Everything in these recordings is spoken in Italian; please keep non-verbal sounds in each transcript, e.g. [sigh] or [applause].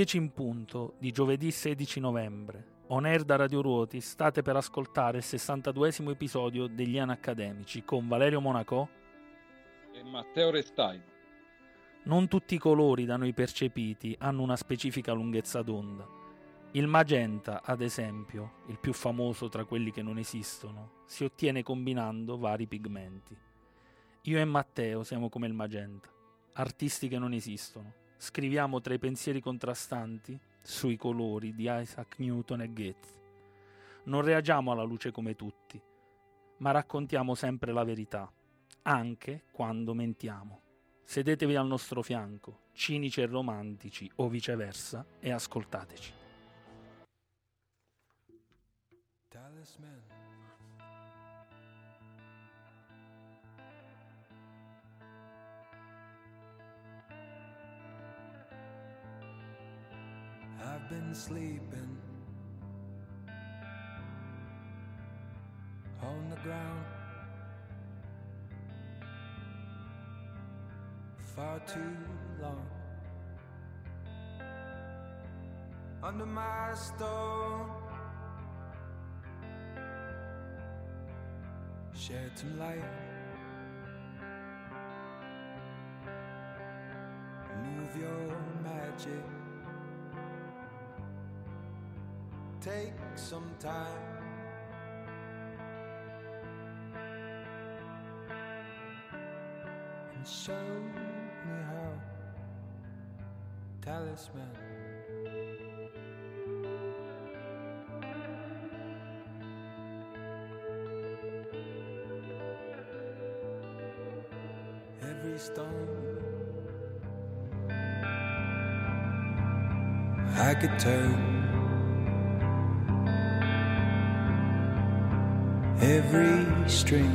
10 in punto di giovedì 16 novembre. On air da Radio Ruoti state per ascoltare il 62esimo episodio degli Anacademici con Valerio Monaco e Matteo Restain. Non tutti i colori da noi percepiti hanno una specifica lunghezza d'onda. Il magenta, ad esempio, il più famoso tra quelli che non esistono, si ottiene combinando vari pigmenti. Io e Matteo siamo come il magenta, artisti che non esistono. Scriviamo tra i pensieri contrastanti sui colori di Isaac Newton e Goethe. Non reagiamo alla luce come tutti, ma raccontiamo sempre la verità, anche quando mentiamo. Sedetevi al nostro fianco, cinici e romantici o viceversa, e ascoltateci. Talisman. I've been sleeping on the ground far too long. Under my stone, shed some light. Take some time. And show me how. Talisman. Every stone I could turn. String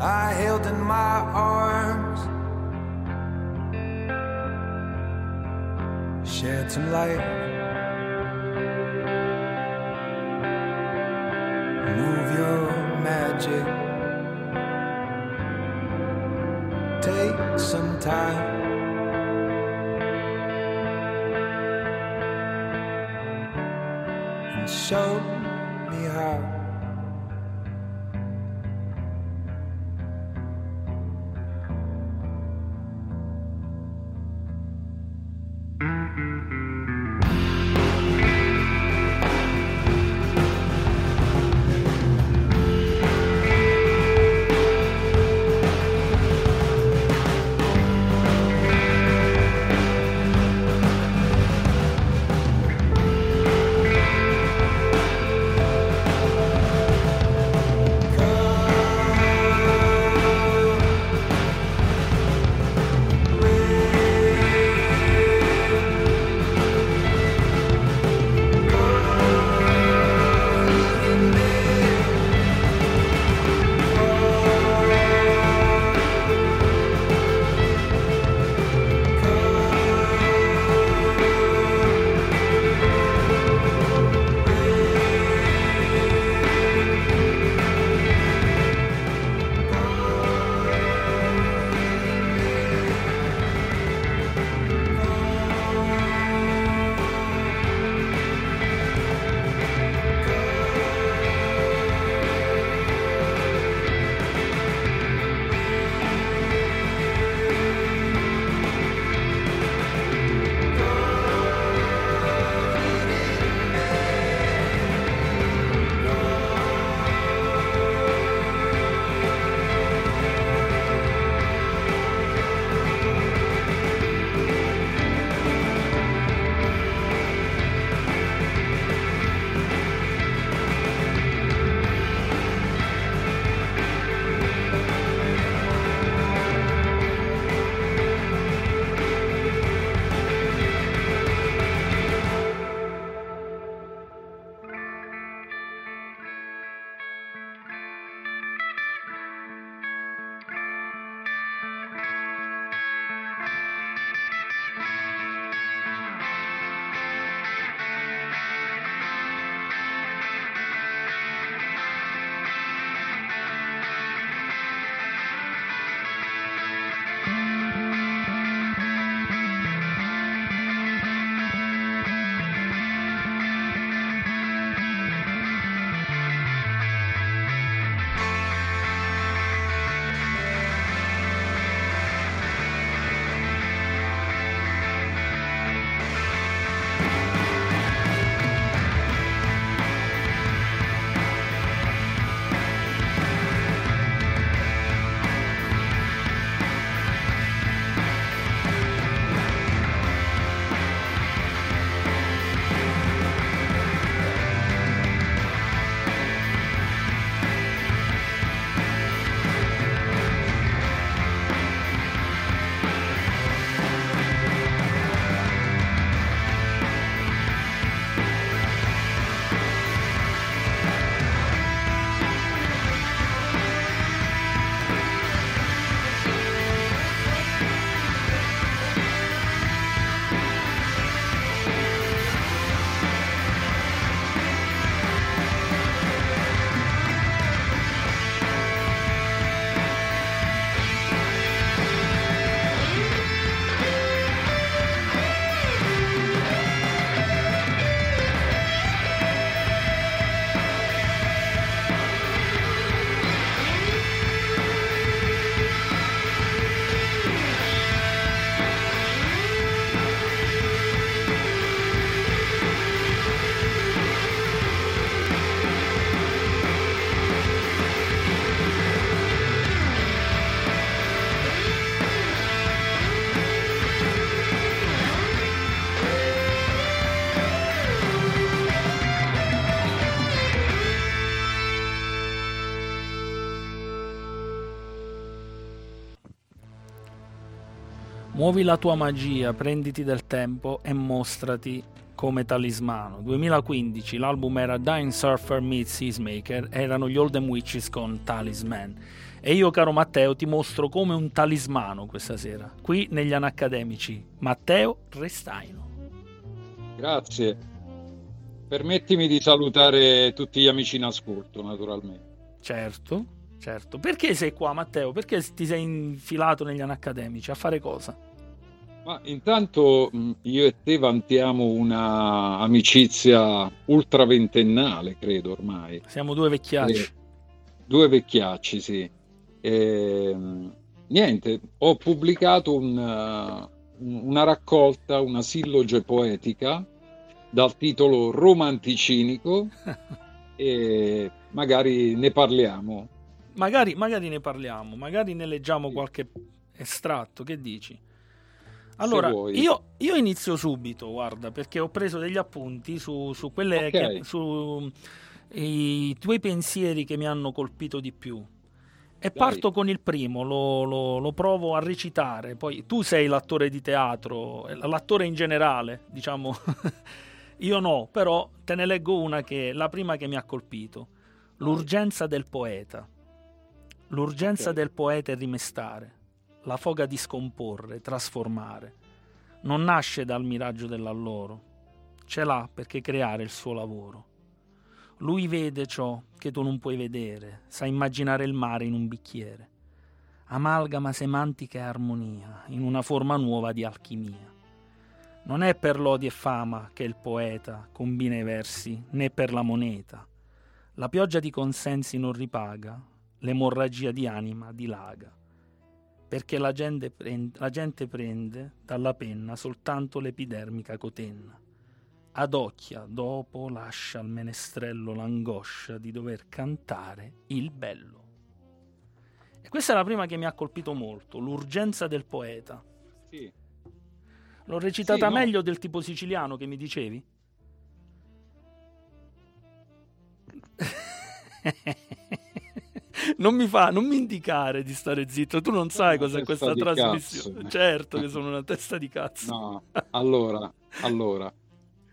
I held in my arms shed some light. Move your magic. Take some time. And show me Muovi la tua magia, prenditi del tempo e mostrati come talismano. 2015 l'album era Dying Surfer meets Seasmaker, erano gli Olden Witches con Talisman. E io, caro Matteo, ti mostro come un talismano questa sera, qui negli Anacademici. Matteo Restaino. Grazie. Permettimi di salutare tutti gli amici in ascolto, naturalmente. Certo, certo. Perché sei qua, Matteo? Perché ti sei infilato negli Anacademici? A fare cosa? Ma intanto io e te vantiamo una amicizia ultra ventennale, credo ormai. Siamo due vecchiacci. Eh, due vecchiacci, sì. E, niente, ho pubblicato un, una raccolta, una silloge poetica dal titolo Romanticinico [laughs] e magari ne parliamo. Magari, magari ne parliamo, magari ne leggiamo qualche estratto, che dici? Allora, io, io, inizio subito, guarda, perché ho preso degli appunti su, su quelle okay. che, su i tuoi pensieri che mi hanno colpito di più. E Dai. parto con il primo, lo, lo, lo, provo a recitare. Poi tu sei l'attore di teatro, l'attore in generale, diciamo. [laughs] io no, però te ne leggo una che è la prima che mi ha colpito. L'urgenza del poeta. L'urgenza okay. del poeta è rimestare la foga di scomporre, trasformare. Non nasce dal miraggio dell'alloro, ce l'ha perché creare il suo lavoro. Lui vede ciò che tu non puoi vedere, sa immaginare il mare in un bicchiere. Amalgama semantica e armonia in una forma nuova di alchimia. Non è per lodi e fama che il poeta combina i versi, né per la moneta. La pioggia di consensi non ripaga, l'emorragia di anima dilaga perché la gente, prende, la gente prende dalla penna soltanto l'epidermica cotenna. Adocchia dopo lascia al menestrello l'angoscia di dover cantare il bello. E questa è la prima che mi ha colpito molto, l'urgenza del poeta. Sì. L'ho recitata sì, no. meglio del tipo siciliano che mi dicevi? [laughs] non mi fa, non mi indicare di stare zitto, tu non sai cos'è questa trasmissione. Cazzo. Certo che sono una testa di cazzo. No, allora, allora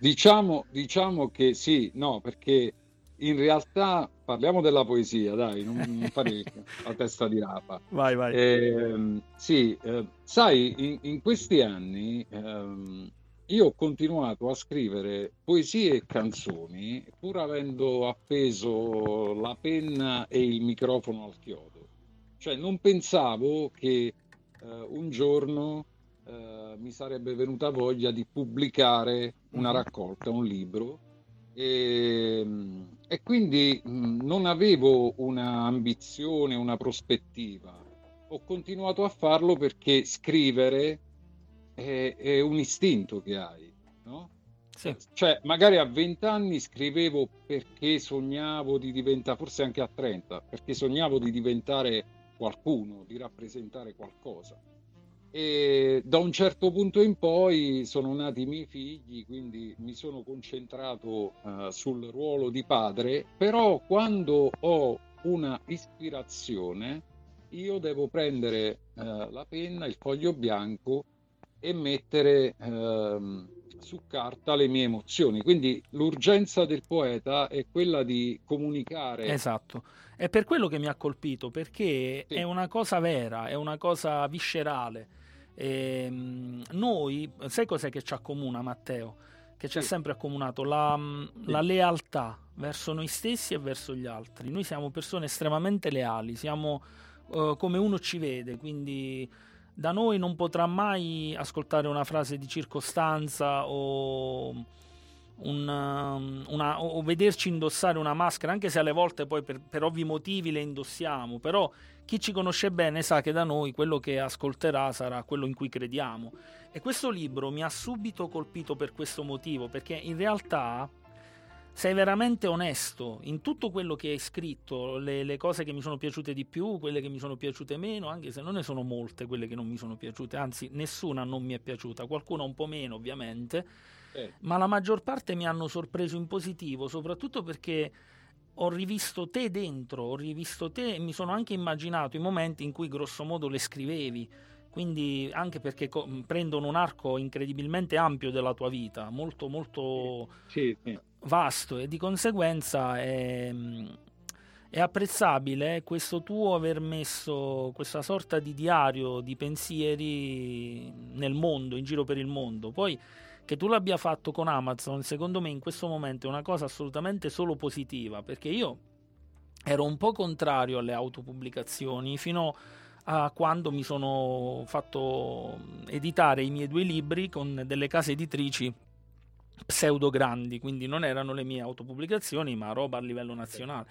diciamo, diciamo che sì, no, perché in realtà parliamo della poesia, dai, non, non fare la testa di rapa. Vai, vai. Eh, sì, eh, sai, in, in, questi anni ehm, io ho continuato a scrivere poesie e canzoni pur avendo appeso la penna e il microfono al chiodo. Cioè non pensavo che eh, un giorno eh, mi sarebbe venuta voglia di pubblicare una mhm. raccolta, un libro e, e quindi mh, non avevo un'ambizione, una prospettiva. Ho continuato a farlo perché scrivere è, è un istinto che hai, no? Sì. Cioè, magari a 20 anni scrivevo perché sognavo di diventare, forse anche a 30, perché sognavo di diventare qualcuno, di rappresentare qualcosa. E da un certo punto in poi sono nati i miei figli, quindi mi sono concentrato uh, sul ruolo di padre, però quando ho una ispirazione, io devo prendere uh, la penna, il foglio bianco e mettere ehm, su carta le mie emozioni. Quindi l'urgenza del poeta è quella di comunicare. Esatto, è per quello che mi ha colpito, perché sì. è una cosa vera, è una cosa viscerale. E, ehm, noi, sai cos'è che ci accomuna, Matteo? Che ci ha sempre accomunato la, sì. la lealtà verso noi stessi e verso gli altri. Noi siamo persone estremamente leali, siamo uh, come uno ci vede, quindi da noi non potrà mai ascoltare una frase di circostanza o, um, una, o vederci indossare una maschera, anche se alle volte poi per, per, ovvi motivi le indossiamo, però chi ci conosce bene sa che da noi quello che ascolterà sarà quello in cui crediamo. E questo libro mi ha subito colpito per questo motivo, perché in realtà sei veramente onesto in tutto quello che hai scritto, le, le, cose che mi sono piaciute di più, quelle che mi sono piaciute meno, anche se non ne sono molte quelle che non mi sono piaciute, anzi nessuna non mi è piaciuta, qualcuna un po' meno ovviamente, eh. ma la maggior parte mi hanno sorpreso in positivo, soprattutto perché ho rivisto te dentro, ho rivisto te e mi sono anche immaginato i momenti in cui grosso modo le scrivevi quindi anche perché co- prendono un arco incredibilmente ampio della tua vita, molto molto sì, sì. Vasto e di conseguenza è, è, apprezzabile questo tuo aver messo questa sorta di diario di pensieri nel mondo, in giro per il mondo. Poi che tu l'abbia fatto con Amazon, secondo me in questo momento è una cosa assolutamente solo positiva, perché io ero un po' contrario alle autopubblicazioni fino a quando mi sono fatto editare i miei due libri con delle case editrici pseudo grandi, quindi non erano le mie autopubblicazioni, ma roba a livello nazionale.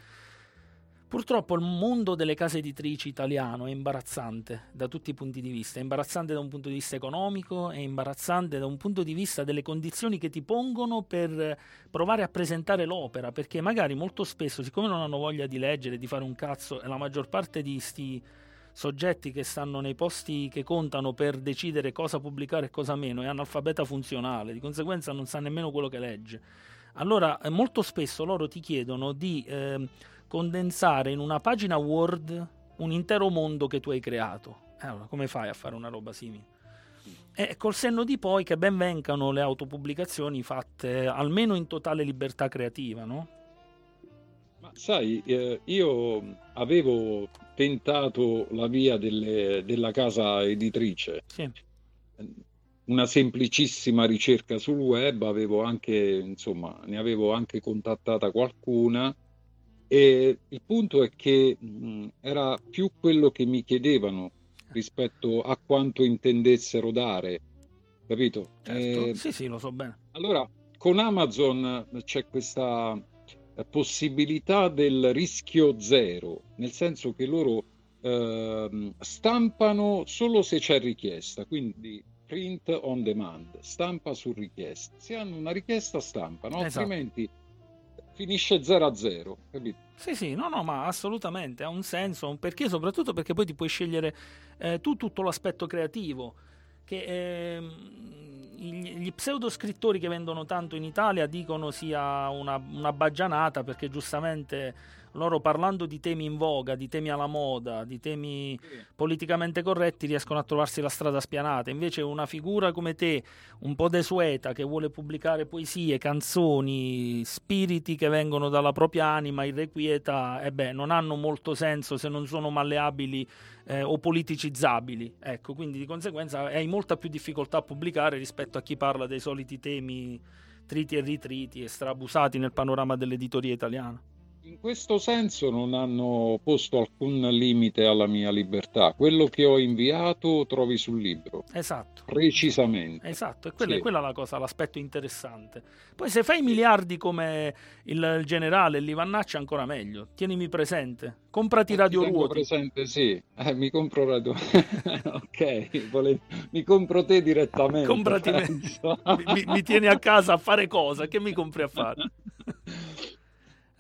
Purtroppo il mondo delle case editrici italiano è imbarazzante da tutti i punti di vista, è imbarazzante da un punto di vista economico, è imbarazzante da un punto di vista delle condizioni che ti pongono per provare a presentare l'opera, perché magari molto spesso, siccome non hanno voglia di leggere, di fare un cazzo, la maggior parte di sti soggetti che stanno nei posti che contano per decidere cosa pubblicare e cosa meno è analfabeta funzionale, di conseguenza non sa nemmeno quello che legge. Allora, eh, molto spesso loro ti chiedono di eh, condensare in una pagina Word un intero mondo che tu hai creato. Eh, allora, come fai a fare una roba simile? E col senno di poi che ben vengano le autopubblicazioni fatte almeno in totale libertà creativa, no? Ma sai, eh, io avevo tentato la via delle, della casa editrice. Sì. Una semplicissima ricerca sul web, avevo anche, insomma, ne avevo anche contattata qualcuna e il punto è che mh, era più quello che mi chiedevano rispetto a quanto intendessero dare, capito? Certo. Eh, sì, sì, lo so bene. Allora, con Amazon c'è questa possibilità del rischio zero, nel senso che loro eh, stampano solo se c'è richiesta, quindi print on demand, stampa su richiesta. Se hanno una richiesta stampano, esatto. altrimenti finisce 0 a 0, capito? Sì, sì, no, no, ma assolutamente ha un senso, un perché, soprattutto perché poi ti puoi scegliere eh, tu tutto l'aspetto creativo che eh, gli pseudo scrittori che vendono tanto in Italia dicono sia una, una baggianata perché giustamente loro parlando di temi in voga, di temi alla moda, di temi politicamente corretti, riescono a trovarsi la strada spianata. Invece una figura come te, un po' desueta, che vuole pubblicare poesie, canzoni, spiriti che vengono dalla propria anima irrequieta, eh beh, non hanno molto senso se non sono malleabili eh, o politicizzabili. Ecco, quindi di conseguenza hai molta più difficoltà a pubblicare rispetto a chi parla dei soliti temi triti e ritriti e strabusati nel panorama dell'editoria italiana. In questo senso non hanno posto alcun limite alla mia libertà. Quello che ho inviato trovi sul libro. Esatto. Precisamente. Esatto, e quella, sì. è quella la cosa, l'aspetto interessante. Poi se fai miliardi come il, il generale Livannacci ancora meglio. Tienimi presente. Comprati eh, Radio Ruoti. presente, sì. Eh, mi compro Radio [laughs] Ok, vole... mi compro te direttamente. Comprati me. mi, mi tieni a casa a fare cosa? Che mi compri a fare? [laughs]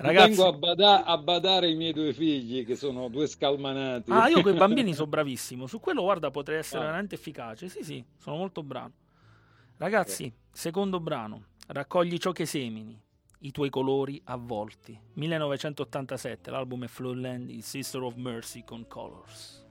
Ragazzi... Vengo a, bada- a, badare i miei due figli che sono due scalmanati. Ah, io con i [laughs] bambini sono bravissimo. Su quello, guarda, potrei essere ah. veramente efficace. Sì, sì, sono molto bravo. Ragazzi, okay. secondo brano, raccogli ciò che semini, i tuoi colori avvolti. 1987, l'album è Flowland, il Sister of Mercy con Colors.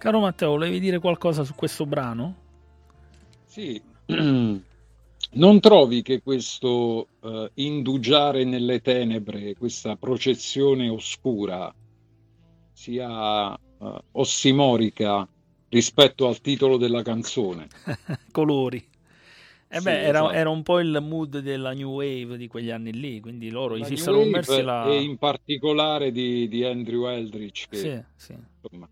Caro Matteo, volevi dire qualcosa su questo brano? Sì, [clears throat] non trovi che questo uh, indugiare nelle tenebre, questa procezione oscura, sia uh, ossimorica rispetto al titolo della canzone? [laughs] Colori. Eh sì, beh, era, esatto. era, un po' il mood della New Wave di quegli anni lì, quindi loro la messi la... E in particolare di, di Andrew Eldridge, che, sì, sì. Insomma,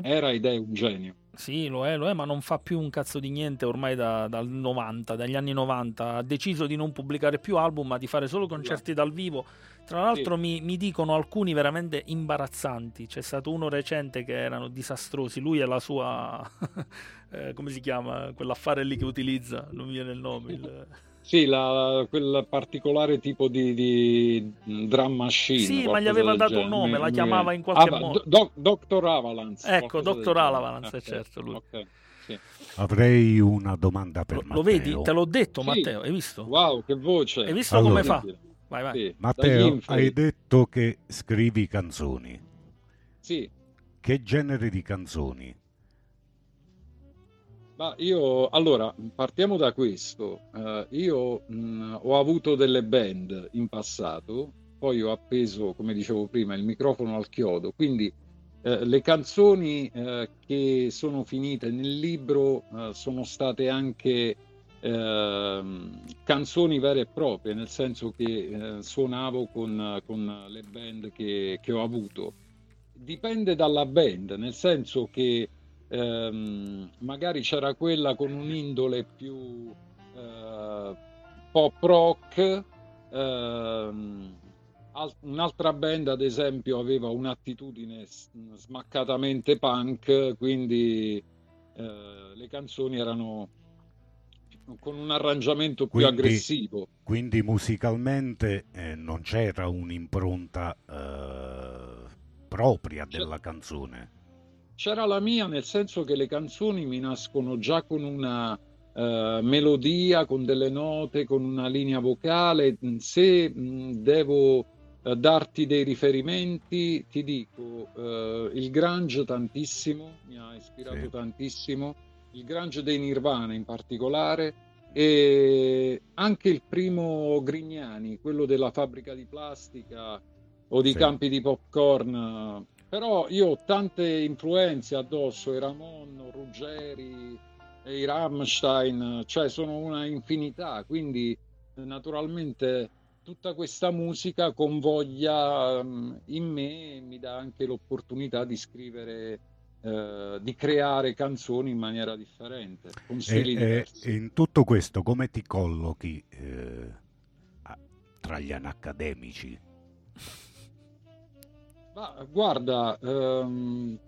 che... era ed è un genio. Sì, lo è, lo è, ma non fa più un cazzo di niente ormai da, dal 90, dagli anni 90. Ha deciso di non pubblicare più album, ma di fare solo concerti dal vivo. Tra l'altro sì. mi, mi, dicono alcuni veramente imbarazzanti. C'è stato uno recente che erano disastrosi. Lui e la sua... [laughs] eh, come si chiama? Quell'affare lì che utilizza, non viene il nome. Il... [laughs] Sì, la, quel particolare tipo di, di drum machine. Sì, ma gli aveva dato un nome, la chiamava in qualche ah, modo. Do, Dr. Avalance. Ecco, Dr. Avalance, okay. certo, lui. Okay. Sì. Avrei una domanda per lo, Matteo. Lo vedi? Te l'ho detto, sì. Matteo, hai visto? Wow, che voce. Hai visto allora, come fa? Vai, vai. Sì. Matteo, hai detto che scrivi canzoni. Sì. Che genere di canzoni? Ma io, allora, partiamo da questo. Uh, io mh, ho avuto delle band in passato, poi ho appeso, come dicevo prima, il microfono al chiodo, quindi uh, le canzoni uh, che sono finite nel libro sono state anche ehm, canzoni vere e proprie, nel senso che suonavo con, con, le band che, che ho avuto. Dipende dalla band, nel senso che ehm, magari c'era quella con un'indole più eh, pop rock, ehm, un'altra band ad esempio aveva un'attitudine smaccatamente punk, quindi eh, le canzoni erano con un arrangiamento più quindi, aggressivo. Quindi musicalmente eh, non c'era un'impronta eh, propria della canzone. C'era la mia, nel senso che le canzoni mi nascono già con una uh, melodia, con delle note, con una linea vocale. Se mh, devo uh, darti dei riferimenti, ti dico uh, il Grange tantissimo, mi ha ispirato sì. tantissimo, il Grange dei Nirvana in particolare e anche il primo Grignani, quello della fabbrica di plastica o di sì. campi di popcorn però io ho tante influenze addosso, i Ramon, Ruggeri, i Rammstein, cioè sono una infinità, quindi naturalmente tutta questa musica convoglia mm, in me e mi dà anche l'opportunità di scrivere, eh, di creare canzoni in maniera differente, e. E in tutto questo come ti collochi eh, tra gli anacademici? Ma, guarda, ehm,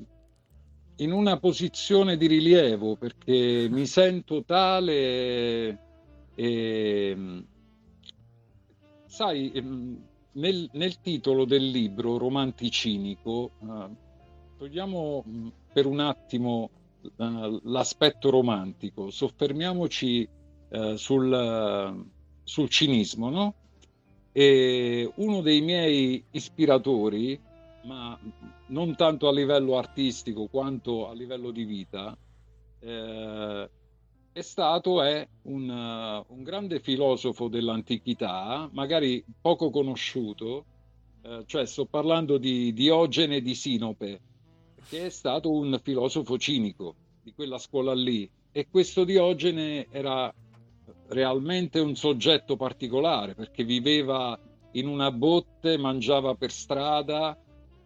in una posizione di rilievo perché mi sento tale e, sai, ehm, nel, nel, titolo del libro Romanticinico, eh, togliamo mm, per un attimo eh, l'aspetto romantico, soffermiamoci eh, sul, sul cinismo, no? E uno dei miei ispiratori ma non tanto a livello artistico quanto a livello di vita, eh, è stato è un, uh, un, grande filosofo dell'antichità, magari poco conosciuto, eh, cioè sto parlando di Diogene di Sinope, che è stato un filosofo cinico di quella scuola lì. E questo Diogene era realmente un soggetto particolare perché viveva in una botte, mangiava per strada,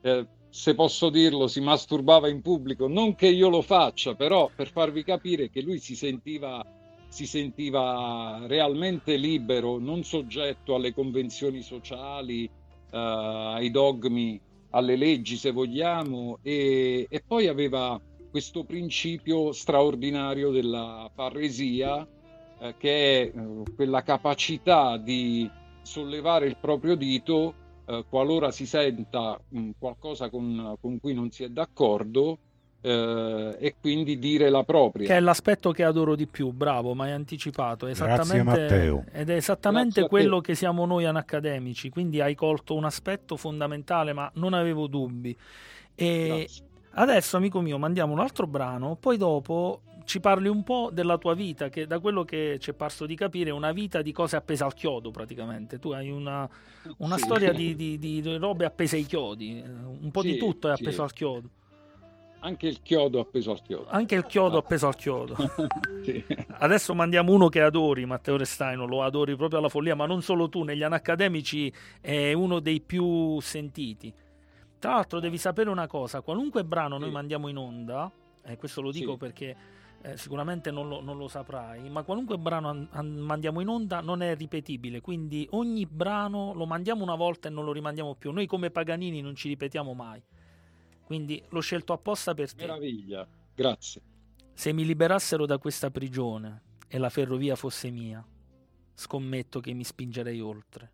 eh, se posso dirlo, si masturbava in pubblico. Non che io lo faccia, però per farvi capire che lui si sentiva, si sentiva realmente libero, non soggetto alle convenzioni sociali, eh, ai dogmi, alle leggi, se vogliamo, e, e poi aveva questo principio straordinario della parresia, eh, che è eh, quella capacità di sollevare il proprio dito eh, qualora si senta mh, qualcosa con, con, cui non si è d'accordo eh, e quindi dire la propria. Che è l'aspetto che adoro di più, bravo, ma hai anticipato. Esattamente, Grazie Matteo. Ed è esattamente quello che siamo noi anacademici, quindi hai colto un aspetto fondamentale, ma non avevo dubbi. E Adesso, amico mio, mandiamo un altro brano, poi dopo ci parli un po' della tua vita, che da quello che ci è parso di capire è una vita di cose appese al chiodo praticamente. Tu hai una, una sì. storia di, di, di, robe appese ai chiodi, un po' sì, di tutto è appeso sì. al chiodo. Anche il chiodo appeso al chiodo. Anche il chiodo appeso al chiodo. [laughs] Adesso mandiamo uno che adori, Matteo Restaino, lo adori proprio alla follia, ma non solo tu, negli anacademici è uno dei più sentiti. Tra l'altro devi sapere una cosa, qualunque brano noi mandiamo in onda, e questo lo dico perché eh, sicuramente non lo, non lo, saprai, ma qualunque brano an- an- mandiamo in onda non è ripetibile, quindi ogni brano lo mandiamo una volta e non lo rimandiamo più. Noi come Paganini non ci ripetiamo mai. Quindi l'ho scelto apposta per te. Meraviglia, grazie. Se mi liberassero da questa prigione e la ferrovia fosse mia, scommetto che mi spingerei oltre.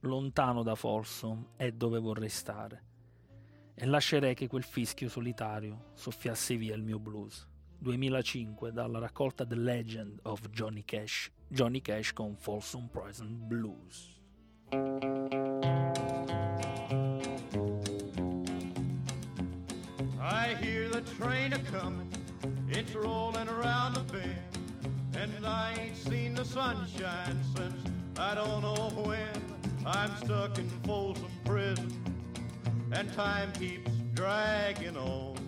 Lontano da Folsom è dove vorrei stare. E lascerei che quel fischio solitario soffiasse via il mio blues. 2005 dalla raccolta The Legend of Johnny Cash. Johnny Cash con Folsom Prison Blues. I hear the train a comin', it's rolling around the bend, and I ain't seen the sunshine since I don't know when. I'm stuck in Folsom Prison, and time keeps dragging on.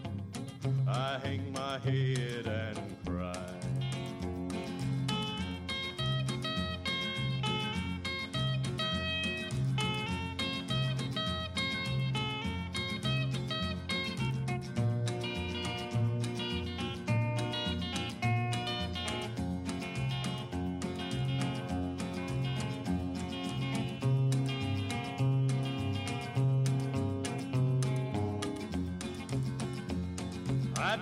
I hang my head and cry.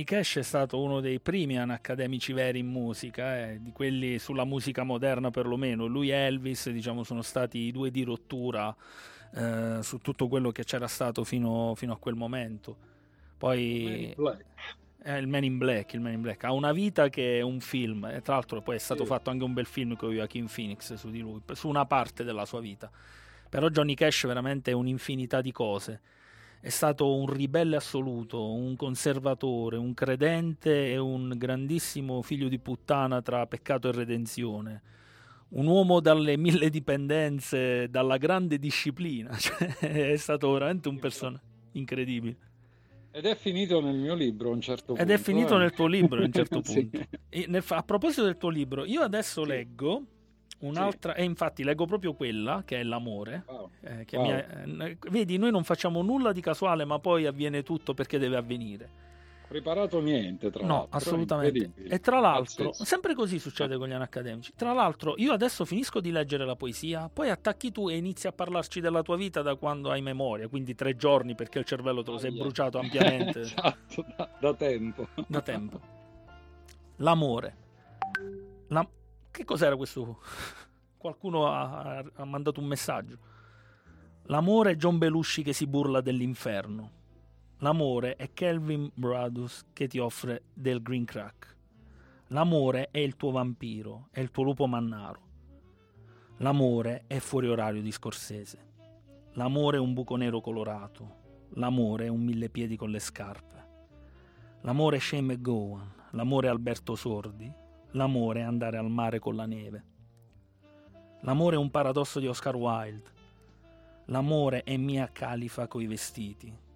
Johnny Cash è stato uno dei primi anacademici veri in musica, eh, di quelli sulla musica moderna perlomeno. Lui e Elvis, diciamo, sono stati i due di rottura eh, su tutto quello che c'era stato fino, fino a quel momento. Poi è il Man in Black, il Man in Black ha una vita che è un film, e tra l'altro poi è stato sì. fatto anche un bel film con Joaquin Phoenix su di lui, su una parte della sua vita. Però Johnny Cash veramente è un'infinità di cose. È stato un ribelle assoluto, un conservatore, un credente e un grandissimo figlio di puttana tra peccato e redenzione un uomo dalle mille dipendenze, dalla grande disciplina, [laughs] cioè, è stato veramente un personaggio incredibile. Ed è finito nel mio libro a un certo punto. Ed è finito eh? nel tuo libro a un certo [laughs] punto. sì. a proposito del tuo libro, io adesso sì. leggo un'altra, sì. e infatti leggo proprio quella che è l'amore. Wow. Eh, che wow. ha, eh, vedi, noi non facciamo nulla di casuale, ma poi avviene tutto perché deve avvenire. preparato niente, tra no, l'altro. assolutamente. E tra l'altro, Pazzesco. sempre così succede con gli anacademici. Tra l'altro, io adesso finisco di leggere la poesia, poi attacchi tu e inizi a parlarci della tua vita da quando hai memoria, quindi tre giorni perché il cervello te lo sei bruciato [laughs] ampiamente. esatto, da, da, tempo. Da tempo. L'amore. La... Che cos'era questo? [laughs] Qualcuno ha, ha mandato un messaggio. L'amore è John Belushi che si burla dell'inferno. L'amore è Kelvin Bradus che ti offre del green crack. L'amore è il tuo vampiro, è il tuo lupo mannaro. L'amore è fuori orario di Scorsese. L'amore è un buco nero colorato. L'amore è un mille piedi con le scarpe. L'amore è Shane McGowan. L'amore è Alberto Sordi. L'amore è andare al mare con la neve. L'amore è un paradosso di Oscar Wilde. L'amore è Mia Califa coi vestiti.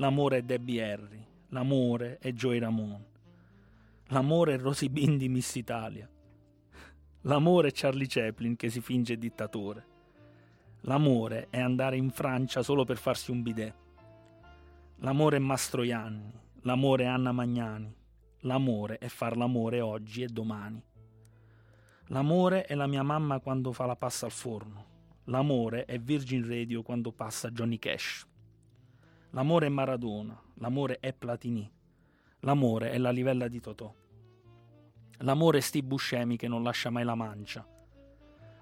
L'amore è Debbie Harry, l'amore è Joey Ramone, l'amore è Rosy Bean di Miss Italia, l'amore è Charlie Chaplin che si finge dittatore, l'amore è andare in Francia solo per farsi un bidet, l'amore è Mastroianni, l'amore è Anna Magnani, l'amore è far l'amore oggi e domani. L'amore è la mia mamma quando fa la pasta al forno. L'amore è Virgin Radio quando passa Johnny Cash. L'amore è Maradona, l'amore è Platini, l'amore è la livella di Totò. L'amore è Steve Buscemi che non lascia mai la mancia.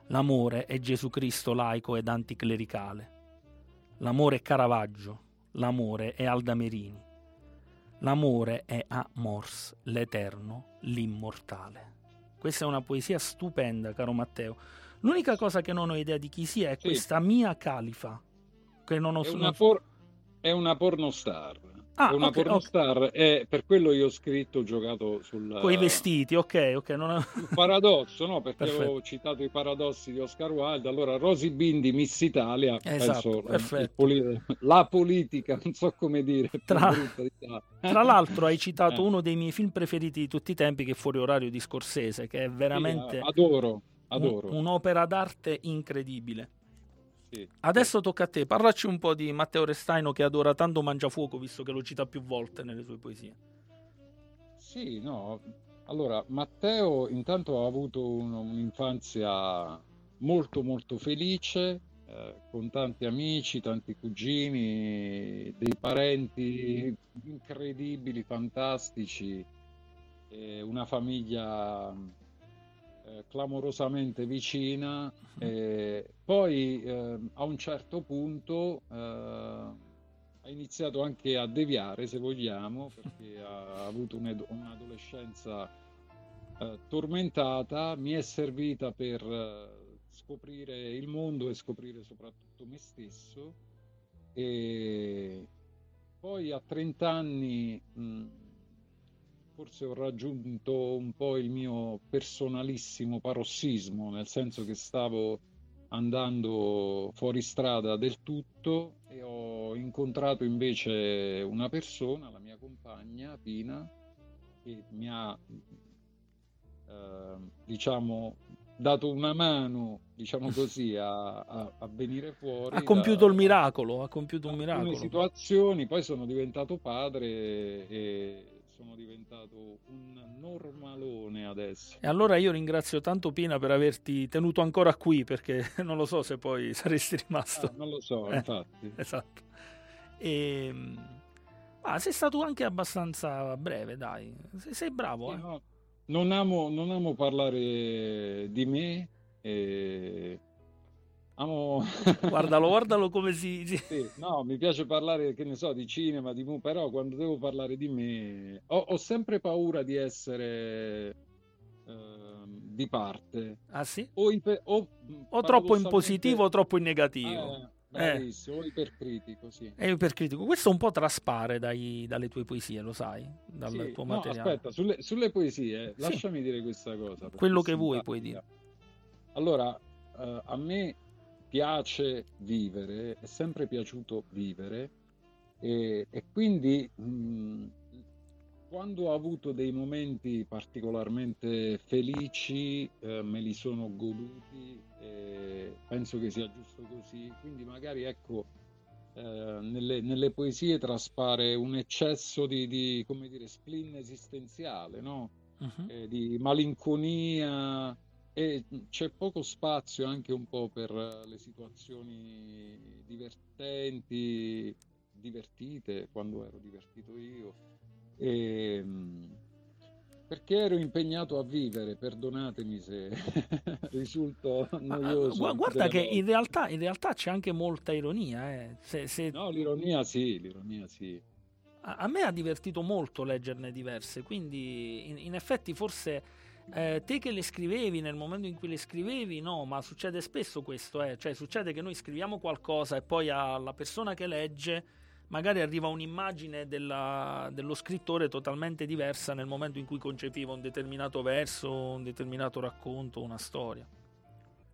L'amore è Gesù Cristo laico ed anticlericale. L'amore è Caravaggio, l'amore è Alda Merini. L'amore è Amors, l'eterno, l'immortale. Questa è una poesia stupenda, caro Matteo. L'unica cosa che non ho idea di chi sia è sì. questa mia califa. Che non ho, è una, por- è una pornostar. Ah, una okay, pornostar okay. e per quello io ho scritto, ho giocato sul... Con i vestiti, ok, ok. Non è... paradosso, no? Perché [laughs] Perfetto. ho citato i paradossi di Oscar Wilde. Allora, Rosy Bindi, Miss Italia, esatto, penso, poli- la politica, non so come dire. Tra, tra l'altro hai citato [laughs] eh. uno dei miei film preferiti di tutti i tempi, che è Fuori Orario di Scorsese, che è veramente... Sì, adoro, adoro. Un, un'opera d'arte incredibile. Sì. Adesso tocca a te, parlaci un po' di Matteo Restaino che adora tanto Mangiafuoco, visto che lo cita più volte nelle sue poesie. Sì, no. Allora, Matteo intanto ha avuto un, un'infanzia molto molto felice, eh, con tanti amici, tanti cugini, dei parenti incredibili, fantastici, eh, una famiglia eh, clamorosamente vicina. E poi eh, a un certo punto eh, ha iniziato anche a deviare, se vogliamo, perché ha avuto un'adolescenza eh, tormentata. Mi è servita per eh, scoprire il mondo e scoprire soprattutto me stesso. E poi a 30 anni mh, forse ho raggiunto un po' il mio personalissimo parossismo, nel senso che stavo andando fuori strada del tutto e ho incontrato invece una persona, la mia compagna Pina, che mi ha eh, diciamo dato una mano, diciamo così, a, a, a venire fuori. Ha compiuto da, il miracolo, ha compiuto un miracolo. situazioni, poi sono diventato padre e sono diventato un normalone adesso. E allora io ringrazio tanto Pina per averti tenuto ancora qui, perché [laughs] non lo so se poi [laughs] saresti rimasto. Ah, non lo so, eh, infatti. Esatto. E, ah, sei stato anche abbastanza breve, dai. Sei, sei bravo. Sì, eh. no, non, amo, non amo parlare di me. E Amo... guardalo, guardalo come si... Sì, no, mi piace parlare, che ne so, di cinema, di mu, però quando devo parlare di me ho, ho sempre paura di essere eh, di parte. Ah sì? O, iper, o, o troppo in positivo o troppo in negativo. Eh, bravissimo, eh. ipercritico, sì. È ipercritico. Questo un po' traspare dai, dalle tue poesie, lo sai? Dal sì, tuo no, materiale. aspetta, sulle, sulle poesie, sì. lasciami dire questa cosa. Quello che vuoi puoi dire. Allora, eh, a me piace vivere, è sempre piaciuto vivere e, e quindi mh, quando ho avuto dei momenti particolarmente felici eh, me li sono goduti e penso che sia giusto così, quindi magari ecco eh, nelle, nelle, poesie traspare un eccesso di, di come dire, spleen esistenziale, no? uh-huh. eh, di malinconia e c'è poco spazio anche un po' per le situazioni divertenti, divertite, quando ero divertito io. E, perché ero impegnato a vivere, perdonatemi se [laughs] risulto noioso. Ma, guarda che in realtà, in realtà, c'è anche molta ironia. Eh. Se, se... No, l'ironia sì, l'ironia sì. A, a, me ha divertito molto leggerne diverse, quindi in, in effetti forse eh, te che le scrivevi nel momento in cui le scrivevi, no, ma succede spesso questo, eh. cioè succede che noi scriviamo qualcosa e poi alla persona che legge magari arriva un'immagine della, dello scrittore totalmente diversa nel momento in cui concepiva un determinato verso, un determinato racconto, una storia.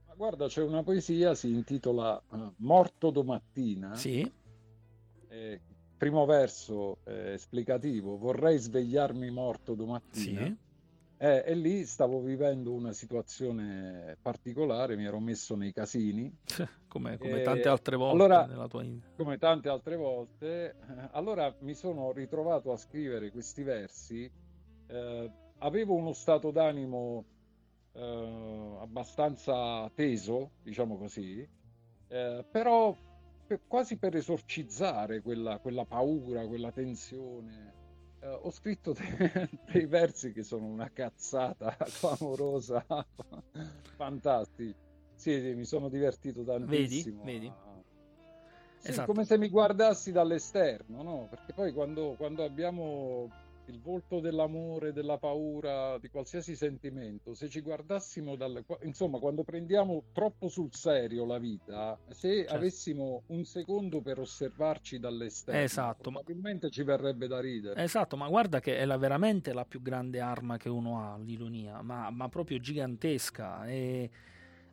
Ma guarda, c'è una poesia, si intitola uh, Morto domattina. Sì. Eh, primo verso eh, esplicativo, vorrei svegliarmi morto domattina. Sì eh, e lì stavo vivendo una situazione particolare, mi ero messo nei casini. [laughs] come, come tante altre volte allora, nella tua. Come tante altre volte. Eh, allora mi sono ritrovato a scrivere questi versi. Eh, avevo uno stato d'animo eh, abbastanza teso, diciamo così, eh, però per, quasi per esorcizzare quella, quella paura, quella tensione Uh, ho scritto [laughs] de- dei versi che sono una cazzata [laughs] clamorosa, fantastici. Sì, sì, mi sono divertito tantissimo. Vedi, vedi. Sì, esatto. come se mi guardassi dall'esterno, no? Perché poi quando, quando abbiamo il volto dell'amore, della paura, di qualsiasi sentimento, se ci guardassimo dal... insomma, quando prendiamo troppo sul serio la vita, se certo. avessimo un secondo per osservarci dall'esterno, esatto, probabilmente ma... ci verrebbe da ridere. Esatto, ma guarda che è la, veramente la più grande arma che uno ha, l'ironia, ma, ma proprio gigantesca. E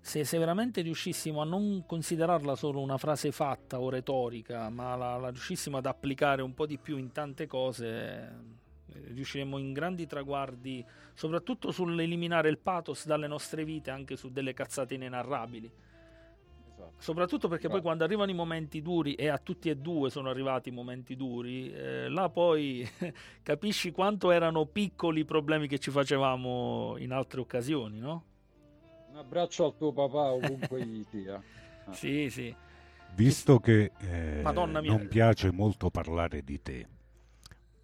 se, se, veramente riuscissimo a non considerarla solo una frase fatta o retorica, ma la, la riuscissimo ad applicare un po' di più in tante cose riusciremo in grandi traguardi, soprattutto sull'eliminare il pathos dalle nostre vite, anche su delle cazzate inenarrabili. Esatto. Soprattutto perché esatto. poi quando arrivano i momenti duri, e a tutti e due sono arrivati i momenti duri, eh, là poi [laughs] capisci quanto erano piccoli i problemi che ci facevamo in altre occasioni, no? Un abbraccio al tuo papà ovunque gli [laughs] sia. Ah. Sì, sì. Visto che eh, non piace molto parlare di te,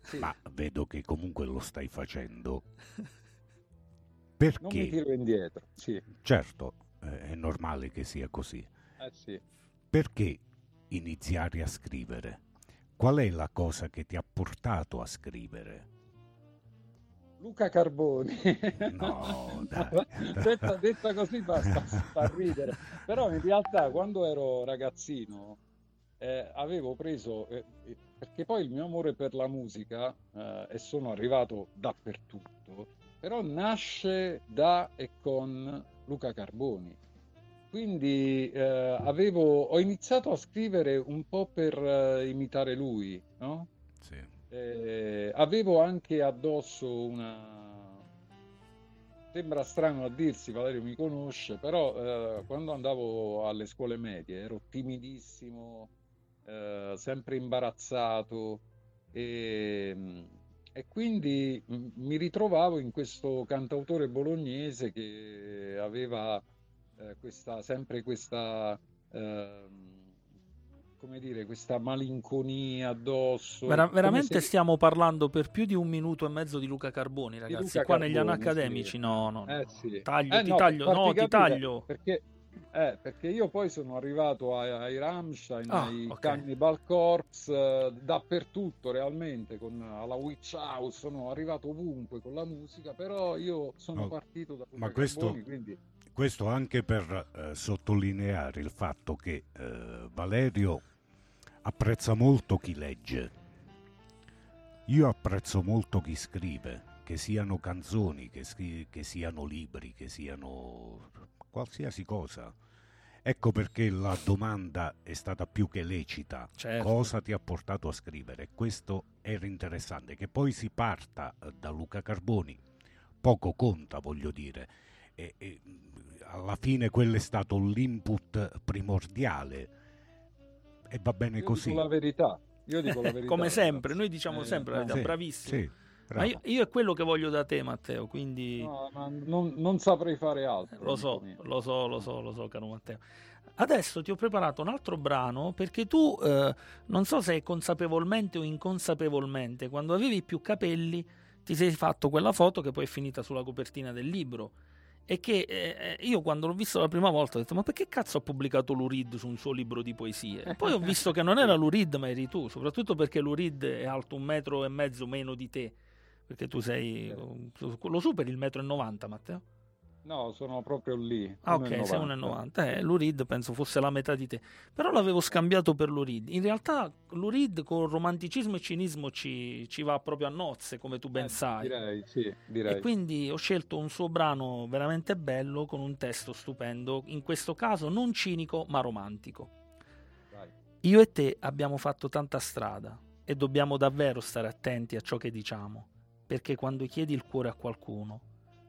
sì. ma vedo che comunque lo stai facendo. Perché? Non mi tiro indietro, sì. Certo, eh, è normale che sia così. Eh sì. Perché iniziare a scrivere? Qual è la cosa che ti ha portato a scrivere? Luca Carboni. No, [laughs] detta, detta, così basta fa ridere. Però in realtà quando ero ragazzino eh, avevo preso, eh, perché poi il mio amore per la musica, eh, e sono arrivato dappertutto, però nasce da e con Luca Carboni. Quindi eh, avevo, ho iniziato a scrivere un po' per eh, imitare lui, no? Sì. Eh, avevo anche addosso una, sembra strano a dirsi, Valerio mi conosce, però eh, quando andavo alle scuole medie ero timidissimo, eh, sempre imbarazzato e, e quindi mi ritrovavo in questo cantautore bolognese che aveva eh, questa, sempre questa eh, come dire, questa malinconia addosso. Vera- veramente se... stiamo parlando per più di un minuto e mezzo di Luca Carboni, ragazzi. Luca Qua Carboni, negli anni accademici, sì. no, no. Eh, sì. Taglio, eh, ti no, taglio, no, ti taglio. Perché eh, perché io poi sono arrivato ai, ai Rammstein, ah, ai okay. Cannibal Corpse, eh, dappertutto realmente, con, alla Witch House, sono arrivato ovunque con la musica, però io sono no, partito da Ma questo, Carboni, quindi... questo anche per eh, sottolineare il fatto che eh, Valerio apprezza molto chi legge. Io apprezzo molto chi scrive, che siano canzoni, che, scri- che siano libri, che siano qualsiasi cosa. Ecco perché la domanda è stata più che lecita. Certo. Cosa ti ha portato a scrivere? Questo era interessante. Che poi si parta eh, da Luca Carboni, poco conta, voglio dire. E, e, alla fine quello è stato l'input primordiale. e va bene Io così. dico la verità. Io dico la [laughs] verità. Come sempre, noi diciamo Eh, sempre la no, verità, Sì, bravissimo. sì, Ma io, io è quello che voglio da te, Matteo, quindi no, ma non, non saprei fare altro. lo so, lo so, lo so, lo so, caro Matteo. Adesso ti ho preparato un altro brano perché tu, eh, non so se consapevolmente o inconsapevolmente, quando avevi più capelli, ti sei fatto quella foto che poi è finita sulla copertina del libro. E che eh, io quando l'ho visto la prima volta ho detto: Ma perché cazzo ha pubblicato Lurid su un suo libro di poesie? E poi ho visto che non era [laughs] Lurid, ma eri tu, soprattutto perché Lurid è alto un metro e mezzo meno di te. Perché tu sei. Lo superi il metro e 90, Matteo? No, sono proprio lì. Ah, ok, 1,90. sei 1,90. Eh, Lurid penso fosse la metà di te. Però l'avevo scambiato per Lurid. In realtà Lurid con romanticismo e cinismo ci, ci va proprio a nozze, come tu ben Eh, sai. Direi, sì, direi. E quindi ho scelto un suo brano veramente bello con un testo stupendo, in questo caso non cinico ma romantico. Vai. Io e te abbiamo fatto tanta strada e dobbiamo davvero stare attenti a ciò che diciamo, perché quando chiedi il cuore a qualcuno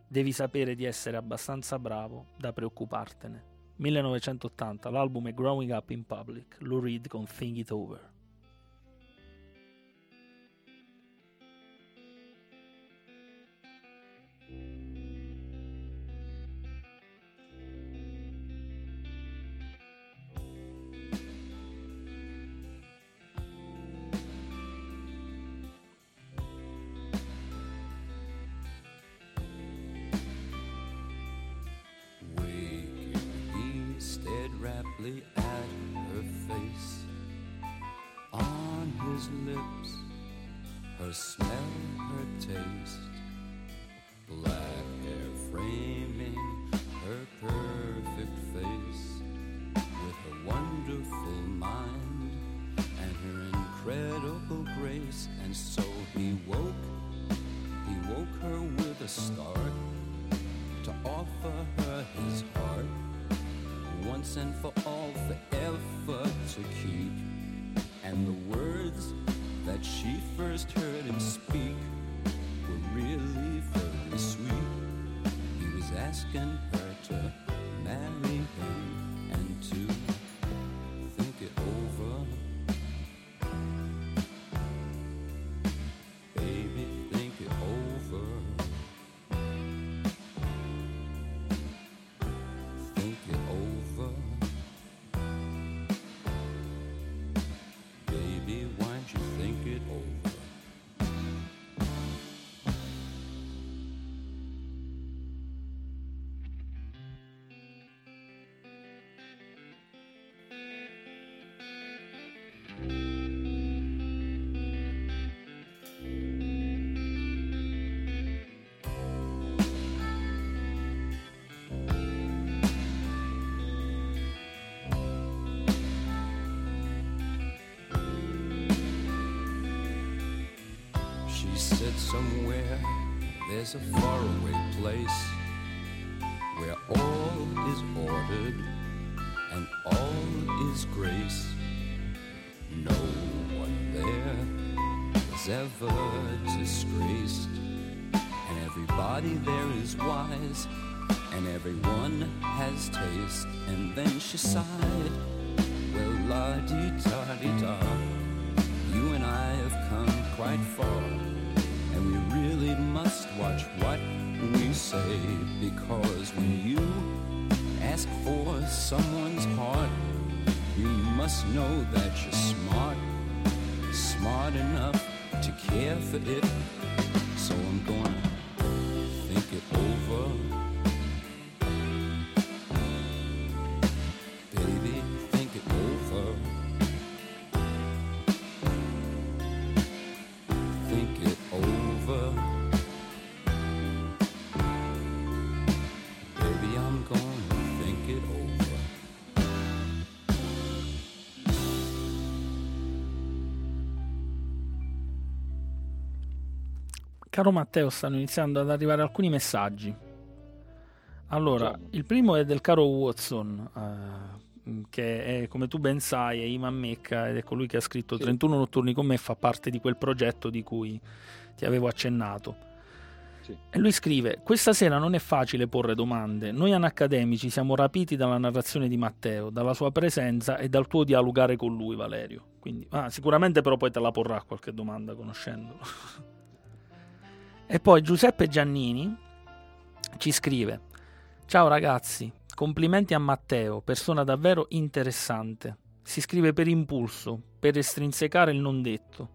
devi sapere di essere abbastanza bravo da preoccupartene. 1980, l'album è Growing Up in Public, Lou Reed con Think It Over. Raptly at her face. On his lips, her smell, her taste. Black hair framing her perfect face. With her wonderful mind and her incredible grace. And so he woke, he woke her with a start to offer her his heart once and for all somewhere there's a faraway place where all is ordered and all is grace. No one there is ever disgraced, and everybody there is wise, and everyone has taste. And then she sighed, Well, la di da di da. You and I have come quite far, watch what we say because when you ask for someone's heart, you must know that you're smart, smart enough to care for it. Caro Matteo, stanno iniziando ad arrivare alcuni messaggi. Allora, il primo è del caro Watson, eh, che è, come tu ben sai, è Iman Mecca ed è colui che ha scritto Sì. 31 notturni con me, fa parte di quel progetto di cui ti avevo accennato. Sì. E lui scrive: Questa sera non è facile porre domande. Noi anacademici siamo rapiti dalla narrazione di Matteo, dalla sua presenza e dal tuo dialogare con lui, Valerio. Quindi, ah, sicuramente, però, poi te la porrà qualche domanda conoscendolo. [laughs] e poi Giuseppe Giannini ci scrive: Ciao ragazzi, complimenti a Matteo, persona davvero interessante. Si scrive per impulso, per estrinsecare il non detto.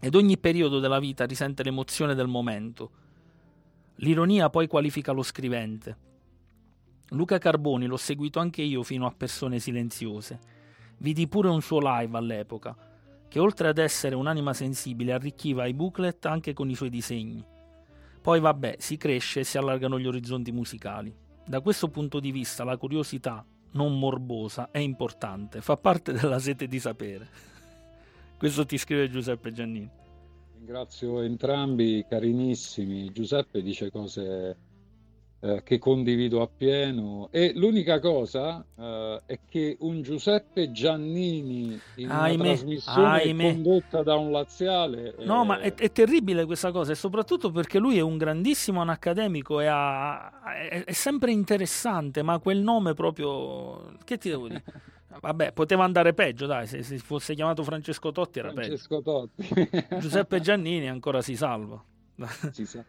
Ed ogni periodo della vita risente l'emozione del momento L'ironia poi qualifica lo scrivente. Luca Carboni l'ho seguito anche io fino a persone silenziose. Vidi pure un suo live all'epoca, che oltre ad essere un'anima sensibile arricchiva i booklet anche con i suoi disegni. Poi vabbè, si cresce e si allargano gli orizzonti musicali. Da questo punto di vista la curiosità, non morbosa, è importante, fa parte della sete di sapere. [laughs] Questo ti scrive Giuseppe Giannini. Ringrazio entrambi, carinissimi. Giuseppe dice cose eh, che condivido appieno e l'unica cosa eh, è che un Giuseppe Giannini in Ahimè, una trasmissione ahimè. condotta da un laziale No, eh, ma è, è terribile questa cosa, e soprattutto perché lui è un grandissimo anacademico e ha- è, è sempre interessante, ma quel nome proprio... Che ti devo dire? [laughs] Vabbè, poteva andare peggio, dai, se, se fosse chiamato Francesco Totti era peggio. Francesco Totti. Giuseppe [laughs] Giannini ancora si salva. Si sa.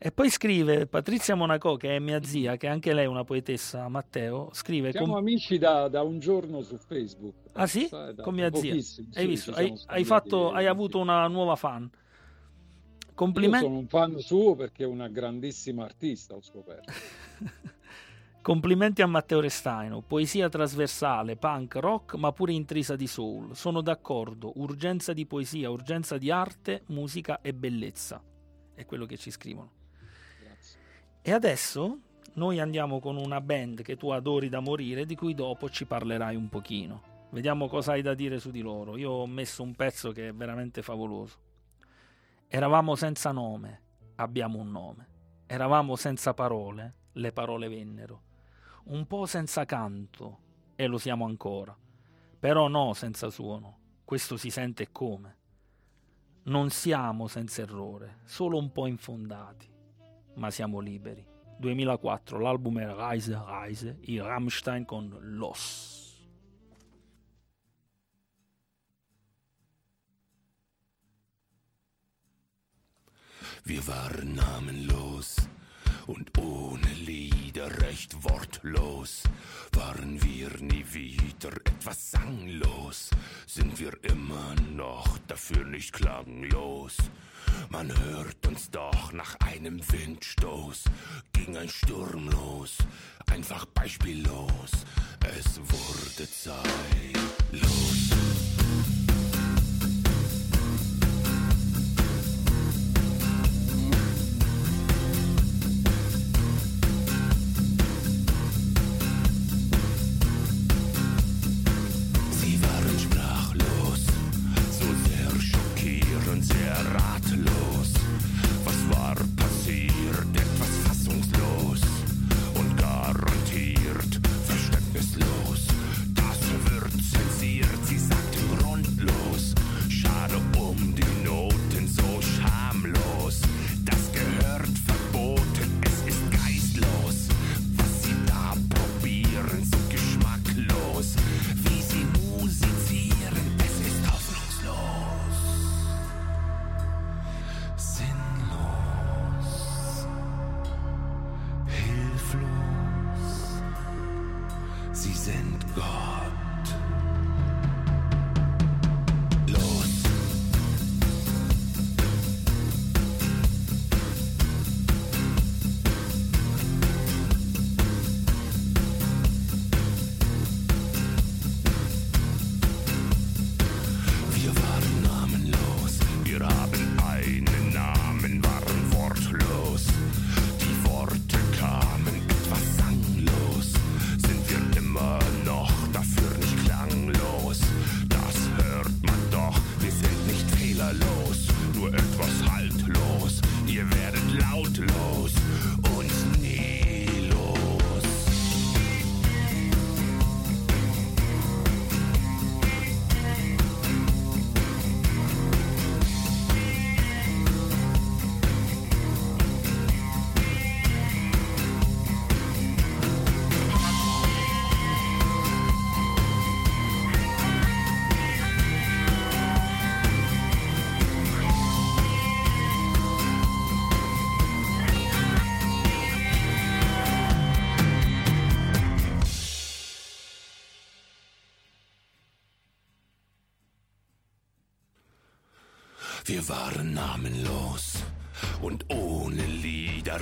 E poi scrive Patrizia Monaco, che è mia zia, che anche lei è una poetessa, Matteo, scrive... Siamo com- amici da, da un giorno su Facebook. Ah sì? Da Con mia zia. Hai visto? Hai, hai fatto, hai avuto una nuova fan. Io Complimenti. sono un fan suo perché è una grandissima artista, ho scoperto. [laughs] Complimenti a Matteo Restaino, poesia trasversale, punk, rock, ma pure intrisa di soul. Sono d'accordo, urgenza di poesia, urgenza di arte, musica e bellezza. È quello che ci scrivono. E adesso noi andiamo con una band che tu adori da morire, di cui dopo ci parlerai un pochino. Vediamo cosa hai da dire su di loro. Io ho messo un pezzo che è veramente favoloso. Eravamo senza nome, abbiamo un nome. Eravamo senza parole, le parole vennero. Un po' senza canto, e lo siamo ancora. Però no senza suono, questo si sente come. Non siamo senza errore, solo un po' infondati, ma siamo liberi. 2004, l'album è Reise, Reise, i Rammstein con Los. Wir waren namenlos und ohne Lieder recht wortlos. Waren wir nie wieder etwas sanglos, sind wir immer noch dafür nicht klanglos. Man hört uns doch nach einem Windstoß, ging ein Sturm los, einfach beispiellos. Es wurde Zeit, los.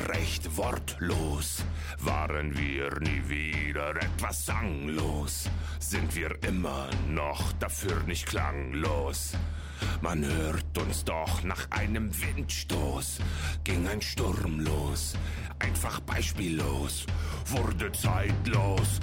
Recht wortlos. Waren wir nie wieder etwas sanglos, sind wir immer noch dafür nicht klanglos. Man hört uns doch nach einem Windstoß, ging ein Sturm los, einfach beispiellos, wurde zeitlos.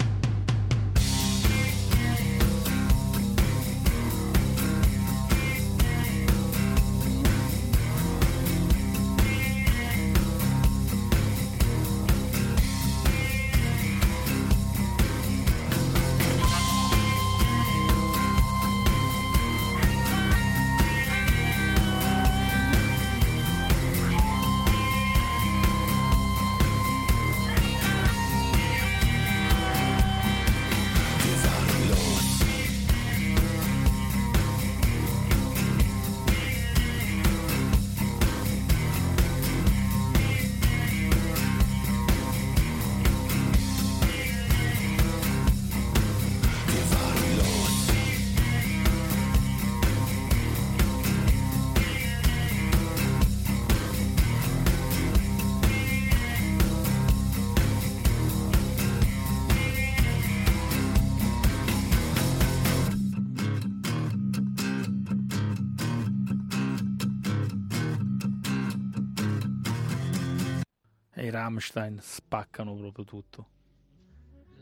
Rammstein spaccano proprio tutto.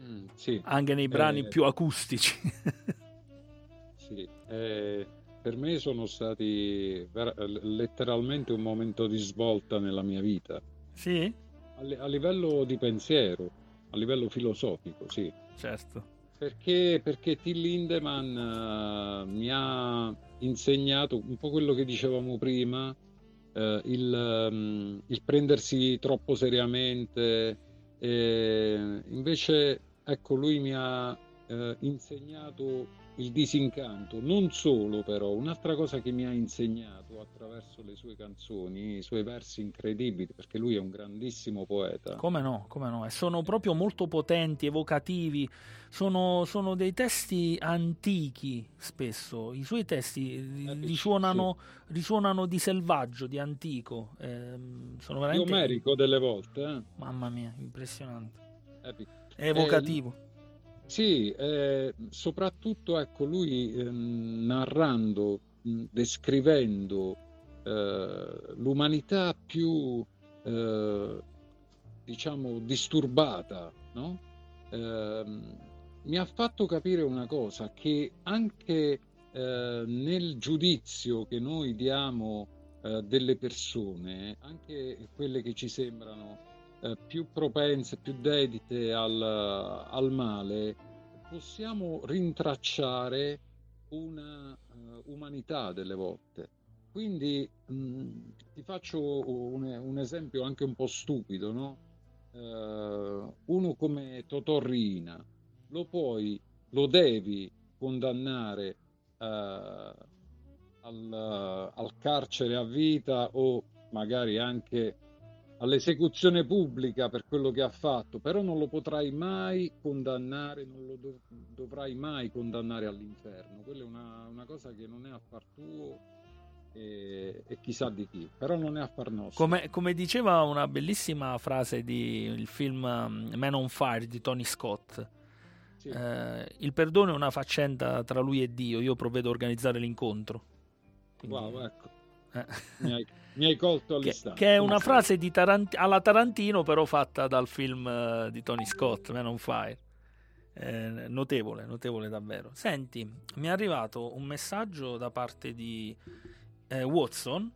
Mm, sì, Anche nei brani Eh. più acustici. [laughs] sì. Eh, per me sono stati ver- letteralmente un momento di svolta nella mia vita, sì? a, li- a livello di pensiero, a livello filosofico, sì. Certo. Perché, perché Till Lindemann eh, mi ha insegnato un po' quello che dicevamo prima, eh, il, ehm, il prendersi troppo seriamente. e invece, ecco, lui mi ha eh, insegnato il disincanto. Non solo, però, un'altra cosa che mi ha insegnato attraverso le sue canzoni, i suoi versi incredibili, perché lui è un grandissimo poeta. Come no, come no. E sono proprio molto potenti, evocativi. Sono, sono dei testi antichi spesso. I suoi testi Epici, risuonano, risuonano di selvaggio, di antico. Ehm, sono veramente... Omerico delle volte, eh? Mamma mia, impressionante. Epico. È evocativo. Sì, eh, soprattutto ecco lui ehm, narrando, descrivendo eh, l'umanità più eh, diciamo disturbata, no? Ehm, mi ha fatto capire una cosa, che anche eh, nel giudizio che noi diamo eh, delle persone, anche quelle che ci sembrano eh, più propense, più dedite al, al male, possiamo rintracciare una eh, umanità delle volte. Quindi mh, ti faccio un, un esempio anche un po' stupido, no? Eh, uno come Totò Riina, lo puoi, lo devi condannare eh, al, al carcere a vita o magari anche all'esecuzione pubblica per quello che ha fatto, però non lo potrai mai condannare, non lo dov- dovrai mai condannare all'inferno. Quella è una, una cosa che non è affar tuo e, e chissà di chi, però non è affar nostro. Come, come diceva una bellissima frase di il film um, Man on Fire di Tony Scott, Sì. eh, il perdono è una faccenda tra lui e Dio, io provvedo a organizzare l'incontro. Quindi, Wow, ecco, eh, mi hai, mi hai colto che, all'istante. che è una frase di Tarant- alla Tarantino però fatta dal film eh, di Tony Scott, Man on Fire. Eh, notevole, notevole davvero. Senti, mi è arrivato un messaggio da parte di eh, Watson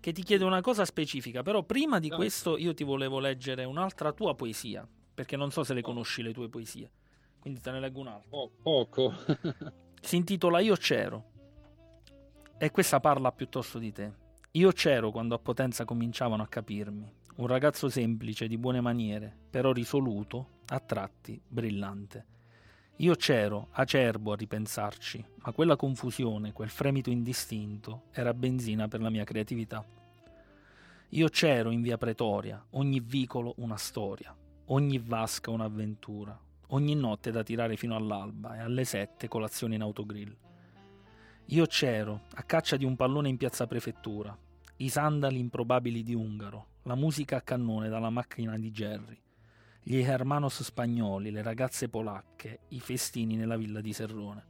che ti chiede una cosa specifica, però prima di Dai. questo io ti volevo leggere un'altra tua poesia, perché non so se le Oh. conosci le tue poesie, quindi te ne leggo un'altra. Po- poco. Si intitola Io c'ero e questa parla piuttosto di te. Io c'ero quando a Potenza cominciavano a capirmi. Un ragazzo semplice, di buone maniere, però risoluto, a tratti brillante. Io c'ero, acerbo a ripensarci, ma quella confusione, quel fremito indistinto, era benzina per la mia creatività. Io c'ero in via Pretoria, ogni vicolo una storia, ogni vasca un'avventura, ogni notte da tirare fino all'alba e alle sette colazione in autogrill. Io c'ero, a caccia di un pallone in piazza prefettura, i sandali improbabili di Ungaro, la musica a cannone dalla macchina di Jerry, gli hermanos spagnoli, le ragazze polacche, i festini nella villa di Serrone.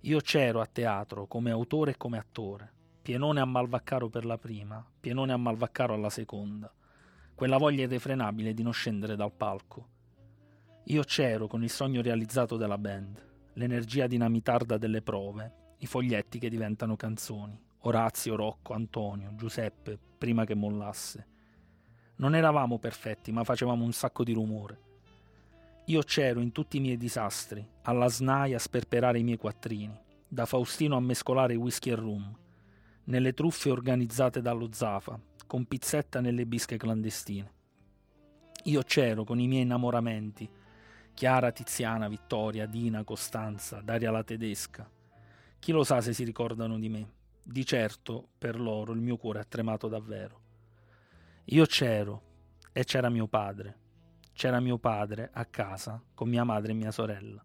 Io c'ero a teatro come autore e come attore, pienone a Malvaccaro per la prima, pienone a Malvaccaro alla seconda, quella voglia irrefrenabile di non scendere dal palco. Io c'ero con il sogno realizzato della band, l'energia dinamitarda delle prove, i foglietti che diventano canzoni, Orazio, Rocco, Antonio, Giuseppe, prima che mollasse. Non eravamo perfetti, ma facevamo un sacco di rumore. Io c'ero in tutti i miei disastri, alla SNAI a sperperare i miei quattrini, da Faustino a mescolare whisky e rum, nelle truffe organizzate dallo Zafa, con pizzetta nelle bische clandestine. Io c'ero con i miei innamoramenti, Chiara, Tiziana, Vittoria, Dina, Costanza, Daria la tedesca. Chi lo sa se si ricordano di me? Di certo, per loro, il mio cuore ha tremato davvero. Io c'ero e c'era mio padre. C'era mio padre a casa con mia madre e mia sorella.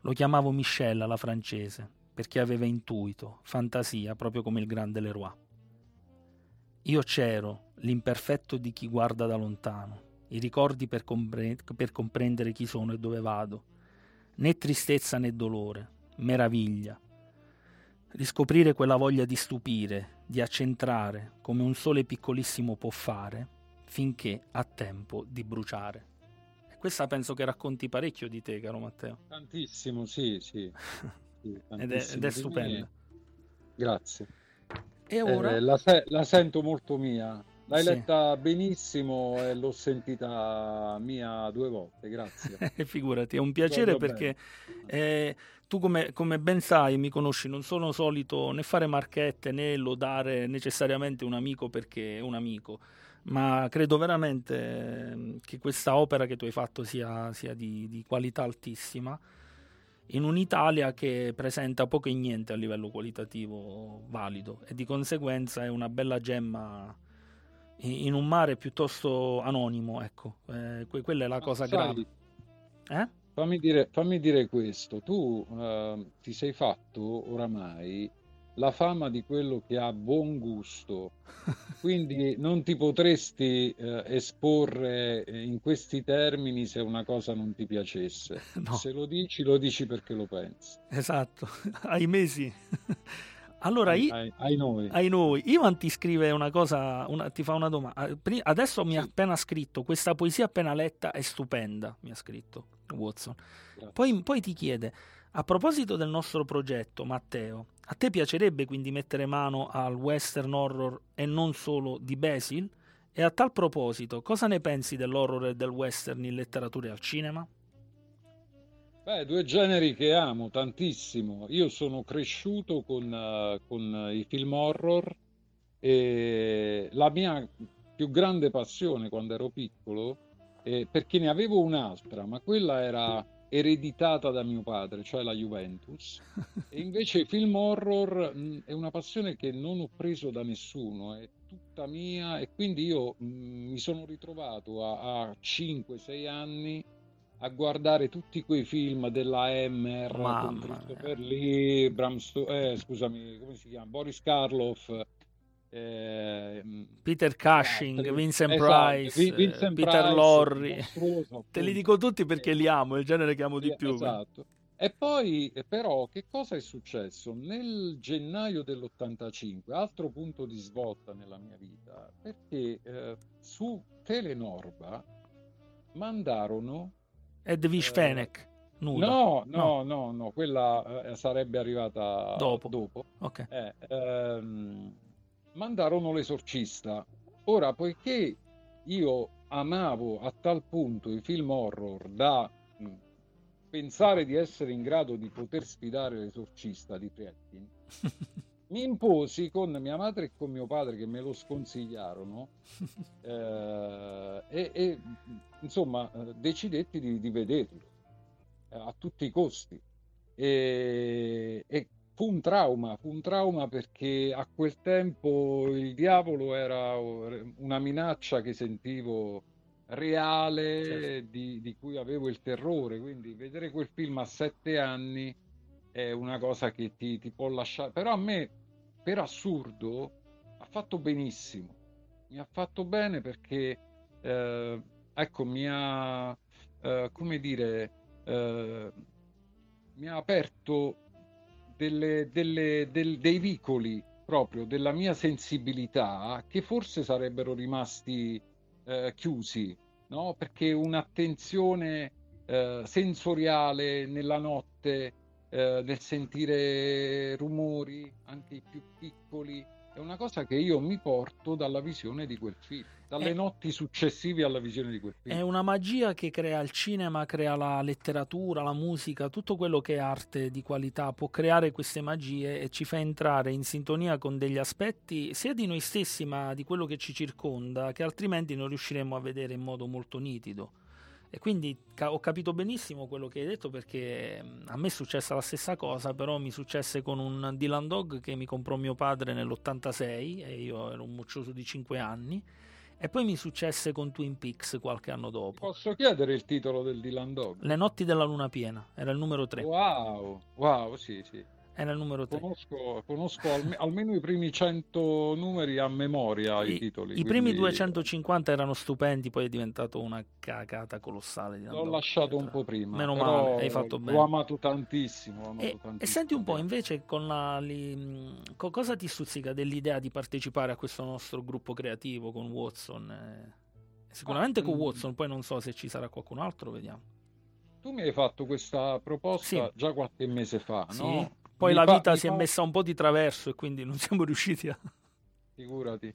Lo chiamavo Michelle la francese perché aveva intuito, fantasia, proprio come il grande Leroy. Io c'ero, l'imperfetto di chi guarda da lontano, i ricordi per, compre- per comprendere chi sono e dove vado, né tristezza né dolore, meraviglia, riscoprire quella voglia di stupire, di accentrare, come un sole piccolissimo può fare, finché ha tempo di bruciare. E questa penso che racconti parecchio di te, caro Matteo. Tantissimo, sì, sì. sì [laughs] ed, è, ed è stupenda. Grazie. E ora? Eh, la, se- la sento molto mia. L'hai sì. letta benissimo e l'ho sentita mia due volte, grazie. [laughs] Figurati, è un piacere perché eh, tu come, come, ben sai, mi conosci, non sono solito né fare marchette né lodare necessariamente un amico perché è un amico, ma credo veramente ehm, che questa opera che tu hai fatto sia, sia di, di qualità altissima in un'Italia che presenta poco e niente a livello qualitativo valido e di conseguenza è una bella gemma in un mare piuttosto anonimo, ecco, eh, quella è la cosa grave. Eh? Fammi, dire, fammi dire questo, tu uh, ti sei fatto oramai la fama di quello che ha buon gusto, [laughs] quindi non ti potresti uh, esporre in questi termini se una cosa non ti piacesse. [laughs] No. Se lo dici, lo dici perché lo pensi. Esatto, [laughs] ai mesi. Allora, ai, ai, ai, noi. ai, noi. Ivan ti scrive una cosa, una, ti fa una domanda. Ah, adesso sì. mi ha appena scritto, questa poesia appena letta è stupenda, mi ha scritto Watson. Poi, poi, ti chiede, a proposito del nostro progetto, Matteo, a te piacerebbe quindi mettere mano al western horror e non solo di Basil? E a tal proposito, cosa ne pensi dell'horror e del western in letteratura e al cinema? Beh, due generi che amo tantissimo. Io sono cresciuto con, uh, con i film horror e la mia più grande passione quando ero piccolo, eh, perché ne avevo un'altra, ma quella era ereditata da mio padre, cioè la Juventus. E invece i film horror mh, è una passione che non ho preso da nessuno, è tutta mia e quindi io mh, mi sono ritrovato a, a 5-6 anni a guardare tutti quei film della Hammer Mamma Christopher Lee, Bram Sto- eh, scusami, come si chiama? Boris Karloff, eh, Peter Cushing, altri. Vincent esatto, Price, Vincent Peter Price, Lorre. Te li dico tutti perché li amo, è il genere che amo di più. Esatto. E poi però che cosa è successo? Nel gennaio dell'85, altro punto di svolta nella mia vita, perché eh, su Telenorba mandarono Edwige eh, Fenech. Nuda. No, no, no, no, quella eh, sarebbe arrivata dopo. dopo. Okay. Eh, ehm, mandarono l'esorcista. Ora, poiché io amavo a tal punto i film horror da mh, pensare di essere in grado di poter sfidare l'esorcista di Friedkin, [laughs] mi imposi con mia madre e con mio padre che me lo sconsigliarono [laughs] eh, e, e, insomma eh, decidetti di, di vederlo eh, a tutti i costi e, e, fu un trauma, fu un trauma perché a quel tempo il diavolo era una minaccia che sentivo reale, certo. di, di cui avevo il terrore, quindi vedere quel film a sette anni è una cosa che ti, ti può lasciare, però a me, per assurdo, ha fatto benissimo. Mi ha fatto bene perché, eh, ecco, mi ha, eh, come dire, eh, mi ha aperto delle, delle, del- dei vicoli proprio della mia sensibilità che forse sarebbero rimasti eh, chiusi, no? Perché un'attenzione eh, sensoriale nella notte, eh, nel sentire rumori, anche i più piccoli, è una cosa che io mi porto dalla visione di quel film, dalle Eh. notti successive alla visione di quel film. È una magia che crea il cinema, crea la letteratura, la musica, tutto quello che è arte di qualità può creare queste magie e ci fa entrare in sintonia con degli aspetti sia di noi stessi ma di quello che ci circonda che altrimenti non riusciremo a vedere in modo molto nitido. E quindi ca- ho capito benissimo quello che hai detto perché mm, a me è successa la stessa cosa, però mi successe con un Dylan Dog che mi comprò mio padre nell'86 e io ero un moccioso di 5 anni. E poi mi successe con Twin Peaks qualche anno dopo. Posso chiedere il titolo del Dylan Dog? Le notti della luna piena, era il numero 3. Wow, wow, sì, sì. Era il numero 3. Conosco, conosco alme- almeno i primi 100 numeri a memoria, i, I, titoli. i primi quindi 250 erano stupendi, poi è diventato una cagata colossale. L'ho lasciato un po' prima. Meno male, hai fatto bene. L'ho amato tantissimo. l'ho amato E, e tantissimo. senti un po' invece con la, li- co- cosa ti stuzzica dell'idea di partecipare a questo nostro gruppo creativo con Watson? eh? Sicuramente con mm. Watson, poi non so se ci sarà qualcun altro, vediamo. Tu mi hai fatto questa proposta Sì. già qualche mese fa, Sì. no? Poi Mi la fa- vita si è fa- messa un po' di traverso e quindi non siamo [laughs] riusciti a... Figurati.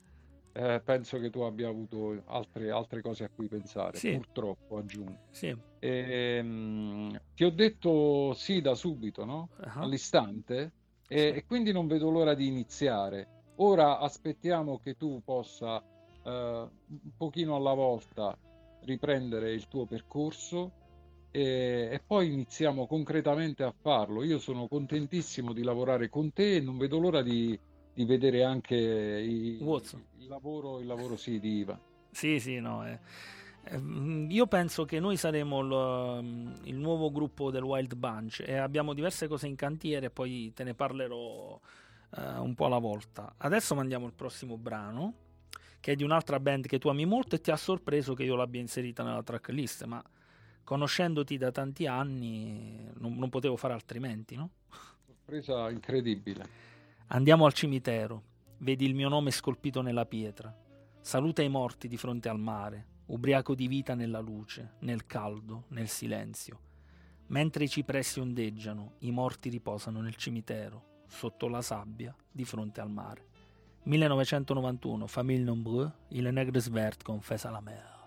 Eh, penso che tu abbia avuto altre, altre cose a cui pensare, Sì. purtroppo aggiungo. Sì. Ehm, ti ho detto sì da subito, no? ah. all'istante e, e quindi non vedo l'ora di iniziare. Ora aspettiamo che tu possa eh, un pochino alla volta riprendere il tuo percorso e, e poi iniziamo concretamente a farlo. Io sono contentissimo di lavorare con te e non vedo l'ora di, di vedere anche i- il lavoro, il lavoro sì, di Iva. Sì, sì, no. eh. Eh, mm, Io penso che noi saremo il, mm, il nuovo gruppo del Wild Bunch e abbiamo diverse cose in cantiere, poi te ne parlerò eh, un po' alla volta. Adesso mandiamo il prossimo brano, che è di un'altra band che tu ami molto e ti ha sorpreso che io l'abbia inserita nella tracklist, ma conoscendoti da tanti anni non, non potevo fare altrimenti, no? Sorpresa incredibile. Andiamo al cimitero, vedi il mio nome scolpito nella pietra. Saluta i morti di fronte al mare, ubriaco di vita nella luce, nel caldo, nel silenzio. Mentre i cipressi ondeggiano, i morti riposano nel cimitero, sotto la sabbia, di fronte al mare. 1991, Famille Nombreux, Il Negres Vert confessa la mer. mer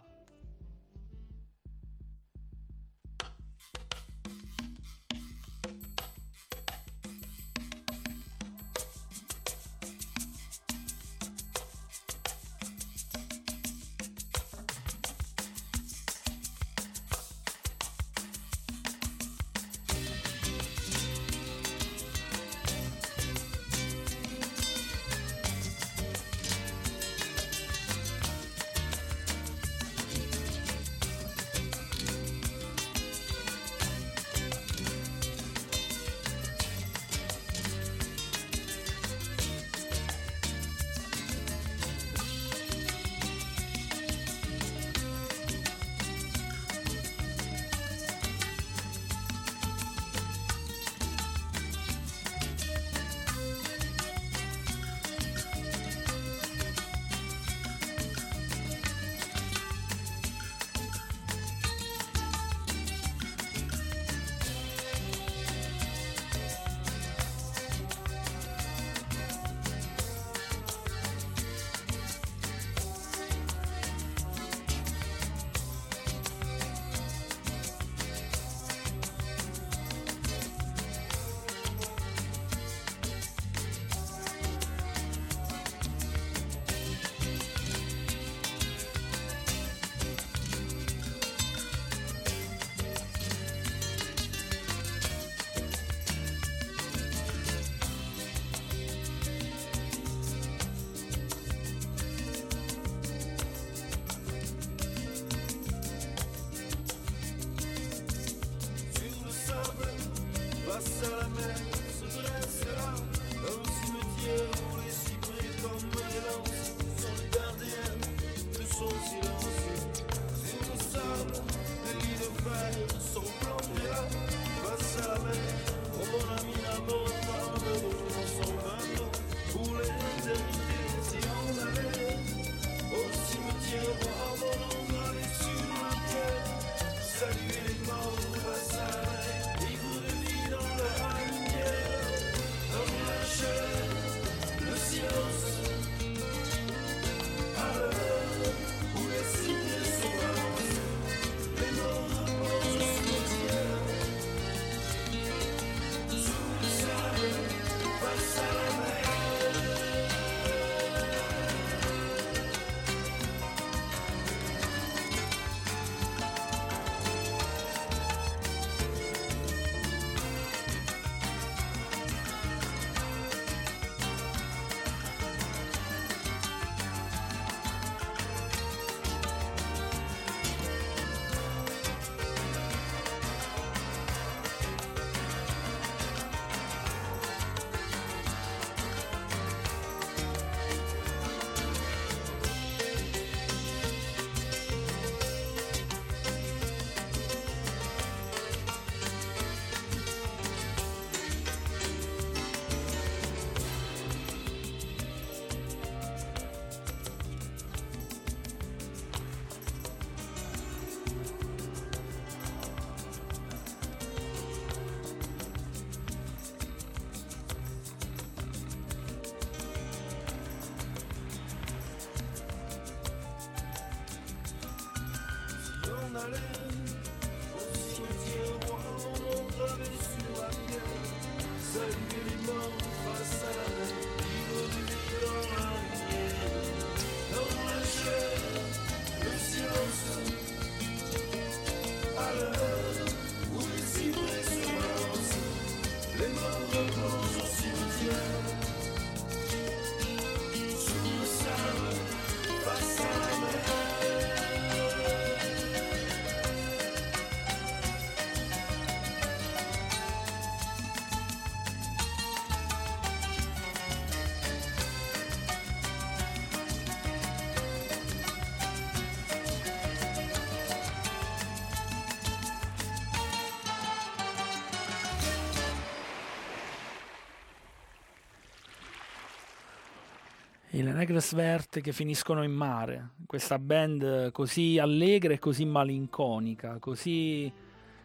I Negres Verte che finiscono in mare, questa band così allegra e così malinconica, così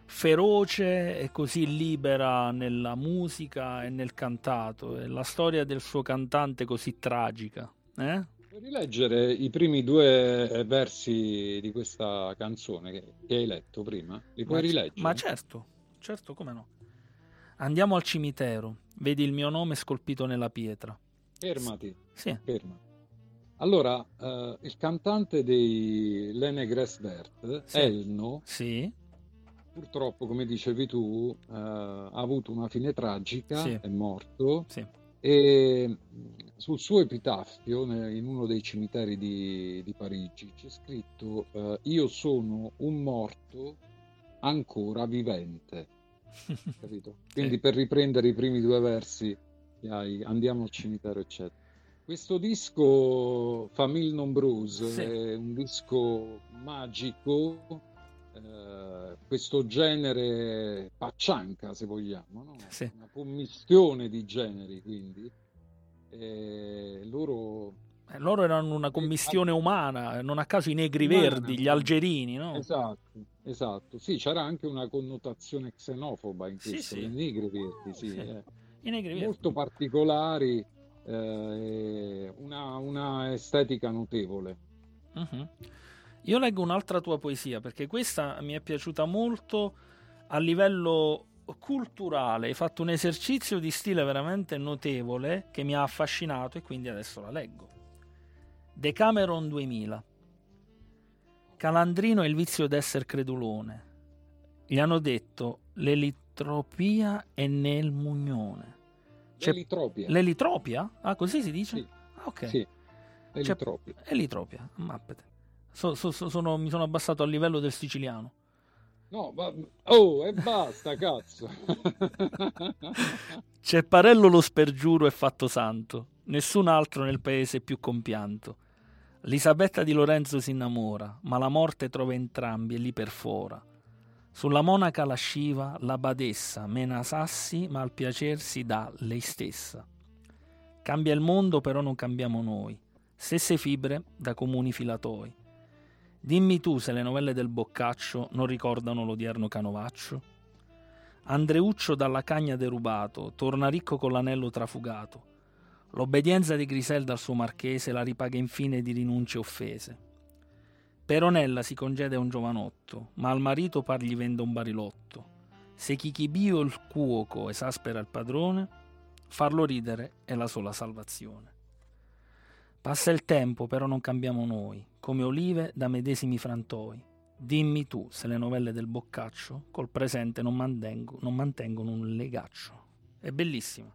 feroce e così libera nella musica e nel cantato, e la storia del suo cantante così tragica. Eh? Rileggere i primi due versi di questa canzone che, che hai letto prima? Li puoi ma, rileggere? ma certo, certo, come no. Andiamo al cimitero, vedi il mio nome scolpito nella pietra. Fermati, Sì, ferma. Allora, eh, il cantante dei Lene Gressvert, Sì. Elno, sì, purtroppo, come dicevi tu, eh, ha avuto una fine tragica, Sì. è morto sì. e mh, sul suo epitaffio, in uno dei cimiteri di, di Parigi, c'è scritto eh, Io sono un morto ancora vivente, [laughs] capito? Quindi per riprendere i primi due versi hai, andiamo al cimitero, eccetera. Questo disco Famille Nombreuse Sì. è un disco magico, eh, questo genere paccianca se vogliamo, no? Sì. una commistione di generi quindi. E loro Eh, Loro erano una commistione umana, non a caso i negri Umana, verdi, gli algerini, no? Esatto, esatto. Sì, c'era anche una connotazione xenofoba in Sì, questo, sì. le negre verdi, sì, Sì. eh. I negri verdi. molto particolari, eh, una, una estetica notevole. Mhm. Io leggo un'altra tua poesia perché questa mi è piaciuta molto a livello culturale. Hai fatto un esercizio di stile veramente notevole che mi ha affascinato e quindi adesso la leggo. Decameron 2000. Calandrino è il vizio d'essere credulone. Gli hanno detto l'elitropia è nel mugnone. C'è- L'elitropia, L'elitropia? Ah, così si dice? Sì. Ah, ok. sì, l'elitropia. Elitropia, mappete. So- so- so- sono- mi sono abbassato al livello del siciliano. No, ma... Oh, e basta, cazzo. [laughs] Cepparello lo spergiuro è fatto santo, nessun altro nel paese più compianto. Elisabetta di Lorenzo si innamora, ma la morte trova entrambi e li perfora. Sulla monaca lasciva la badessa, mena sassi, ma al piacer si dà lei stessa. Cambia il mondo, però non cambiamo noi. Stesse fibre da comuni filatoi. Dimmi tu se le novelle del Boccaccio non ricordano l'odierno canovaccio? Andreuccio dalla cagna derubato torna ricco con l'anello trafugato. L'obbedienza di Griselda al suo marchese la ripaga infine di rinunce offese. Peronella si congede a un giovanotto, ma al marito par gli vende un barilotto. Se Chichibio il cuoco esaspera il padrone, farlo ridere è la sola salvazione. Passa il tempo, però non cambiamo noi, come olive da medesimi frantoi. Dimmi tu se le novelle del Boccaccio col presente non, mantengo, non mantengono un legaccio. È bellissima,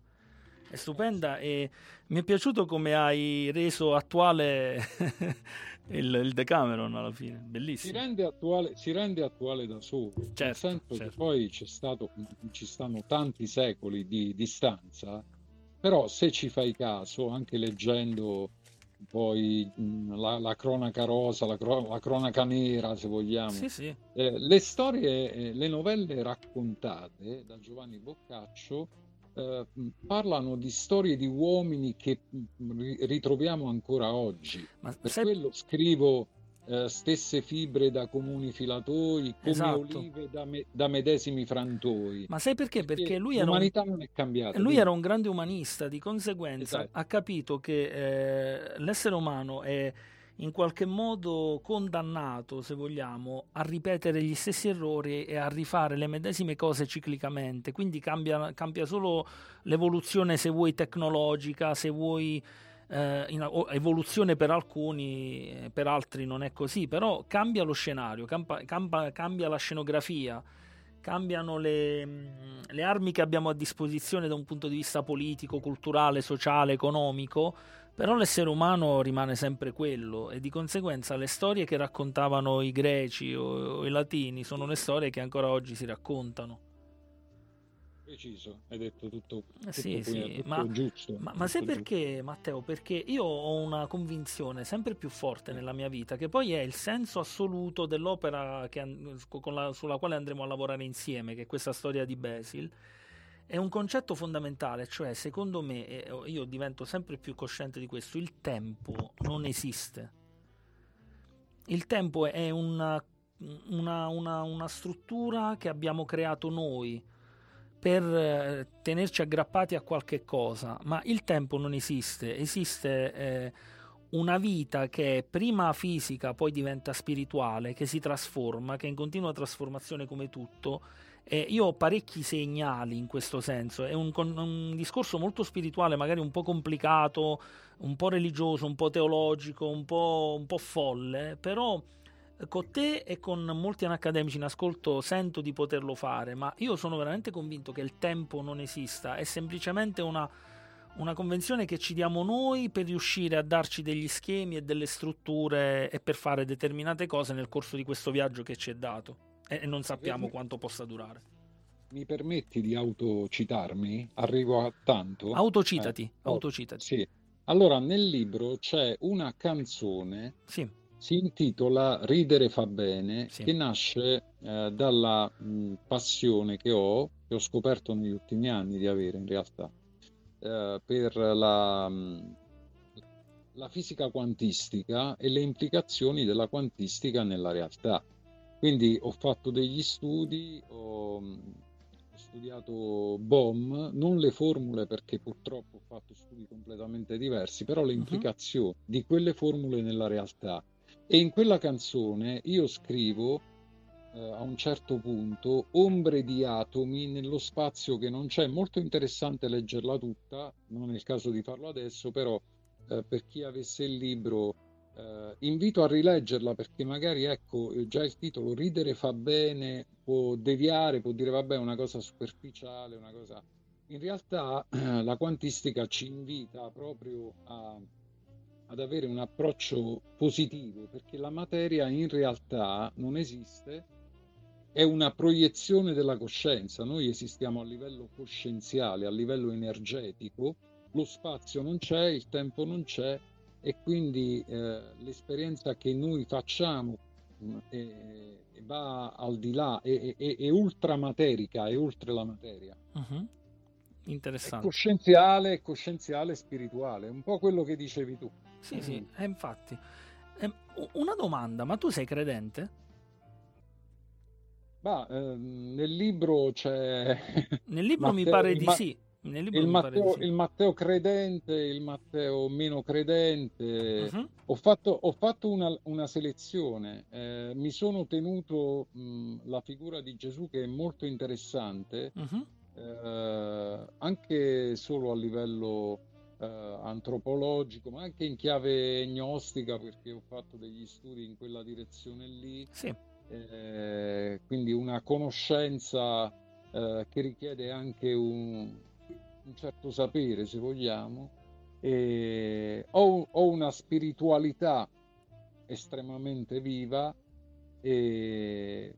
è stupenda e mi è piaciuto come hai reso attuale [laughs] il, il Decameron alla fine, Si bellissimo. rende attuale, si rende attuale da solo, nel Certo, senso che certo. poi c'è stato, ci stanno tanti secoli di distanza, però se ci fai caso, anche leggendo poi mh, la, la cronaca rosa, la, cro- la cronaca nera, se vogliamo, Sì, sì, eh, le storie, eh, le novelle raccontate da Giovanni Boccaccio eh, parlano di storie di uomini che ri- ritroviamo ancora oggi. ma Per sai, quello scrivo eh, stesse fibre da comuni filatoi, come Esatto. olive da, me- da medesimi frantoi. ma sai perché? Perché lui era un, l'umanità non è cambiata. lui era un grande umanista, di conseguenza Esatto. ha capito che eh, l'essere umano è in qualche modo condannato, se vogliamo, a ripetere gli stessi errori e a rifare le medesime cose ciclicamente. Quindi cambia, cambia solo l'evoluzione, se vuoi, tecnologica, se vuoi eh, in- o evoluzione per alcuni, eh, per altri non è così, però cambia lo scenario, campa- campa- cambia la scenografia, cambiano le, le armi che abbiamo a disposizione da un punto di vista politico, culturale, sociale, economico, però l'essere umano rimane sempre quello e di conseguenza le storie che raccontavano i greci o, o i latini sono le storie che ancora oggi si raccontano. Preciso, hai detto tutto, Eh tutto sì, qui- sì, tutto ma- giusto. Ma, ma tutto sai giusto. perché, Matteo? Perché io ho una convinzione sempre più forte nella mia vita, che poi è il senso assoluto dell'opera che la- sulla quale andremo a lavorare insieme, che è questa storia di Basil. È un concetto fondamentale, cioè secondo me, io divento sempre più cosciente di questo, il tempo non esiste. Il tempo è una, una- una- una struttura che abbiamo creato noi per eh, tenerci aggrappati a qualche cosa, ma il tempo non esiste, esiste eh, una vita che è prima fisica, poi diventa spirituale, che si trasforma, che è in continua trasformazione come tutto. E io ho parecchi segnali in questo senso, è un, un discorso molto spirituale, magari un po' complicato, un po' religioso, un po' teologico, un po', un po' folle, però eh, con te e con molti accademici in ascolto sento di poterlo fare, ma io sono veramente convinto che il tempo non esista, è semplicemente una, una convenzione che ci diamo noi per riuscire a darci degli schemi e delle strutture e per fare determinate cose nel corso di questo viaggio che ci è dato e non sappiamo quanto possa durare. Mi permetti di autocitarmi? Arrivo a tanto? Autocitati, Eh, oh, autocitati. Sì. Allora, nel libro c'è una canzone Sì, si intitola Ridere fa bene, Sì. che nasce eh, dalla mh, passione che ho, che ho scoperto negli ultimi anni di avere in realtà, eh, per la, mh, la fisica quantistica e le implicazioni della quantistica nella realtà. Quindi ho fatto degli studi, ho, mh, ho studiato BOM, non le formule perché purtroppo ho fatto studi completamente diversi, però le Mhm. implicazioni di quelle formule nella realtà. E in quella canzone io scrivo eh, a un certo punto ombre di atomi nello spazio che non c'è. Molto interessante leggerla tutta, non è il caso di farlo adesso, però eh, per chi avesse il libro eh, invito a rileggerla perché magari ecco eh, già il titolo Ridere fa bene, può deviare, può dire vabbè una cosa superficiale, una cosa... In realtà la quantistica ci invita proprio a ad avere un approccio positivo perché la materia in realtà non esiste è una proiezione della coscienza. Noi esistiamo a livello coscienziale, a livello energetico, lo spazio non c'è, il tempo non c'è e quindi eh, l'esperienza che noi facciamo è- va al di là, è, è, è ultramaterica, è oltre la materia. È Interessante. coscienziale, è coscienziale e spirituale, un po' quello che dicevi tu. Sì, sì, eh, infatti. Ehm, una domanda, ma tu sei credente? Ma ehm, nel libro c'è Nel libro [laughs] mi Matteo- pare il di Ma- sì. Il Matteo, il Matteo credente, il Matteo meno credente. Mhm. Ho fatto, ho fatto una, una selezione, eh, mi sono tenuto mh, la figura di Gesù che è molto interessante, Mhm. eh, anche solo a livello eh, antropologico, ma anche in chiave gnostica, perché ho fatto degli studi in quella direzione lì. Sì, Eh, quindi una conoscenza eh, che richiede anche un, un certo sapere, se vogliamo. E ho, ho una spiritualità estremamente viva e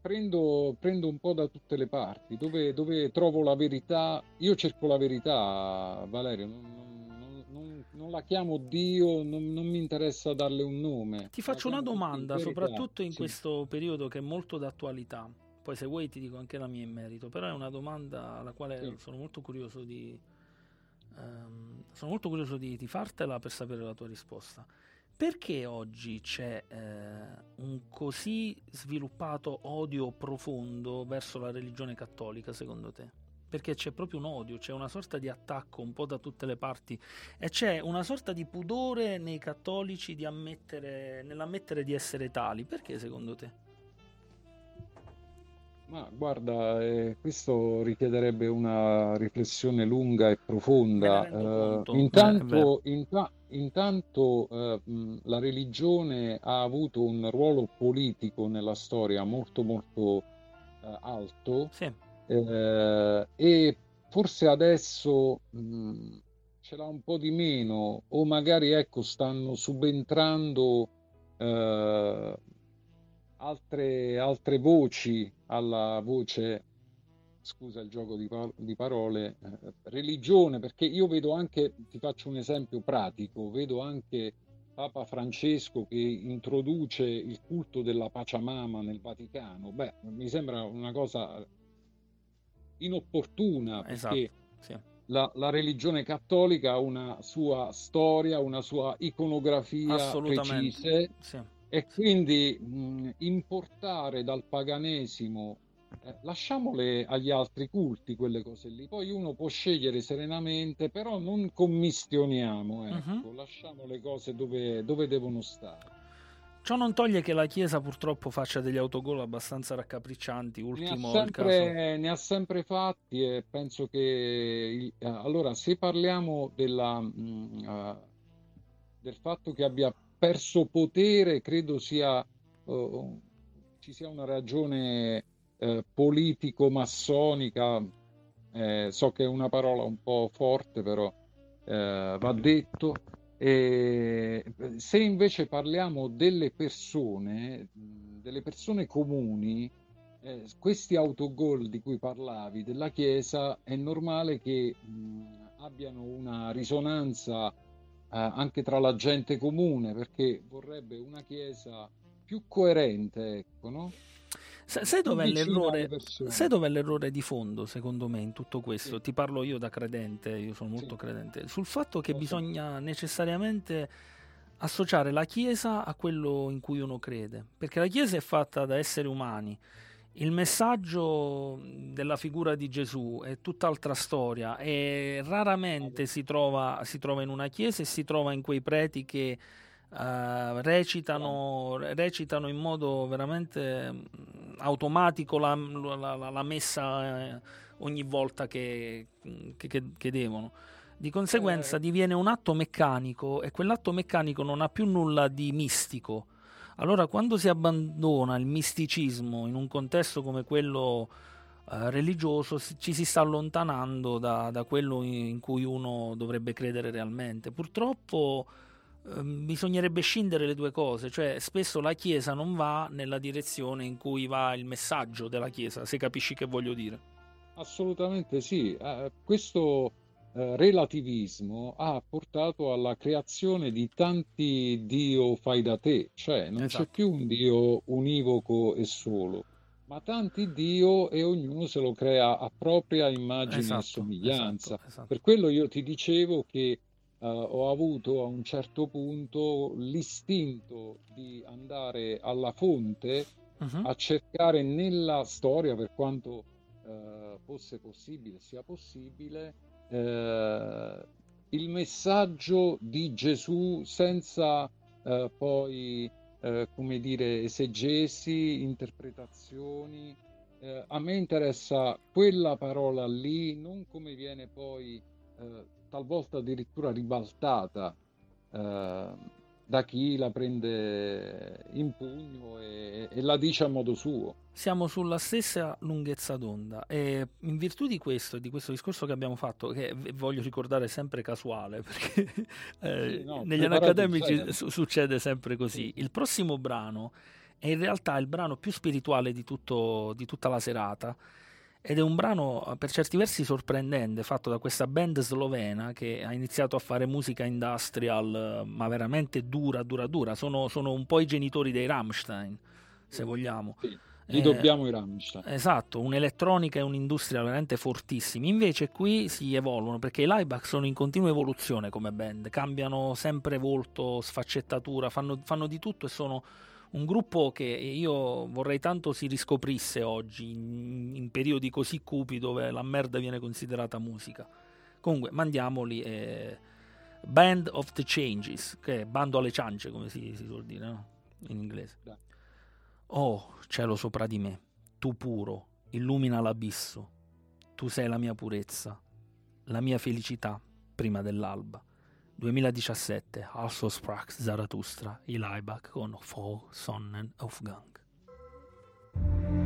prendo, prendo un po' da tutte le parti. Dove, dove trovo la verità, io cerco la verità, Valerio. Non, non- non- non- la chiamo Dio, non, non mi interessa darle un nome. ti faccio una domanda, soprattutto in sì. questo periodo che è molto d'attualità. Poi se vuoi ti dico anche la mia in merito, però è una domanda alla quale Sì. sono molto curioso di ehm, sono molto curioso di, di fartela per sapere la tua risposta. Perché oggi c'è eh, un così sviluppato odio profondo verso la religione cattolica, secondo te? Perché c'è proprio un odio, c'è una sorta di attacco un po' da tutte le parti e c'è una sorta di pudore nei cattolici di ammettere, nell'ammettere di essere tali. Perché secondo te? Ma guarda, eh, questo richiederebbe una riflessione lunga e profonda. Eh, eh, intanto, inta- intanto, eh, la religione ha avuto un ruolo politico nella storia molto molto eh, alto. Sì, eh, e forse adesso mh, ce l'ha un po' di meno o magari ecco stanno subentrando altre, altre voci alla voce, scusa il gioco di, di parole, eh, religione, perché io vedo anche, ti faccio un esempio pratico, vedo anche Papa Francesco che introduce il culto della Pachamama nel Vaticano. Beh, mi sembra una cosa inopportuna Esatto, perché sì. la, la religione cattolica ha una sua storia, una sua iconografia precise Sì. E quindi mh, importare dal paganesimo, eh, lasciamole agli altri culti quelle cose lì, poi uno può scegliere serenamente, però non commistioniamo, ecco, Mhm. lasciamo le cose dove, dove devono stare. Ciò non toglie che la Chiesa purtroppo faccia degli autogol abbastanza raccapriccianti. Ne ha Ultimo il caso. sempre, ne ha sempre fatti e penso che il- eh, allora se parliamo della, mh, eh, del fatto che abbia perso potere, credo sia oh, ci sia una ragione eh, politico-massonica. Eh, so che è una parola un po' forte, però eh, va detto. E se invece parliamo delle persone, delle persone comuni, eh, questi autogol di cui parlavi della Chiesa è normale che mh, abbiano una risonanza anche tra la gente comune, perché vorrebbe una Chiesa più coerente, ecco, no? Sa- Sai Più dov'è. Sai dov'è l'errore di fondo, secondo me, in tutto questo? Sì. Ti parlo io da credente, io sono molto Sì. credente, sul fatto che so. bisogna necessariamente associare la Chiesa a quello in cui uno crede, perché la Chiesa è fatta da esseri umani. Il messaggio della figura di Gesù è tutt'altra storia e raramente si trova, si trova in una chiesa e si trova in quei preti che eh, recitano, recitano in modo veramente mm, automatico la, la- la- messa eh, ogni volta che, che- che- che devono. Di conseguenza Eh. diviene un atto meccanico e quell'atto meccanico non ha più nulla di mistico. Allora, quando si abbandona il misticismo in un contesto come quello eh, religioso, ci si sta allontanando da, da quello in, cui uno dovrebbe credere realmente. Purtroppo ehm, bisognerebbe scindere le due cose, cioè spesso la Chiesa non va nella direzione in cui va il messaggio della Chiesa, se capisci che voglio dire. Assolutamente sì. Eh, questo eh, relativismo ha portato alla creazione di tanti Dio fai da te, cioè non Esatto. c'è più un Dio univoco e solo, ma tanti Dio e ognuno se lo crea a propria immagine e Esatto, somiglianza. esatto, esatto. Per quello io ti dicevo che eh, ho avuto a un certo punto l'istinto di andare alla fonte Mhm. a cercare nella storia, per quanto eh, fosse possibile, sia possibile, eh, il messaggio di Gesù senza eh, poi, eh, come dire, esegesi, interpretazioni. Eh, a me interessa quella parola lì, non come viene poi eh, talvolta addirittura ribaltata eh, da chi la prende in pugno e, e la dice a modo suo. Siamo sulla stessa lunghezza d'onda e in virtù di questo di questo discorso che abbiamo fatto, che voglio ricordare sempre casuale, [laughs] perché eh, Sì, no, negli anni accademici su- succede sempre così. Sì. Il prossimo brano è in realtà il brano più spirituale di, tutto- di tutta la serata ed è un brano eh, per certi versi sorprendente, fatto da questa band slovena che ha iniziato a fare musica industrial, eh, ma veramente dura, dura, dura. Sono, sono un po' i genitori dei Rammstein, se vogliamo. Sì, gli Eh, dobbiamo i Rammstein. Esatto, un'elettronica e un'industria veramente fortissimi. Invece qui si evolvono perché i Laibach sono in continua evoluzione come band, cambiano sempre volto, sfaccettatura, fanno, fanno di tutto e sono un gruppo che io vorrei tanto si riscoprisse oggi in, in periodi così cupi dove la merda viene considerata musica. Comunque, mandiamoli. eh, Band of the Changes, che è bando alle ciance, come si, si suol dire no? in inglese. Oh, cielo sopra di me, tu puro, illumina l'abisso, tu sei la mia purezza, la mia felicità prima dell'alba. 2017, Also sprach Zarathustra, i Laibach con Vor Sonnenaufgang. Thank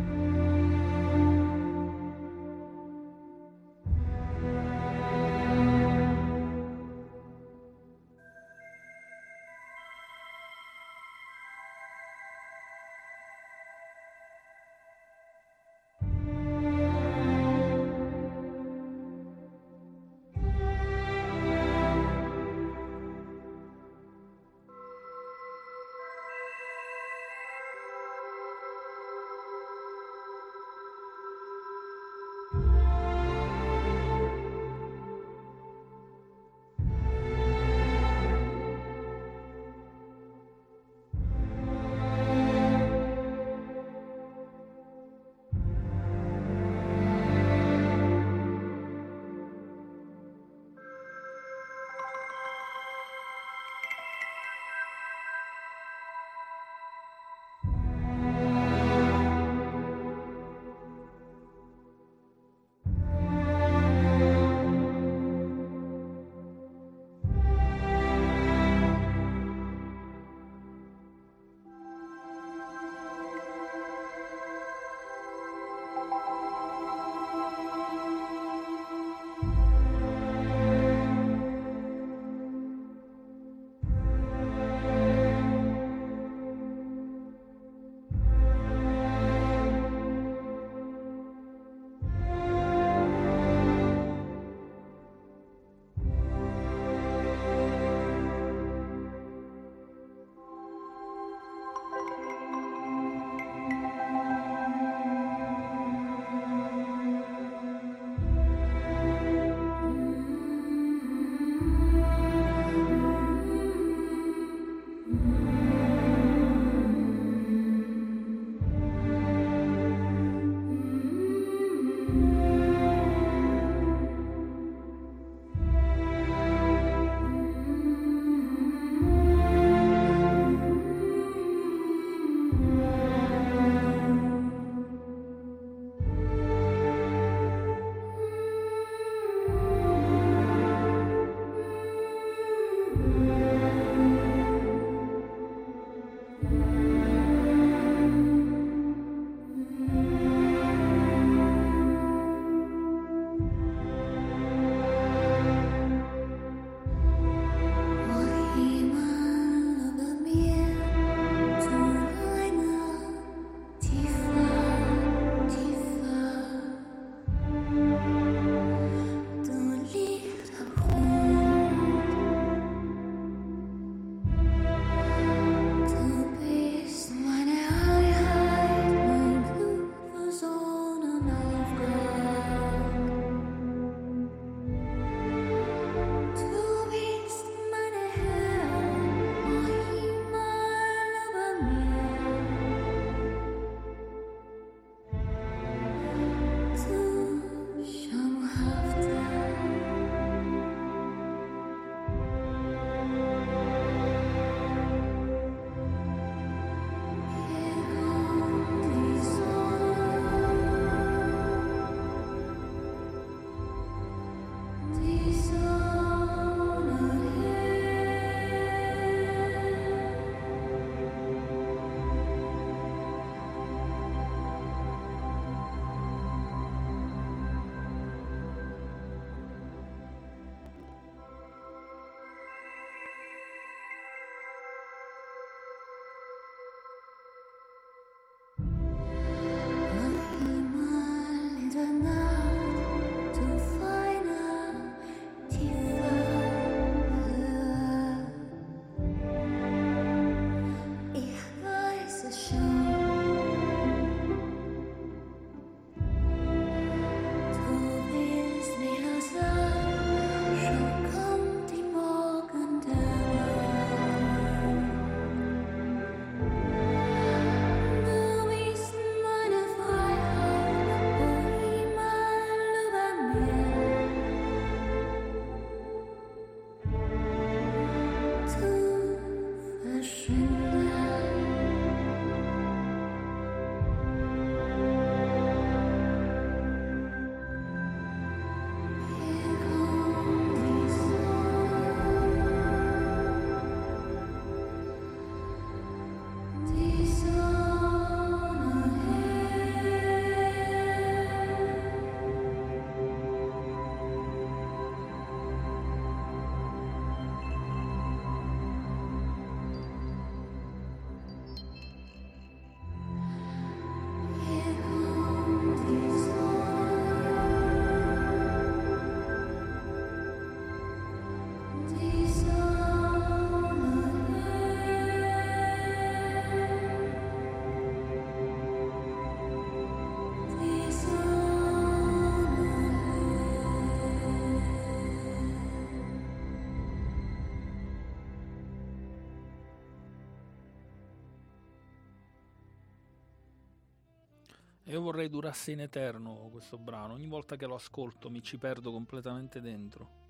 Io vorrei durasse in eterno questo brano. Ogni volta che lo ascolto mi ci perdo completamente dentro.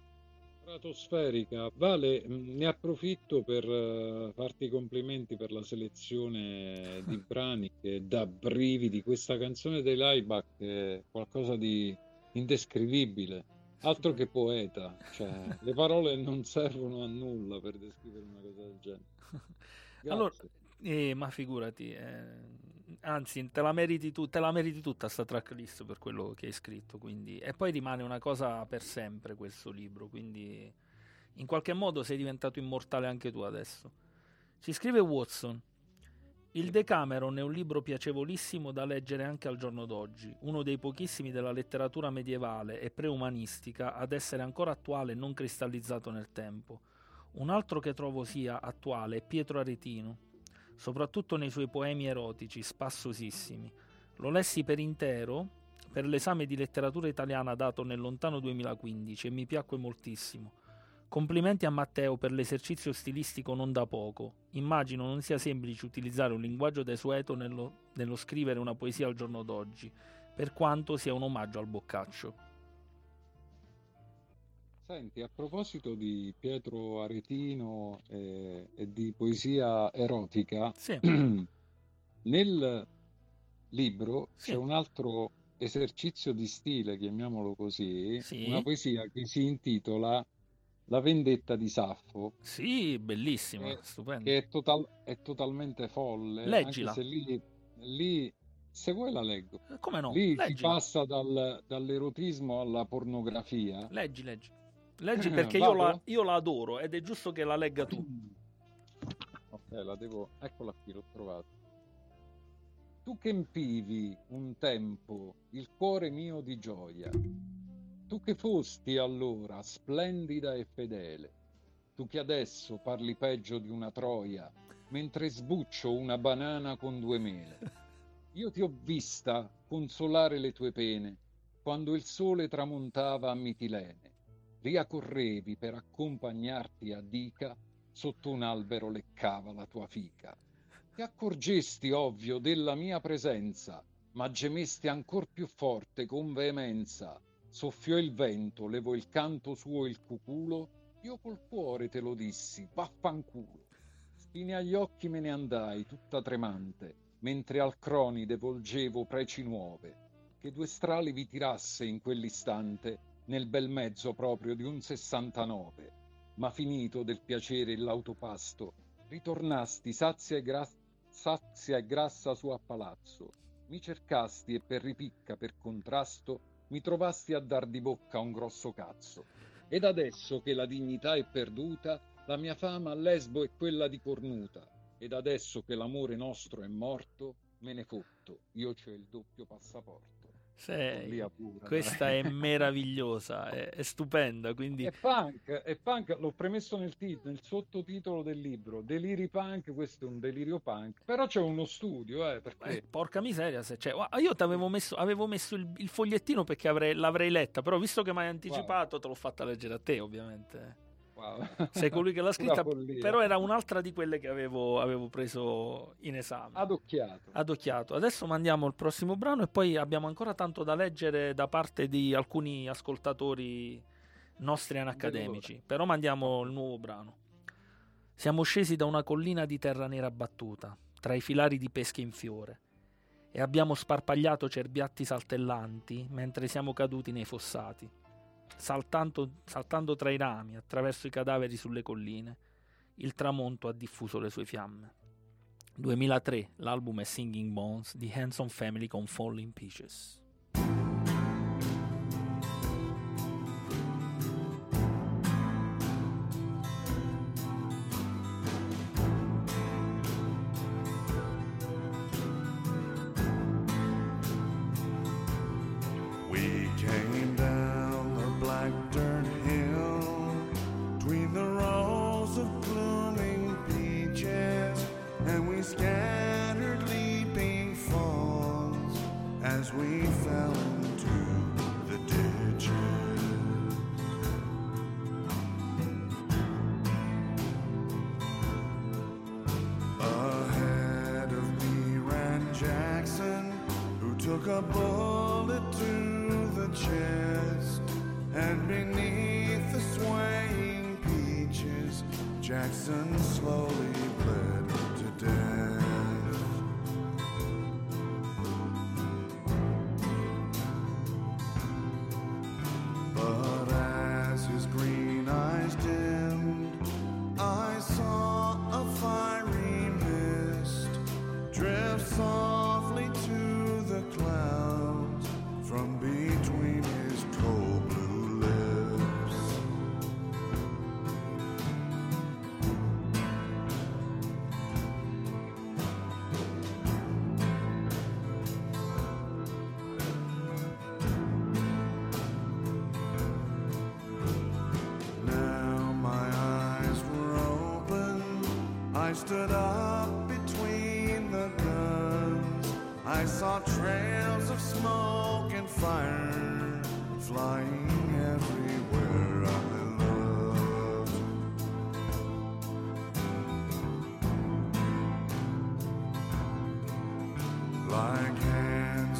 Stratosferica. Vale, ne approfitto per eh, farti i complimenti per la selezione di [laughs] brani che da brividi. Questa canzone dei Laibach è qualcosa di indescrivibile. Altro che poeta, cioè le parole non servono a nulla per descrivere una cosa del genere. [laughs] Allora, Grazie. eh, ma figurati, eh, anzi, te la meriti tu, te la meriti tutta sta tracklist per quello che hai scritto, quindi, e poi rimane una cosa per sempre questo libro, quindi in qualche modo sei diventato immortale anche tu adesso. Ci scrive Watson. Il Decameron è un libro piacevolissimo da leggere anche al giorno d'oggi, uno dei pochissimi della letteratura medievale e preumanistica ad essere ancora attuale e non cristallizzato nel tempo. Un altro che trovo sia attuale è Pietro Aretino, soprattutto nei suoi poemi erotici, spassosissimi. Lo lessi per intero per l'esame di letteratura italiana dato nel lontano 2015 e mi piacque moltissimo. Complimenti a Matteo per l'esercizio stilistico non da poco. Immagino non sia semplice utilizzare un linguaggio desueto nello, nello scrivere una poesia al giorno d'oggi, per quanto sia un omaggio al boccaccio. Senti, a proposito di Pietro Aretino e, e di poesia erotica, Sì, [clears throat] nel libro Sì. c'è un altro esercizio di stile, chiamiamolo così, Sì. una poesia che si intitola La vendetta di Saffo, sì, bellissima, Eh, stupenda. che è, total- è totalmente folle, Leggila. anche se lì, lì, se vuoi la leggo, Eh, Come no? lì si Leggila. passa dal- dall'erotismo alla pornografia. Leggi, leggi. Leggi Eh, perché io la, io la adoro ed è giusto che la legga tu. Ok, la devo... Eccola qui, l'ho trovata. Tu che empivi un tempo il cuore mio di gioia, tu che fosti allora splendida e fedele, tu che adesso parli peggio di una troia, mentre sbuccio una banana con due mele. Io ti ho vista consolare le tue pene quando il sole tramontava a Mitilene. Riacorrevi per accompagnarti a Dica sotto un albero leccava la tua fica. Ti accorgesti, ovvio, della mia presenza, ma gemesti ancor più forte con veemenza. Soffiò il vento, levò il canto suo il cuculo, io col cuore te lo dissi, vaffanculo. Spine agli occhi me ne andai, tutta tremante, mentre al cronide volgevo preci nuove, che due strali vi tirasse in quell'istante nel bel mezzo proprio di un 69 ma finito del piacere l'autopasto, ritornasti sazia e, gra- sazia e grassa su a palazzo. Mi cercasti e per ripicca, per contrasto, mi trovasti a dar di bocca un grosso cazzo. Ed adesso che la dignità è perduta, la mia fama a lesbo è quella di cornuta. Ed adesso che l'amore nostro è morto, me ne fotto, io c'ho il doppio passaporto. Sei- pura, Questa dai. è [laughs] meravigliosa, è, è stupenda, quindi È punk, è punk, l'ho premesso nel, tit- nel sottotitolo del libro, Deliri punk, questo è un delirio punk, però c'è uno studio, eh, eh, perché porca miseria se c'è. Guarda, Io ti avevo messo, avevo messo il, il fogliettino perché avrei- l'avrei letta, però visto che mi hai anticipato te l'ho fatta leggere a te ovviamente. Wow. Sei colui che l'ha [laughs] scritta, però era un'altra di quelle che avevo, avevo preso in esame. adocchiato. Adocchiato. Adesso mandiamo il prossimo brano e poi abbiamo ancora tanto da leggere da parte di alcuni ascoltatori nostri anacademici. Però mandiamo il nuovo brano. Siamo scesi da una collina di terra nera battuta, tra i filari di pesche in fiore, e abbiamo sparpagliato cerbiatti saltellanti mentre siamo caduti nei fossati, saltando, saltando tra i rami, attraverso i cadaveri sulle colline. Il tramonto ha diffuso le sue fiamme. 2003, l'album è Singing Bones di Handsome Family con Falling Peaches.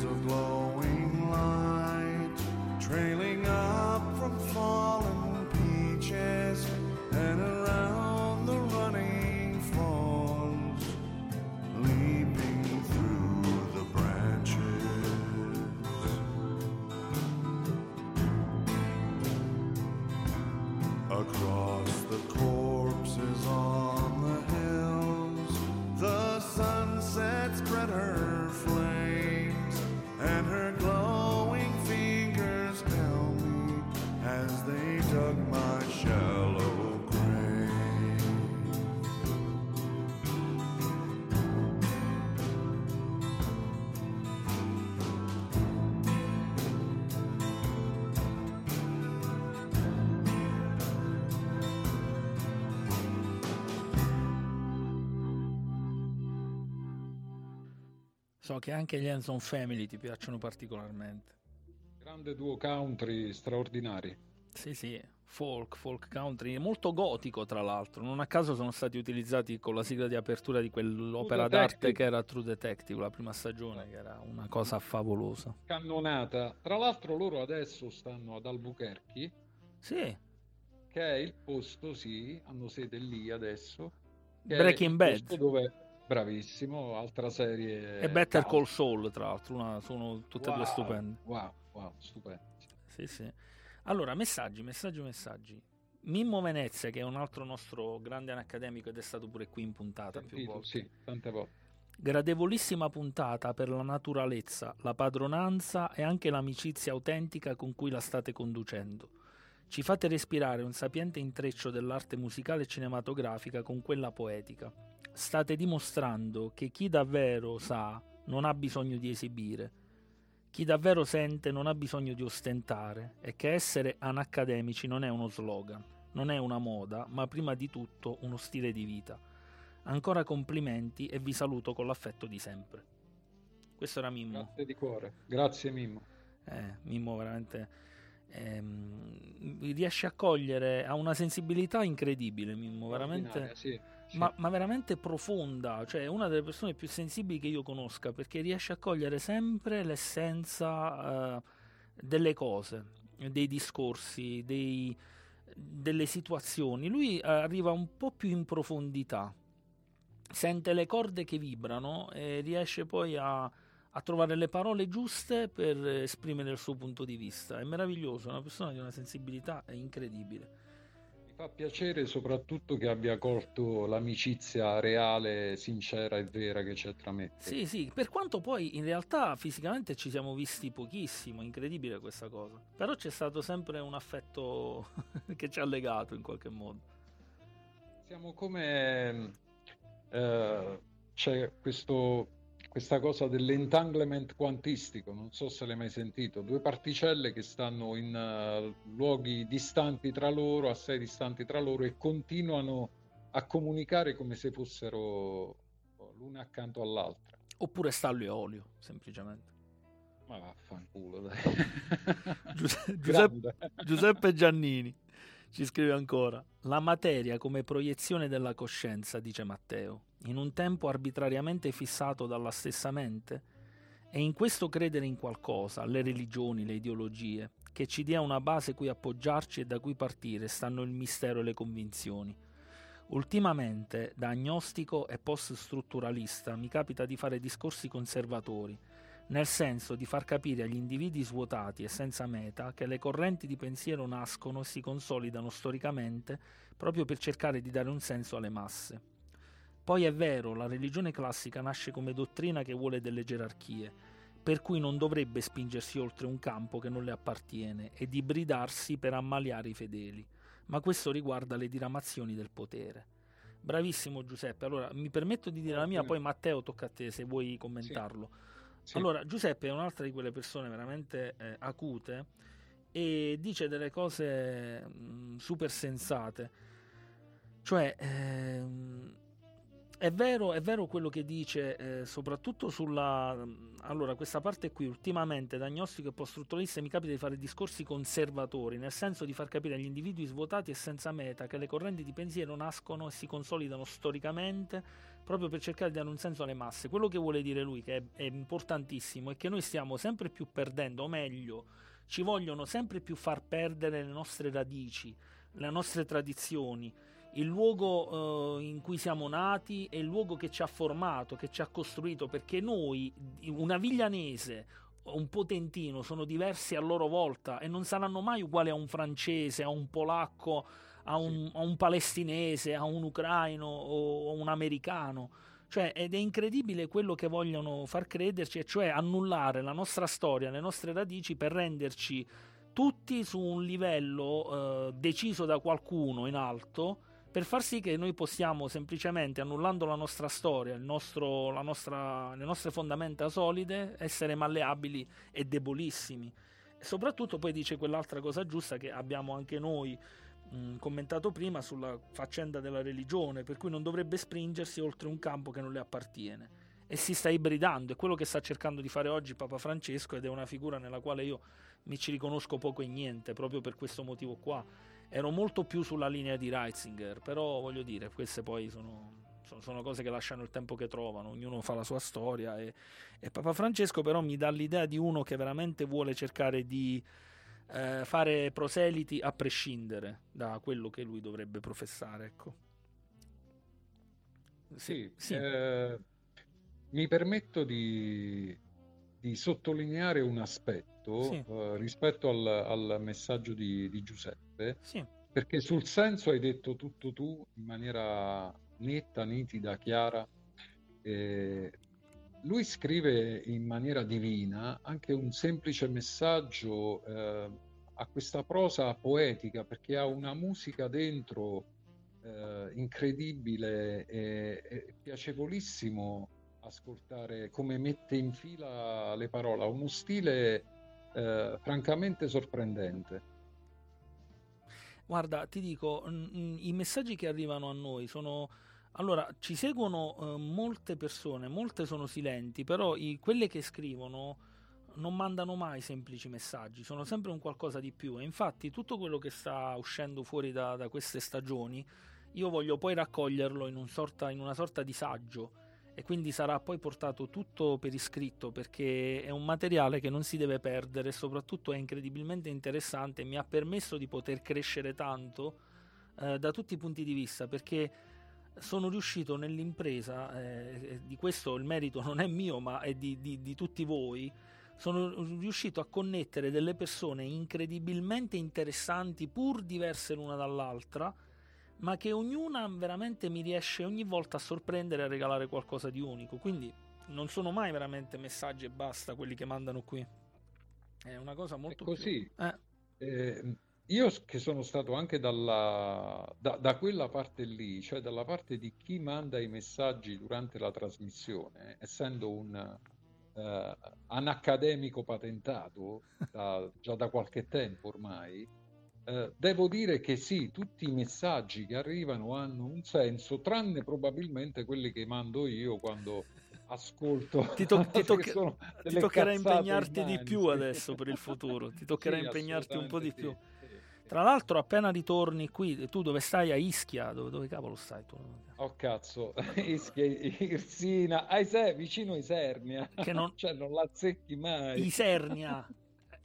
of glow. So che anche gli Hanson Family ti piacciono particolarmente. Grande duo country straordinari. Sì, sì, folk, folk country, molto gotico tra l'altro. Non a caso sono stati utilizzati con la sigla di apertura di quell'opera d'arte che era True Detective, la prima stagione, che era una cosa favolosa. Cannonata. Tra l'altro loro adesso stanno ad Albuquerque, Sì, che è il posto, sì, hanno sede lì adesso. Breaking Bad. Dove, bravissimo, altra serie. e Better. Call Saul, tra l'altro, una- sono tutte e due Wow, stupende. Wow, wow, stupendo. Sì, sì. Allora, messaggi, messaggi, messaggi. Mimmo Venezia, che è un altro nostro grande accademico ed è stato pure qui in puntata più Sentito, volte. sì, tante volte. Gradevolissima puntata per la naturalezza, la padronanza e anche l'amicizia autentica con cui la state conducendo. Ci fate respirare un sapiente intreccio dell'arte musicale e cinematografica con quella poetica. State dimostrando che chi davvero sa non ha bisogno di esibire, chi davvero sente non ha bisogno di ostentare e che essere anaccademici non è uno slogan, non è una moda, ma prima di tutto uno stile di vita. Ancora complimenti e vi saluto con l'affetto di sempre. Questo era Mimmo. Grazie di cuore. Grazie Mimmo. Eh, Mimmo veramente ehm, riesce a cogliere, ha una sensibilità incredibile Mimmo, veramente, sì, sì. ma, ma veramente profonda, cioè è una delle persone più sensibili che io conosca perché riesce a cogliere sempre l'essenza eh, delle cose, dei discorsi, dei- delle situazioni. Lui eh, arriva un po' più in profondità, sente le corde che vibrano e riesce poi a, a trovare le parole giuste per esprimere il suo punto di vista. È meraviglioso, è una persona di una sensibilità incredibile. Mi fa piacere soprattutto che abbia colto l'amicizia reale, sincera e vera che c'è tra me. e. Sì, sì, per quanto poi in realtà fisicamente ci siamo visti pochissimo, incredibile questa cosa. Però c'è stato sempre un affetto [laughs] che ci ha legato in qualche modo. Siamo come... eh, c'è questo, questa cosa dell'entanglement quantistico, non so se l'hai mai sentito, due particelle che stanno in eh, luoghi distanti tra loro, assai distanti tra loro e continuano a comunicare come se fossero l'una accanto all'altra. Oppure stallo e olio, semplicemente. Ma vaffanculo, dai. [laughs] Giuse- [laughs] Giuseppe. Giuseppe Giannini ci scrive ancora: La materia come proiezione della coscienza, dice Matteo, in un tempo arbitrariamente fissato dalla stessa mente, E in questo credere in qualcosa, le religioni, le ideologie, che ci dia una base cui appoggiarci e da cui partire, stanno il mistero e le convinzioni. Ultimamente, da agnostico e post-strutturalista, mi capita di fare discorsi conservatori, nel senso di far capire agli individui svuotati e senza meta che le correnti di pensiero nascono e si consolidano storicamente proprio per cercare di dare un senso alle masse. Poi è vero, la religione classica nasce come dottrina che vuole delle gerarchie, per cui non dovrebbe spingersi oltre un campo che non le appartiene ed ibridarsi per ammaliare i fedeli ma questo riguarda le diramazioni del potere. Bravissimo Giuseppe, allora mi permetto di dire la mia, poi Matteo tocca a te se vuoi commentarlo. Sì. Allora, Giuseppe è un'altra di quelle persone veramente eh, acute e dice delle cose mh, super sensate. Cioè, ehm, è vero, è vero quello che dice, eh, soprattutto sulla... Allora, questa parte qui, ultimamente, da agnostico e post-strutturalista mi capita di fare discorsi conservatori, nel senso di far capire agli individui svuotati e senza meta che le correnti di pensiero nascono e si consolidano storicamente proprio per cercare di dare un senso alle masse. Quello che vuole dire lui, che è, è importantissimo, è che noi stiamo sempre più perdendo, o meglio, ci vogliono sempre più far perdere le nostre radici, le nostre tradizioni, il luogo eh, in cui siamo nati è il luogo che ci ha formato, che ci ha costruito, perché noi, una viglianese, un potentino, sono diversi a loro volta e non saranno mai uguali a un francese, a un polacco, a un, a un palestinese, a un ucraino o a un americano. Cioè, ed è incredibile quello che vogliono far crederci, e cioè annullare la nostra storia, le nostre radici per renderci tutti su un livello eh, deciso da qualcuno in alto per far sì che noi possiamo semplicemente, annullando la nostra storia, nostro, la nostra, le nostre fondamenta solide, essere malleabili e debolissimi. E soprattutto poi dice quell'altra cosa giusta che abbiamo anche noi mh, commentato prima sulla faccenda della religione, per cui non dovrebbe spingersi oltre un campo che non le appartiene. E si sta ibridando, è quello che sta cercando di fare oggi Papa Francesco ed è una figura nella quale io mi ci riconosco poco e niente, proprio per questo motivo qua ero molto più sulla linea di Reitzinger, però voglio dire, queste poi sono, sono, cose che lasciano il tempo che trovano, ognuno fa la sua storia e, e Papa Francesco però mi dà l'idea di uno che veramente vuole cercare di eh, fare proseliti a prescindere da quello che lui dovrebbe professare. Ecco. Sì, sì. eh, mi permetto di, di sottolineare un aspetto Sì. eh, rispetto al, al messaggio di, di Giuseppe, Sì, perché sul senso hai detto tutto tu in maniera netta, nitida, chiara. Eh, lui scrive in maniera divina anche un semplice messaggio eh, a questa prosa poetica, perché ha una musica dentro eh, incredibile e, e piacevolissimo ascoltare come mette in fila le parole, ha uno stile eh, francamente sorprendente. Guarda, ti dico, i messaggi che arrivano a noi sono... Allora, ci seguono eh, molte persone, molte sono silenti, però i- quelle che scrivono non mandano mai semplici messaggi, sono sempre un qualcosa di più. E infatti tutto quello che sta uscendo fuori da, da queste stagioni, io voglio poi raccoglierlo in, un sorta- in una sorta di saggio e quindi sarà poi portato tutto per iscritto perché è un materiale che non si deve perdere soprattutto è incredibilmente interessante e mi ha permesso di poter crescere tanto eh, da tutti i punti di vista perché sono riuscito nell'impresa, eh, di questo il merito non è mio ma è di, di- di tutti voi, sono riuscito a connettere delle persone incredibilmente interessanti pur diverse l'una dall'altra ma che ognuna veramente mi riesce ogni volta a sorprendere e a regalare qualcosa di unico. Quindi non sono mai veramente messaggi e basta quelli che mandano qui. È una cosa molto È così. più... Eh, Eh, io che sono stato anche dalla, da, da quella parte lì, cioè dalla parte di chi manda i messaggi durante la trasmissione, essendo un, eh, un accademico patentato da- già da qualche tempo ormai, eh, devo dire che sì, tutti i messaggi che arrivano hanno un senso, tranne probabilmente quelli che mando io quando [laughs] ascolto. Ti, to- [laughs] ti sono ti toccherà impegnarti di più sì. adesso per il futuro, ti [laughs] toccherà Sì, impegnarti un po' di più. assolutamente sì, sì. Tra l'altro, appena ritorni qui, tu dove stai a Ischia? Dove, dove cavolo stai tu? Oh cazzo, Ischia, Irsina, a Ise- vicino a Isernia. Che non- Cioè, non l'azzecchi mai. Isernia.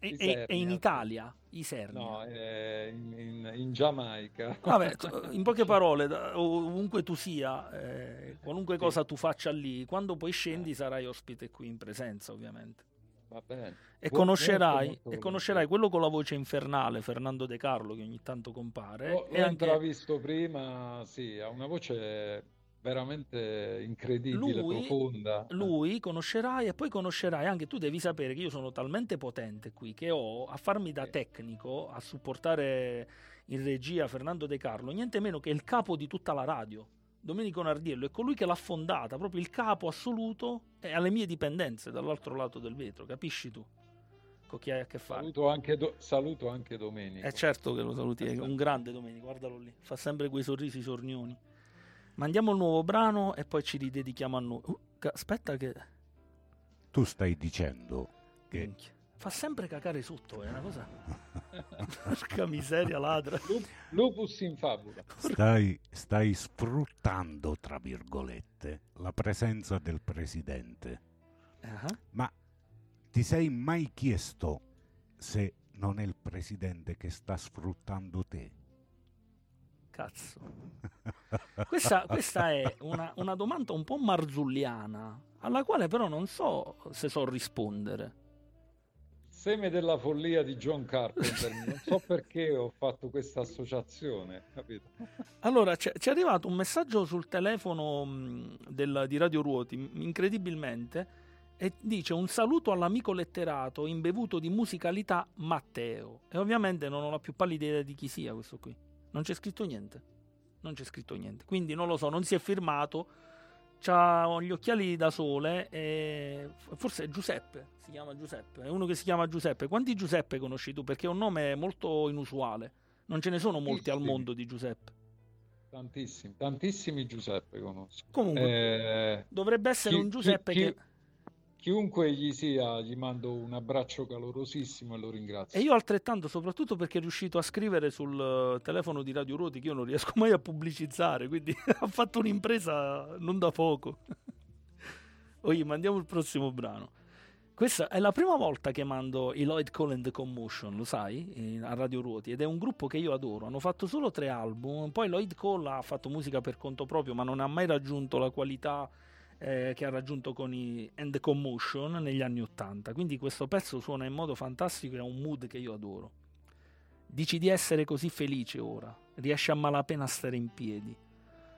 E, e- e in. Italia? Isernia. No, è in, in- in Giamaica. Vabbè, [laughs] in poche parole, ovunque tu sia, eh, qualunque Sì. cosa tu faccia lì, quando poi scendi sarai ospite qui in presenza, ovviamente. Va bene. E Buon- conoscerai, e conoscerai quello con la voce infernale, Fernando De Carlo, che ogni tanto compare. L'ho, e l'ho anche intravisto prima, sì, ha una voce veramente incredibile, Lui- profonda. lui conoscerai e poi conoscerai anche tu devi sapere che io sono talmente potente qui che ho a farmi da tecnico a supportare in regia Fernando De Carlo niente meno che il capo di tutta la radio Domenico Nardiello è colui che l'ha fondata proprio il capo assoluto e alle mie dipendenze dall'altro lato del vetro capisci tu con chi hai a che fare Saluto anche, Do- saluto anche Domenico. è certo che lo saluti, è [laughs] un grande Domenico, guardalo lì, fa sempre quei sorrisi sornioni. Mandiamo il nuovo brano e poi ci ridedichiamo a noi. Uh, aspetta che... Tu stai dicendo che Minchia. Fa sempre cacare sotto, è una cosa... [laughs] Porca miseria ladra. Lu- Lupus in fabula. stai, stai sfruttando, tra virgolette, la presenza del presidente. Ah, Ma ti sei mai chiesto se non è il presidente che sta sfruttando te? Cazzo. Questa, questa è una, una domanda un po' marzulliana, alla quale però non so se so rispondere. Seme della follia di John Carpenter. Non so perché ho fatto questa associazione, capito? Allora, c'è, c'è arrivato un messaggio sul telefono mh, del- di Radio Ruoti, incredibilmente, e dice un saluto all'amico letterato imbevuto di musicalità Matteo. E ovviamente non ho la più pallida idea di chi sia questo qui. Non c'è scritto niente. Non c'è scritto niente. Quindi non lo so, non si è firmato. C'ha gli occhiali da sole e forse è Giuseppe, si chiama Giuseppe. È uno che si chiama Giuseppe. Quanti Giuseppe conosci tu? Perché è un nome molto inusuale. Non ce ne sono molti al mondo di Giuseppe. Tantissimi, tantissimi Giuseppe conosco. Comunque, Eh, dovrebbe essere chi- un Giuseppe chi- che... Chiunque gli sia, gli mando un abbraccio calorosissimo e lo ringrazio. E io altrettanto, soprattutto perché è riuscito a scrivere sul eh, telefono di Radio Ruoti che io non riesco mai a pubblicizzare, quindi [laughs] ha fatto un'impresa non da poco. [laughs] Oggi mandiamo il prossimo brano. Questa è la prima volta che mando i Lloyd Cole and the Commotion, lo sai, a Radio Ruoti, ed è un gruppo che io adoro. Hanno fatto solo tre album, poi Lloyd Cole ha fatto musica per conto proprio, ma non ha mai raggiunto la qualità eh, che ha raggiunto con i the Commotion negli anni Ottanta. Quindi questo pezzo suona in modo fantastico e ha un mood che io adoro. Dici di essere così felice ora, riesci a malapena a stare in piedi.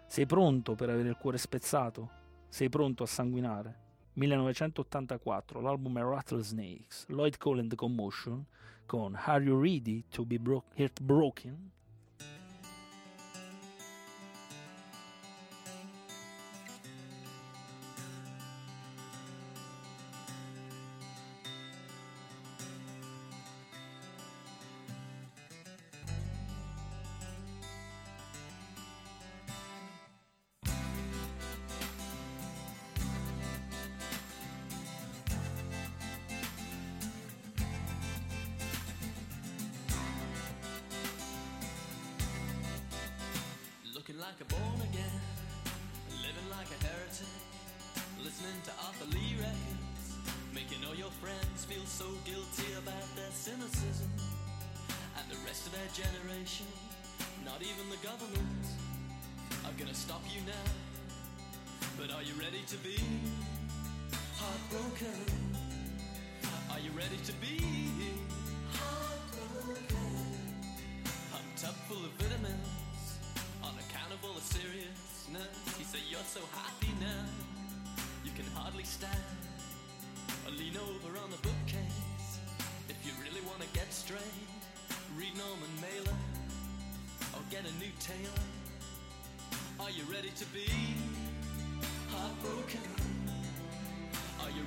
Sei pronto per avere il cuore spezzato? Sei pronto a sanguinare? 1984, l'album è Rattlesnakes, Lloyd Cole and the Commotion, con Are You Ready to Be bro- Heartbroken?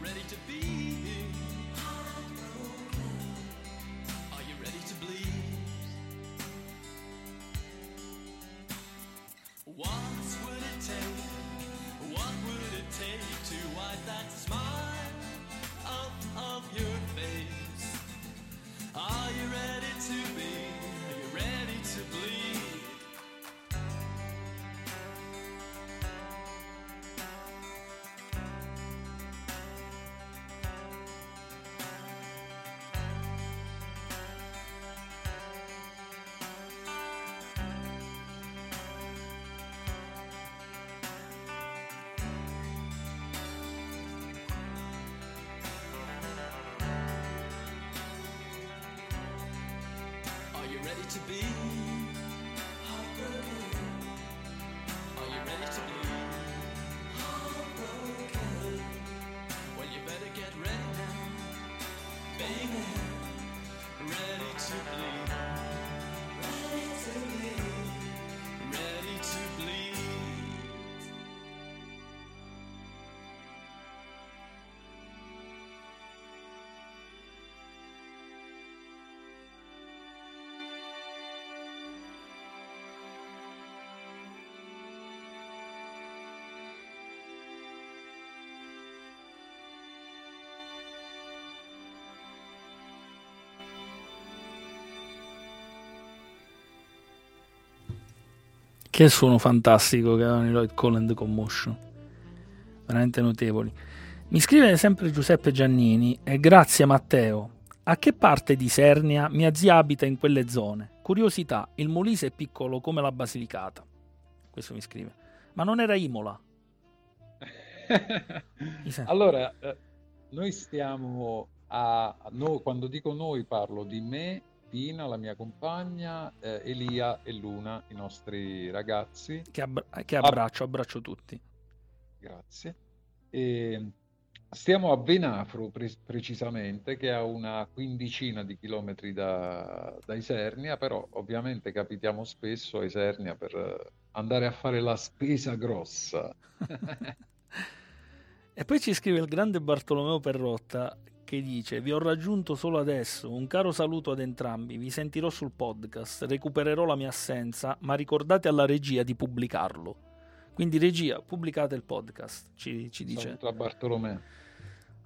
Ready to be to be Che suono fantastico che avevano i Lloyd Cole and the Commotion. Veramente notevoli. Mi scrive sempre Giuseppe Giannini e grazie Matteo. A che parte di Sernia mia zia abita in quelle zone? Curiosità, il Molise è piccolo come la Basilicata. Questo mi scrive. Ma non era Imola. [laughs] Allora, eh, noi stiamo a... no, quando dico noi parlo di me, Dina, la mia compagna, eh, Elia e Luna, i nostri ragazzi. Che, abbra- che abbraccio, abbraccio tutti. Grazie. E stiamo a Venafro pre- precisamente, che è a una quindicina di chilometri da, da Isernia, però ovviamente capitiamo spesso a Isernia per eh, andare a fare la spesa grossa. [laughs] E poi ci scrive il grande Bartolomeo Perrotta che dice: Vi ho raggiunto solo adesso. Un caro saluto ad entrambi. Vi sentirò sul podcast. Recupererò la mia assenza, ma ricordate alla regia di pubblicarlo. Quindi, regia, pubblicate il podcast. Ci, ci dice. A Bartolomeo.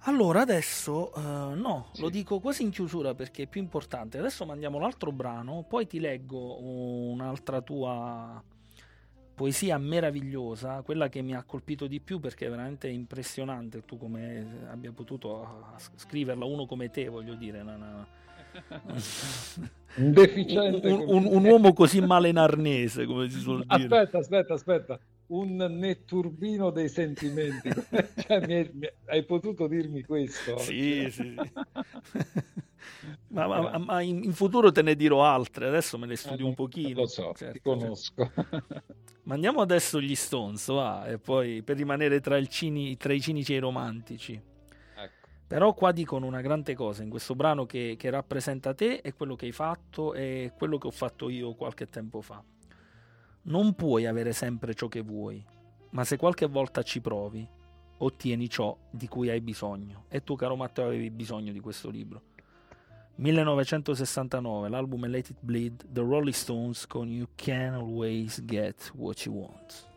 Allora, adesso eh, no, Sì. lo dico quasi in chiusura perché è più importante. Adesso mandiamo l'altro brano, poi ti leggo un'altra tua poesia meravigliosa, quella che mi ha colpito di più perché è veramente impressionante tu come abbia potuto ah, scriverla, uno come te, voglio dire. no, no. [laughs] Un deficiente. Un, un- un uomo così male in arnese, come si suol dire. Aspetta, aspetta, aspetta. Un netturbino dei sentimenti. [laughs] Cioè, mi hai, mi- hai potuto dirmi questo? Sì, sì, sì. [laughs] ma, ma- ma in, in futuro te ne dirò altre, adesso me le Eh, studio non- un pochino. Lo so, Certo, ti conosco. [laughs] Mandiamo adesso gli Stones, va, e poi per rimanere tra, cini- tra i cinici e i romantici. Ecco. Però qua dicono una grande cosa in questo brano che, che rappresenta te e quello che hai fatto e quello che ho fatto io qualche tempo fa. Non puoi avere sempre ciò che vuoi, ma se qualche volta ci provi, ottieni ciò di cui hai bisogno. E tu, caro Matteo, avevi bisogno di questo libro. 1969, l'album Let It Bleed, The Rolling Stones con You Can Always Get What You Want.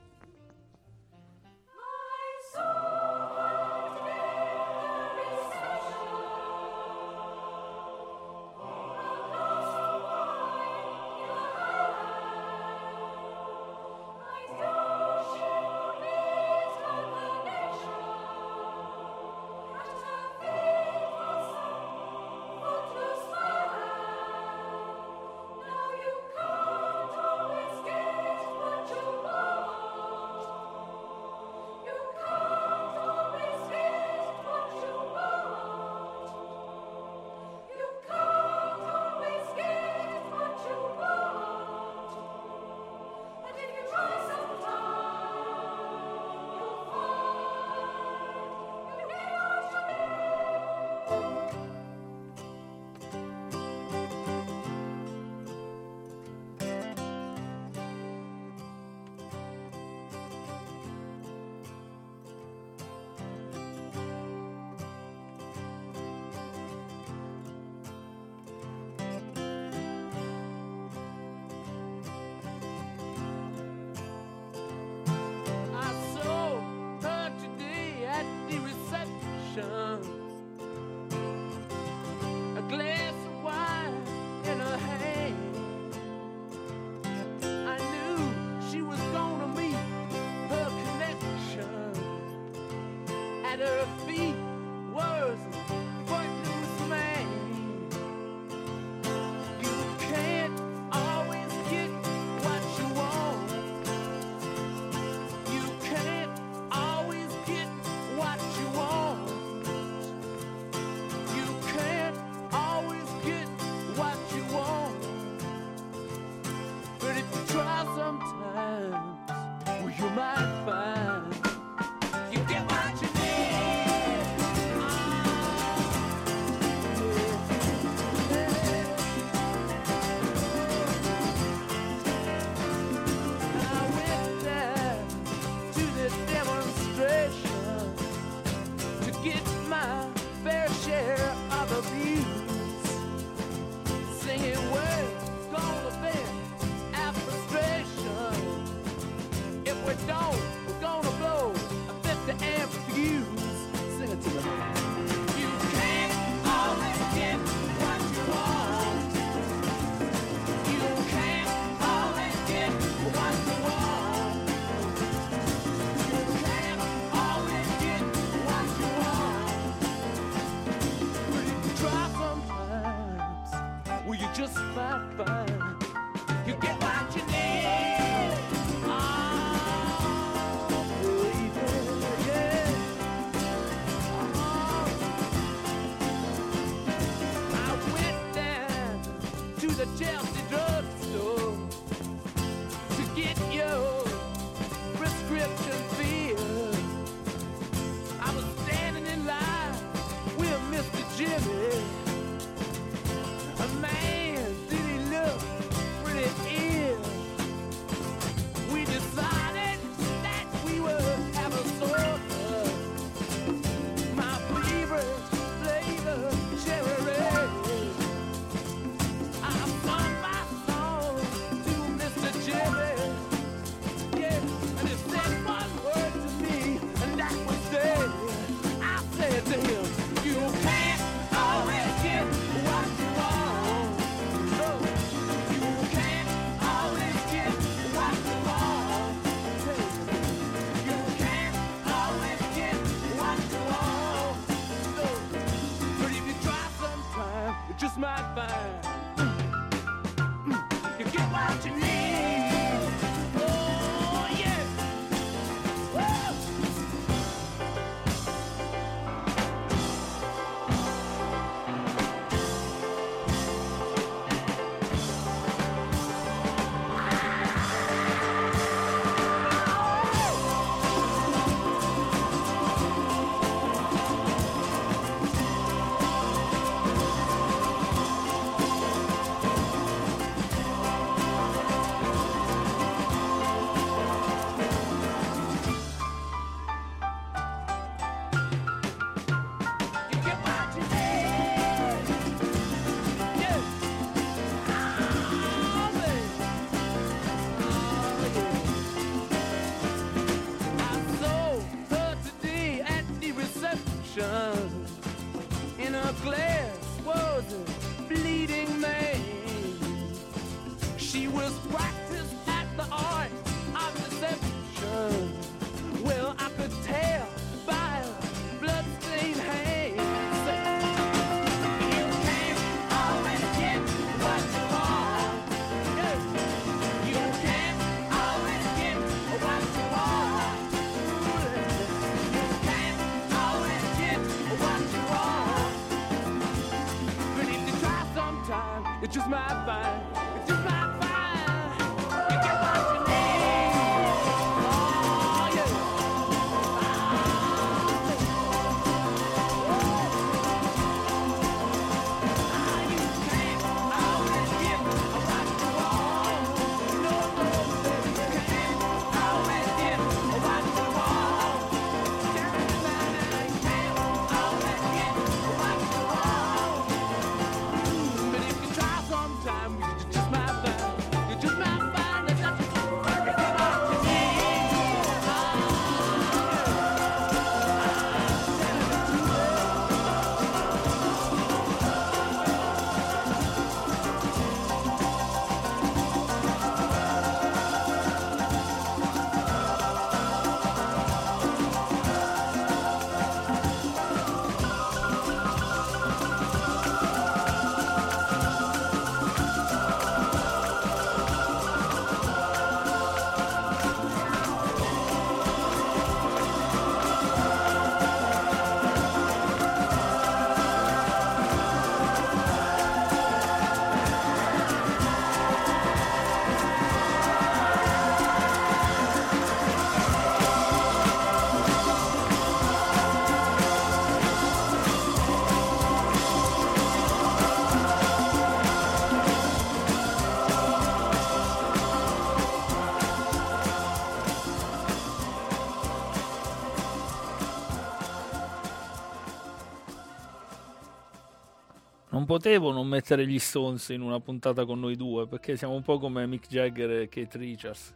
Non potevo non mettere gli Stones in una puntata con noi due perché siamo un po' come Mick Jagger e Kate Richards.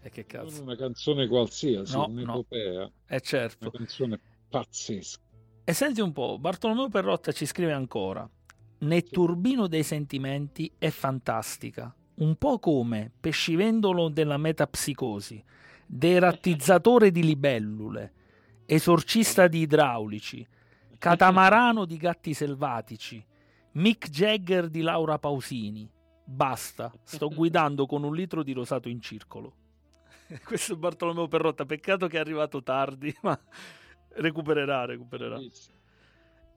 E che Non cazzo? una canzone qualsiasi, No, un'epopea, Eh certo. una canzone pazzesca. E senti un po', Bartolomeo Perrotta ci scrive ancora: Netturbino dei sentimenti è fantastica, un po' come pescivendolo della metapsicosi, derattizzatore di libellule, esorcista di idraulici, catamarano di gatti selvatici, Mick Jagger di Laura Pausini. Basta, sto [laughs] guidando con un litro di rosato in circolo. [laughs] Questo è Bartolomeo Perrotta, peccato che è arrivato tardi, [laughs] ma recupererà, recupererà.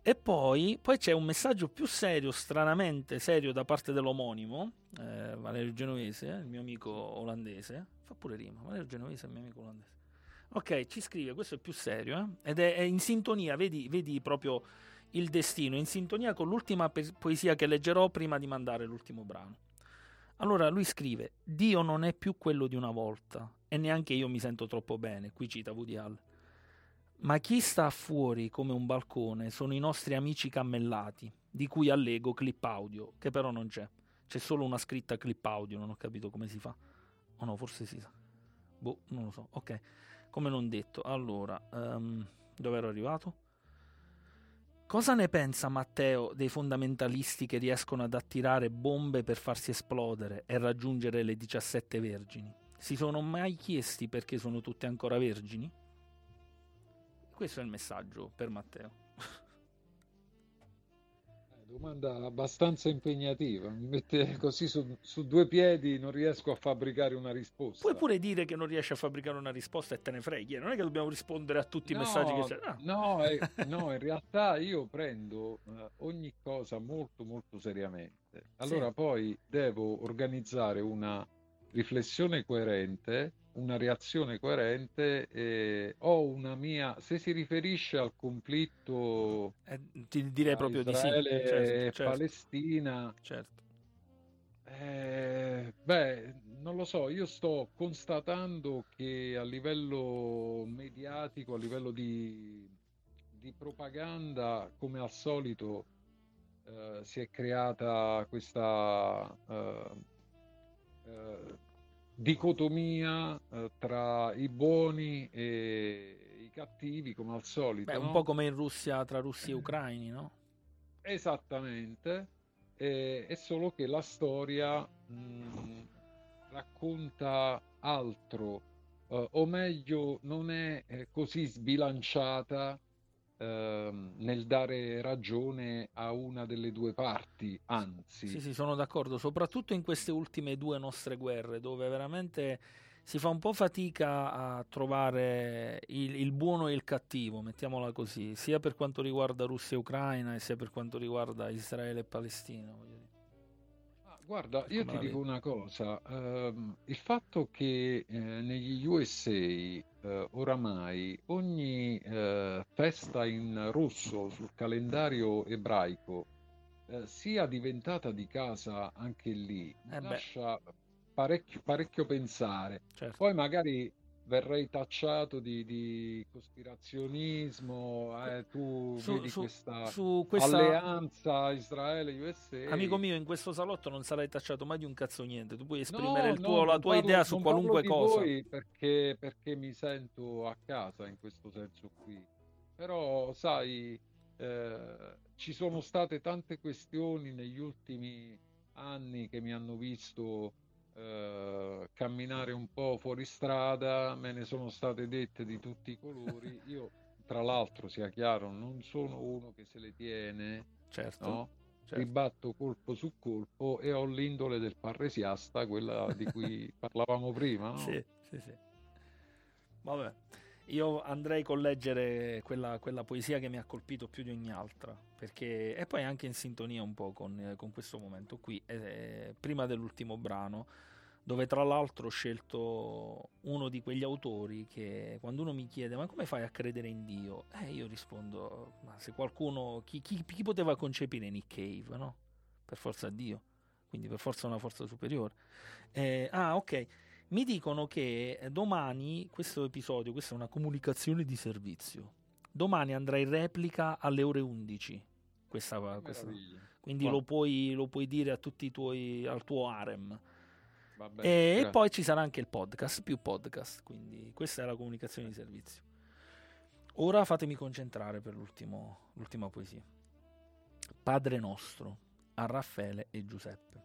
E poi, poi c'è un messaggio più serio, stranamente serio, da parte dell'omonimo, eh, Valerio Genovese, il mio amico olandese. Fa pure rima, Valerio Genovese è il mio amico olandese. Ok, ci scrive, questo è più serio, eh? ed è, è in sintonia, vedi, vedi proprio il destino, in sintonia con l'ultima poesia che leggerò prima di mandare l'ultimo brano. Allora lui scrive: Dio non è più quello di una volta, e neanche io mi sento troppo bene. Qui cita Woody Allen. Ma chi sta fuori come un balcone sono i nostri amici cammellati, di cui allego clip audio, che però non c'è. C'è solo una scritta clip audio, non ho capito come si fa. O no, forse si sa. Boh, non lo so. Ok, come non detto. Allora, ehm, dove ero arrivato? Cosa ne pensa Matteo dei fondamentalisti che riescono ad attirare bombe per farsi esplodere e raggiungere le 17 vergini? Si sono mai chiesti perché sono tutte ancora vergini? Questo è il messaggio per Matteo. Domanda abbastanza impegnativa, mi mette così su, su due piedi, non riesco a fabbricare una risposta. Puoi pure dire che non riesci a fabbricare una risposta e te ne freghi, eh, non è che dobbiamo rispondere a tutti i No, messaggi che c'è. Ah, No, eh, [laughs] no, in realtà io prendo eh, ogni cosa molto molto seriamente. Allora Sì. poi devo organizzare una riflessione coerente, una reazione coerente e ho una mia, se si riferisce al conflitto eh, ti direi proprio di sì. Israele Certo, e certo, Palestina, certo. eh, beh, non lo so, io sto constatando che a livello mediatico, a livello di, di propaganda, come al solito, eh, si è creata questa eh, eh, dicotomia eh, tra i buoni e i cattivi come al solito. Beh, un no? po' come in Russia tra russi e ucraini, no? Esattamente, eh, è solo che la storia mh, racconta altro, eh, o meglio, non è eh, così sbilanciata nel dare ragione a una delle due parti, anzi, Sì, sì, sono d'accordo, soprattutto in queste ultime due nostre guerre, dove veramente si fa un po' fatica a trovare il, il buono e il cattivo, mettiamola così, sia per quanto riguarda Russia e Ucraina, sia per quanto riguarda Israele e Palestina. Ah, Guarda, io ti dico una cosa, ehm, il fatto che eh, negli USA eh, oramai ogni eh, festa in russo sul calendario ebraico eh, sia diventata di casa anche lì, Eh lascia parecchio, parecchio pensare. Certo. Poi magari verrei tacciato di, di cospirazionismo, eh, tu Su- vedi su- questa su questa- alleanza Israele-USA. Amico mio, in questo salotto non sarai tacciato mai di un cazzo niente, tu puoi No, esprimere no, tuo- la non tua parlo- idea su qualunque cosa. perché, perché mi sento a casa in questo senso qui. Però, sai, eh, ci sono state tante questioni negli ultimi anni che mi hanno visto eh, camminare un po' fuori strada, me ne sono state dette di tutti i colori. [laughs] Io, tra l'altro, sia chiaro, non sono uno che se le tiene, Certo. no? certo. ribatto colpo su colpo e ho l'indole del parresiasta, quella di cui [laughs] parlavamo prima, no? Sì, sì, sì. Vabbè, io andrei con leggere quella, quella poesia che mi ha colpito più di ogni altra, perché e poi anche in sintonia un po' con, eh, con questo momento qui, eh, prima dell'ultimo brano, dove tra l'altro ho scelto uno di quegli autori che quando uno mi chiede ma come fai a credere in Dio? Eh, io rispondo, ma se qualcuno, chi, chi- chi poteva concepire Nick Cave, no? Per forza Dio, quindi per forza una forza superiore. Eh, ah, ok. Mi dicono che domani, questo episodio, questa è una comunicazione di servizio. Domani andrà in replica alle ore 11. Questa, questa- quindi lo puoi, lo puoi dire a tutti i tuoi, al tuo harem. Va bene, E, e poi ci sarà anche il podcast, più podcast. Quindi questa è la comunicazione di servizio. Ora fatemi concentrare per l'ultimo, l'ultima poesia. Padre nostro, a Raffaele e Giuseppe.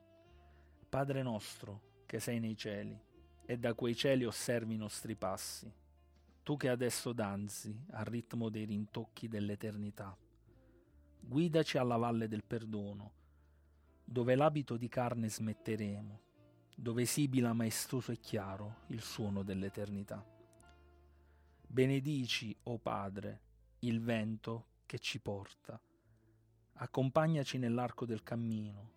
Padre nostro, che sei nei cieli, e da quei cieli osservi i nostri passi, tu che adesso danzi al ritmo dei rintocchi dell'eternità. Guidaci alla valle del perdono, dove l'abito di carne smetteremo, dove sibila maestoso e chiaro il suono dell'eternità. Benedici, o Padre, il vento che ci porta. Accompagnaci nell'arco del cammino.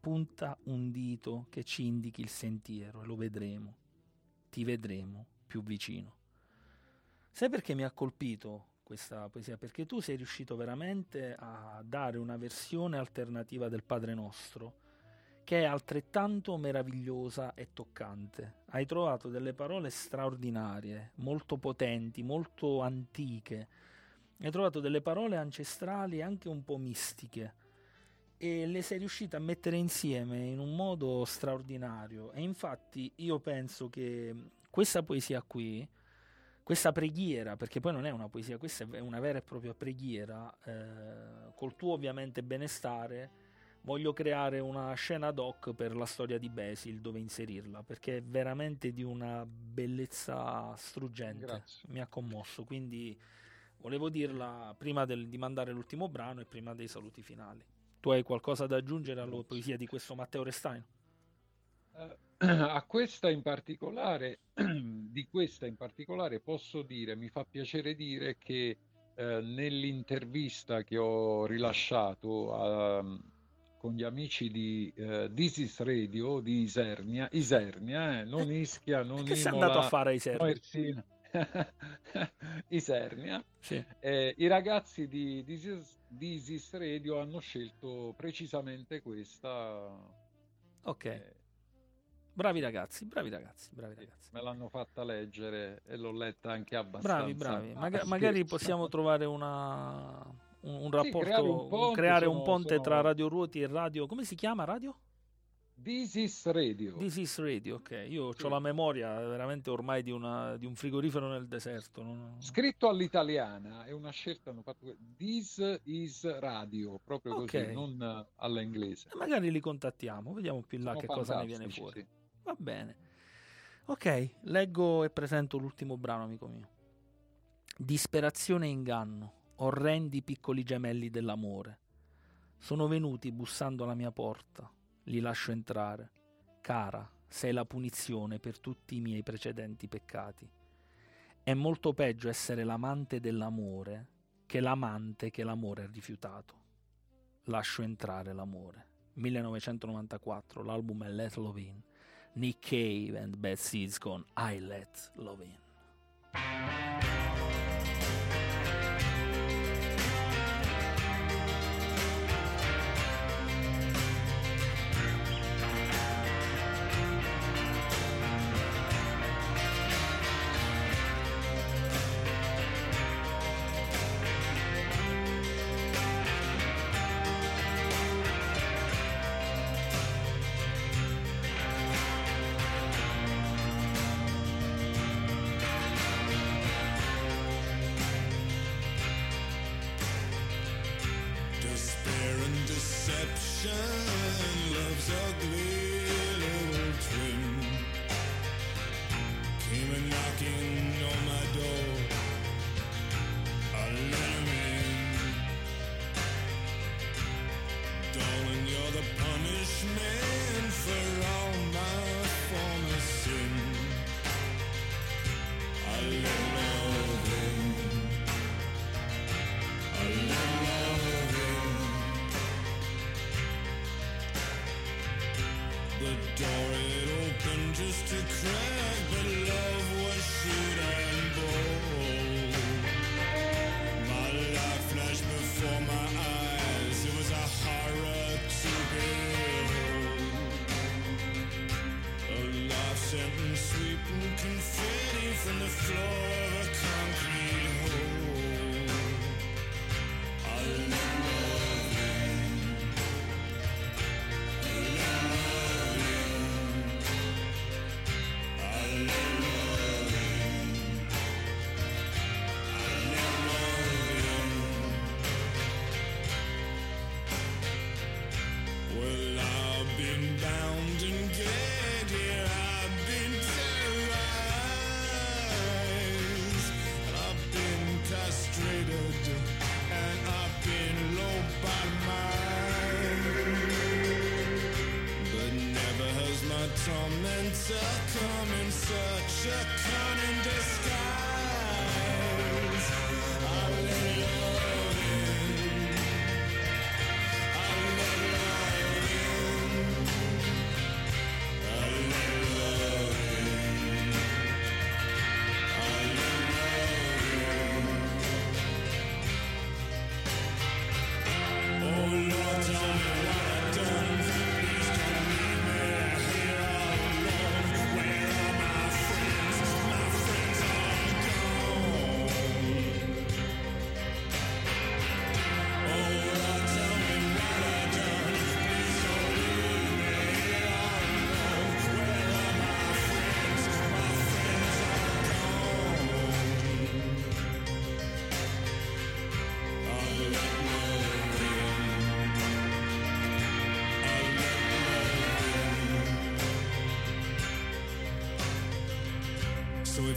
Punta un dito che ci indichi il sentiero e lo vedremo. Ti vedremo più vicino. Sai perché mi ha colpito questa poesia? Perché tu sei riuscito veramente a dare una versione alternativa del Padre Nostro che è altrettanto meravigliosa e toccante. Hai trovato delle parole straordinarie, molto potenti, molto antiche. Hai trovato delle parole ancestrali anche un po' mistiche e le sei riuscita a mettere insieme in un modo straordinario. E infatti io penso che questa poesia qui, questa preghiera, perché poi non è una poesia, questa è una vera e propria preghiera, eh, col tuo ovviamente benestare, voglio creare una scena ad hoc per la storia di Basil dove inserirla, perché è veramente di una bellezza struggente, Grazie. mi ha commosso, quindi volevo dirla prima del- di mandare l'ultimo brano e prima dei saluti finali. Tu hai qualcosa da aggiungere alla poesia di questo Matteo Restaino? Eh, a questa in particolare, [clears throat] di questa in particolare posso dire, mi fa piacere dire che eh, nell'intervista che ho rilasciato a- con gli amici di eh, This is Radio di Isernia, Isernia, eh, non [laughs] Ischia, non Che sei andato a fare ai no servi? [laughs] Isernia, Sì. eh, i ragazzi di This is, This is Radio hanno scelto precisamente questa. Ok, eh, bravi ragazzi, bravi ragazzi, bravi ragazzi. Me l'hanno fatta leggere e l'ho letta anche abbastanza. Bravi, bravi. Maga- scherzo. magari possiamo trovare una, un, un Sì, rapporto, creare un un- ponte, creare un sono- ponte sono- tra Radio Ruoti e Radio... Come si chiama radio? This is Radio. This is Radio, ok. Io Sì. ho la memoria veramente ormai di, una- di un frigorifero nel deserto. non- Scritto all'italiana è una scelta, hanno fatto This is Radio, proprio così, Ok. non eh, all'inglese. E magari li contattiamo, vediamo più in là Sono che cosa ne viene fuori. sì. Va bene. Ok, leggo e presento l'ultimo brano, amico mio. Disperazione e inganno, orrendi piccoli gemelli dell'amore. Sono venuti bussando alla mia porta, li lascio entrare. Cara, sei la punizione per tutti i miei precedenti peccati. È molto peggio essere l'amante dell'amore che l'amante che l'amore ha rifiutato. Lascio entrare l'amore. 1994, l'album è Let Love In. Nick Cave and Bad Seeds con I Let Love In.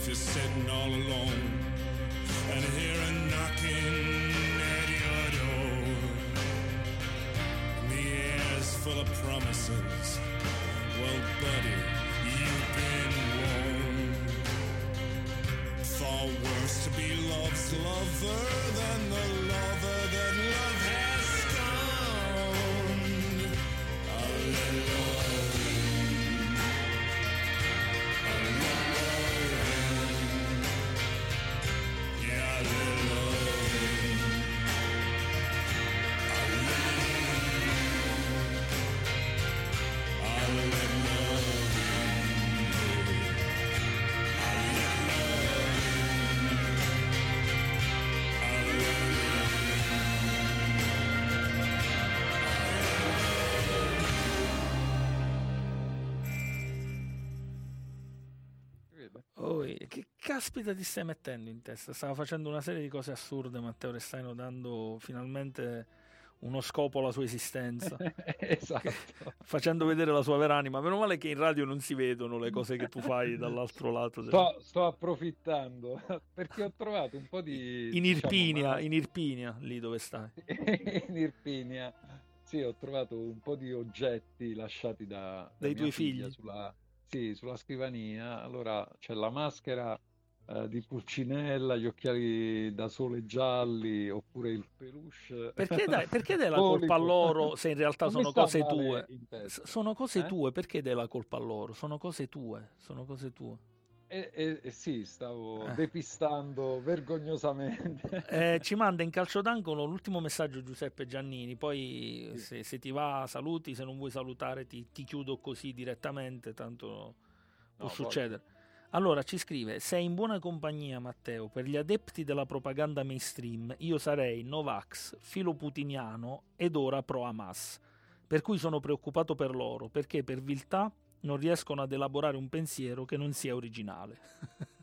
just sitting all alone. Caspita ti stai mettendo in testa? Stava facendo una serie di cose assurde, Matteo Restaino, dando finalmente uno scopo alla sua esistenza, [laughs] esatto. facendo vedere la sua vera anima. Meno male che in radio non si vedono le cose che tu fai dall'altro lato. Sto, sto approfittando perché ho trovato un po' di... In diciamo, Irpinia, una- in Irpinia, lì dove stai. [laughs] in Irpinia. Sì, ho trovato un po' di oggetti lasciati da, da Dai tuoi figli? Sulla, sì, sulla scrivania. Allora c'è la maschera eh, di Pulcinella, gli occhiali da sole gialli, oppure il peluche. Perché dai, perché dai la colpa a loro se in realtà [laughs] sono cose tue? testa. Sono cose Eh? tue, perché dai la colpa a loro? Sono cose tue, sono cose tue. E, e- e sì, stavo Eh. depistando vergognosamente. Eh, ci manda in calcio d'angolo l'ultimo messaggio Giuseppe Giannini, poi Sì. se, se ti va saluti, se non vuoi salutare ti, ti chiudo così direttamente, tanto può No, succedere. Allora ci scrive: Sei in buona compagnia, Matteo. Per gli adepti della propaganda mainstream, io sarei Novax, filo putiniano ed ora pro Hamas. Per cui sono preoccupato per loro, perché per viltà non riescono ad elaborare un pensiero che non sia originale. [laughs]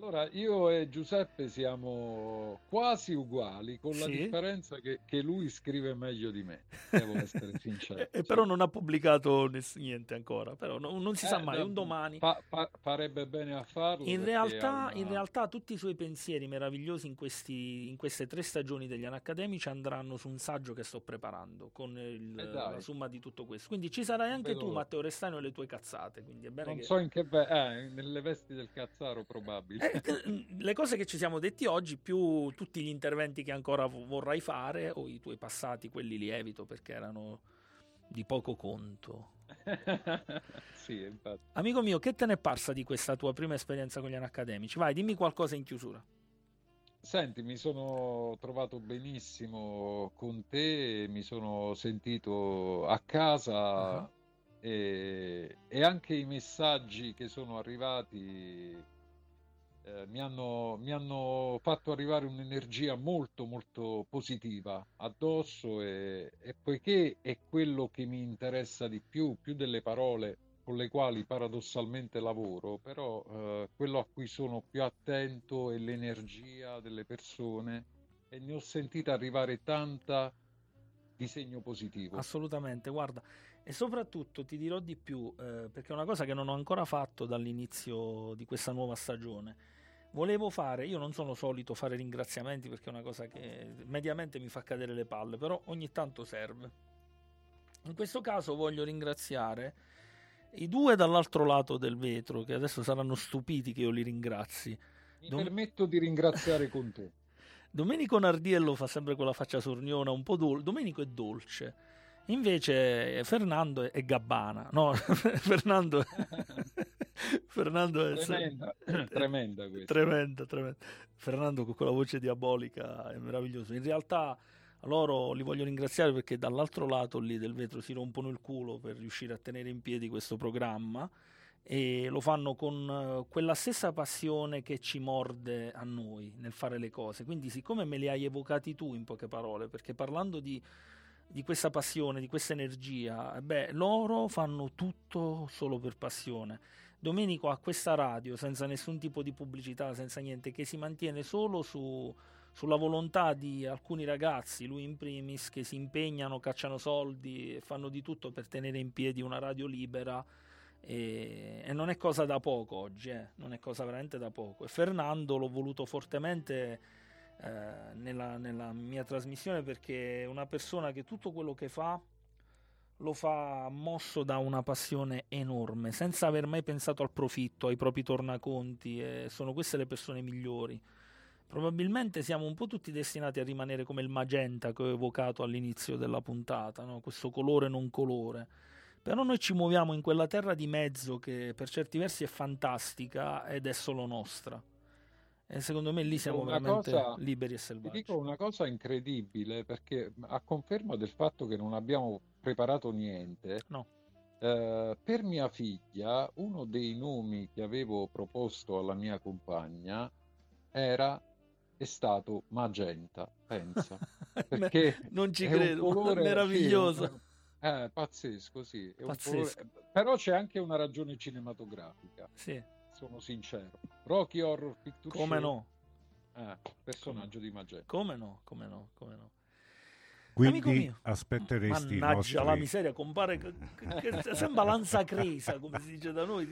Allora, io e Giuseppe siamo quasi uguali, con la Sì. differenza che, che lui scrive meglio di me, devo [laughs] essere sincero. E Sì. però non ha pubblicato niente ancora, però no- non si sa Eh, mai, no, un domani. fa- fa- farebbe bene a farlo. In realtà, una- in realtà tutti i suoi pensieri meravigliosi in, questi- in queste tre stagioni degli Anacademici andranno su un saggio che sto preparando con il- Eh la somma di tutto questo. Quindi ci sarai anche Vedo tu. Matteo Restano, e le tue cazzate. Quindi è bene Non che... so in che... ve- eh, nelle vesti del cazzaro probabile. Eh, che- le cose che ci siamo detti oggi, più tutti gli interventi che ancora vo- vorrai fare, o i tuoi passati, quelli li evito perché erano di poco conto. [laughs] sì, infatti. Amico mio, che te ne è parsa di questa tua prima esperienza con gli Anacademici? Vai, dimmi qualcosa in chiusura. Senti, mi sono trovato benissimo con te, mi sono sentito a casa Ah. e, e anche i messaggi che sono arrivati eh, mi hanno, mi hanno fatto arrivare un'energia molto molto positiva addosso e, e poiché è quello che mi interessa di più, più delle parole con le quali paradossalmente lavoro, però eh, quello a cui sono più attento è l'energia delle persone e ne ho sentita arrivare tanta di segno positivo. Assolutamente, guarda, e soprattutto ti dirò di più, eh, perché è una cosa che non ho ancora fatto dall'inizio di questa nuova stagione. Volevo fare, io non sono solito fare ringraziamenti perché è una cosa che mediamente mi fa cadere le palle, però ogni tanto serve. In questo caso voglio ringraziare i due dall'altro lato del vetro, che adesso saranno stupiti che io li ringrazi. Mi Dom- permetto di ringraziare con te. [laughs] Domenico Nardiello fa sempre quella faccia sorniona, un po' dolce. Domenico è dolce. Invece Fernando è, è gabbana. No, [laughs] Fernando, [laughs] [laughs] Fernando è Tremenda, [laughs] tremenda questa. tremenda, tremenda. Fernando con quella voce diabolica è meraviglioso. In realtà loro li voglio ringraziare perché dall'altro lato lì del vetro si rompono il culo per riuscire a tenere in piedi questo programma e lo fanno con eh, quella stessa passione che ci morde a noi nel fare le cose. Quindi, siccome me li hai evocati tu in poche parole, perché parlando di, di questa passione, di questa energia, eh, beh, loro fanno tutto solo per passione. Domenico ha questa radio senza nessun tipo di pubblicità, senza niente, che si mantiene solo su, sulla volontà di alcuni ragazzi, lui in primis, che si impegnano, cacciano soldi e fanno di tutto per tenere in piedi una radio libera. E, e non è cosa da poco oggi, eh, non è cosa veramente da poco. E Fernando l'ho voluto fortemente eh, nella, nella mia trasmissione perché è una persona che tutto quello che fa lo fa mosso da una passione enorme, senza aver mai pensato al profitto, ai propri tornaconti, e sono queste le persone migliori. Probabilmente siamo un po' tutti destinati a rimanere come il magenta che ho evocato all'inizio della puntata, no? questo colore non colore. Però noi ci muoviamo in quella terra di mezzo che per certi versi è fantastica ed è solo nostra. E secondo me lì siamo una veramente cosa- liberi e Ti selvaggi. dico una cosa incredibile perché a conferma del fatto che non abbiamo preparato niente, No. eh, per mia figlia uno dei nomi che avevo proposto alla mia compagna era è stato magenta, pensa, [laughs] perché non ci è un credo, [laughs] colore meraviglioso. sì, è eh, pazzesco, sì, Pazzesco. colore- però c'è anche una ragione cinematografica. Sì. sono sincero. Rocky Horror Picture Come Show, no? eh, personaggio di Magenta. Come no? Come no? Come no? Quindi Amico mio. aspetteresti i Mannaggia la nostri... miseria, compare che, che- che sembra lanza cresa, come si dice da noi.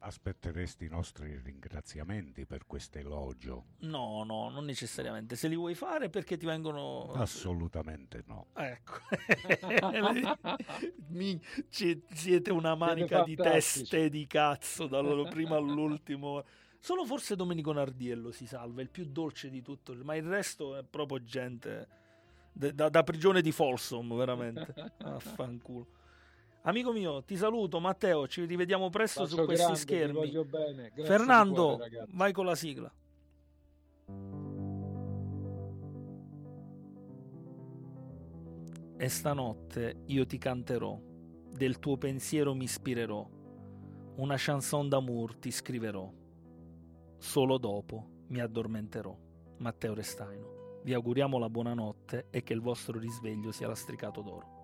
aspetteresti i nostri ringraziamenti per questo elogio? No, no, non necessariamente. Se li vuoi fare perché ti vengono... Assolutamente no. Ecco, [laughs] Mi- siete una manica di teste di cazzo dal primo all'ultimo. Solo forse Domenico Nardiello si salva, il più dolce di tutto, ma il resto è proprio gente da, da prigione di Folsom, veramente. [laughs] Affanculo. Amico mio, ti saluto, Matteo, ci rivediamo presto Bacio su questi grande, schermi. Grazie Fernando, cuore, vai con la sigla. E stanotte io ti canterò, del tuo pensiero mi ispirerò, una chanson d'amour ti scriverò. Solo dopo mi addormenterò. Matteo Restaino. Vi auguriamo la buonanotte e che il vostro risveglio sia lastricato d'oro.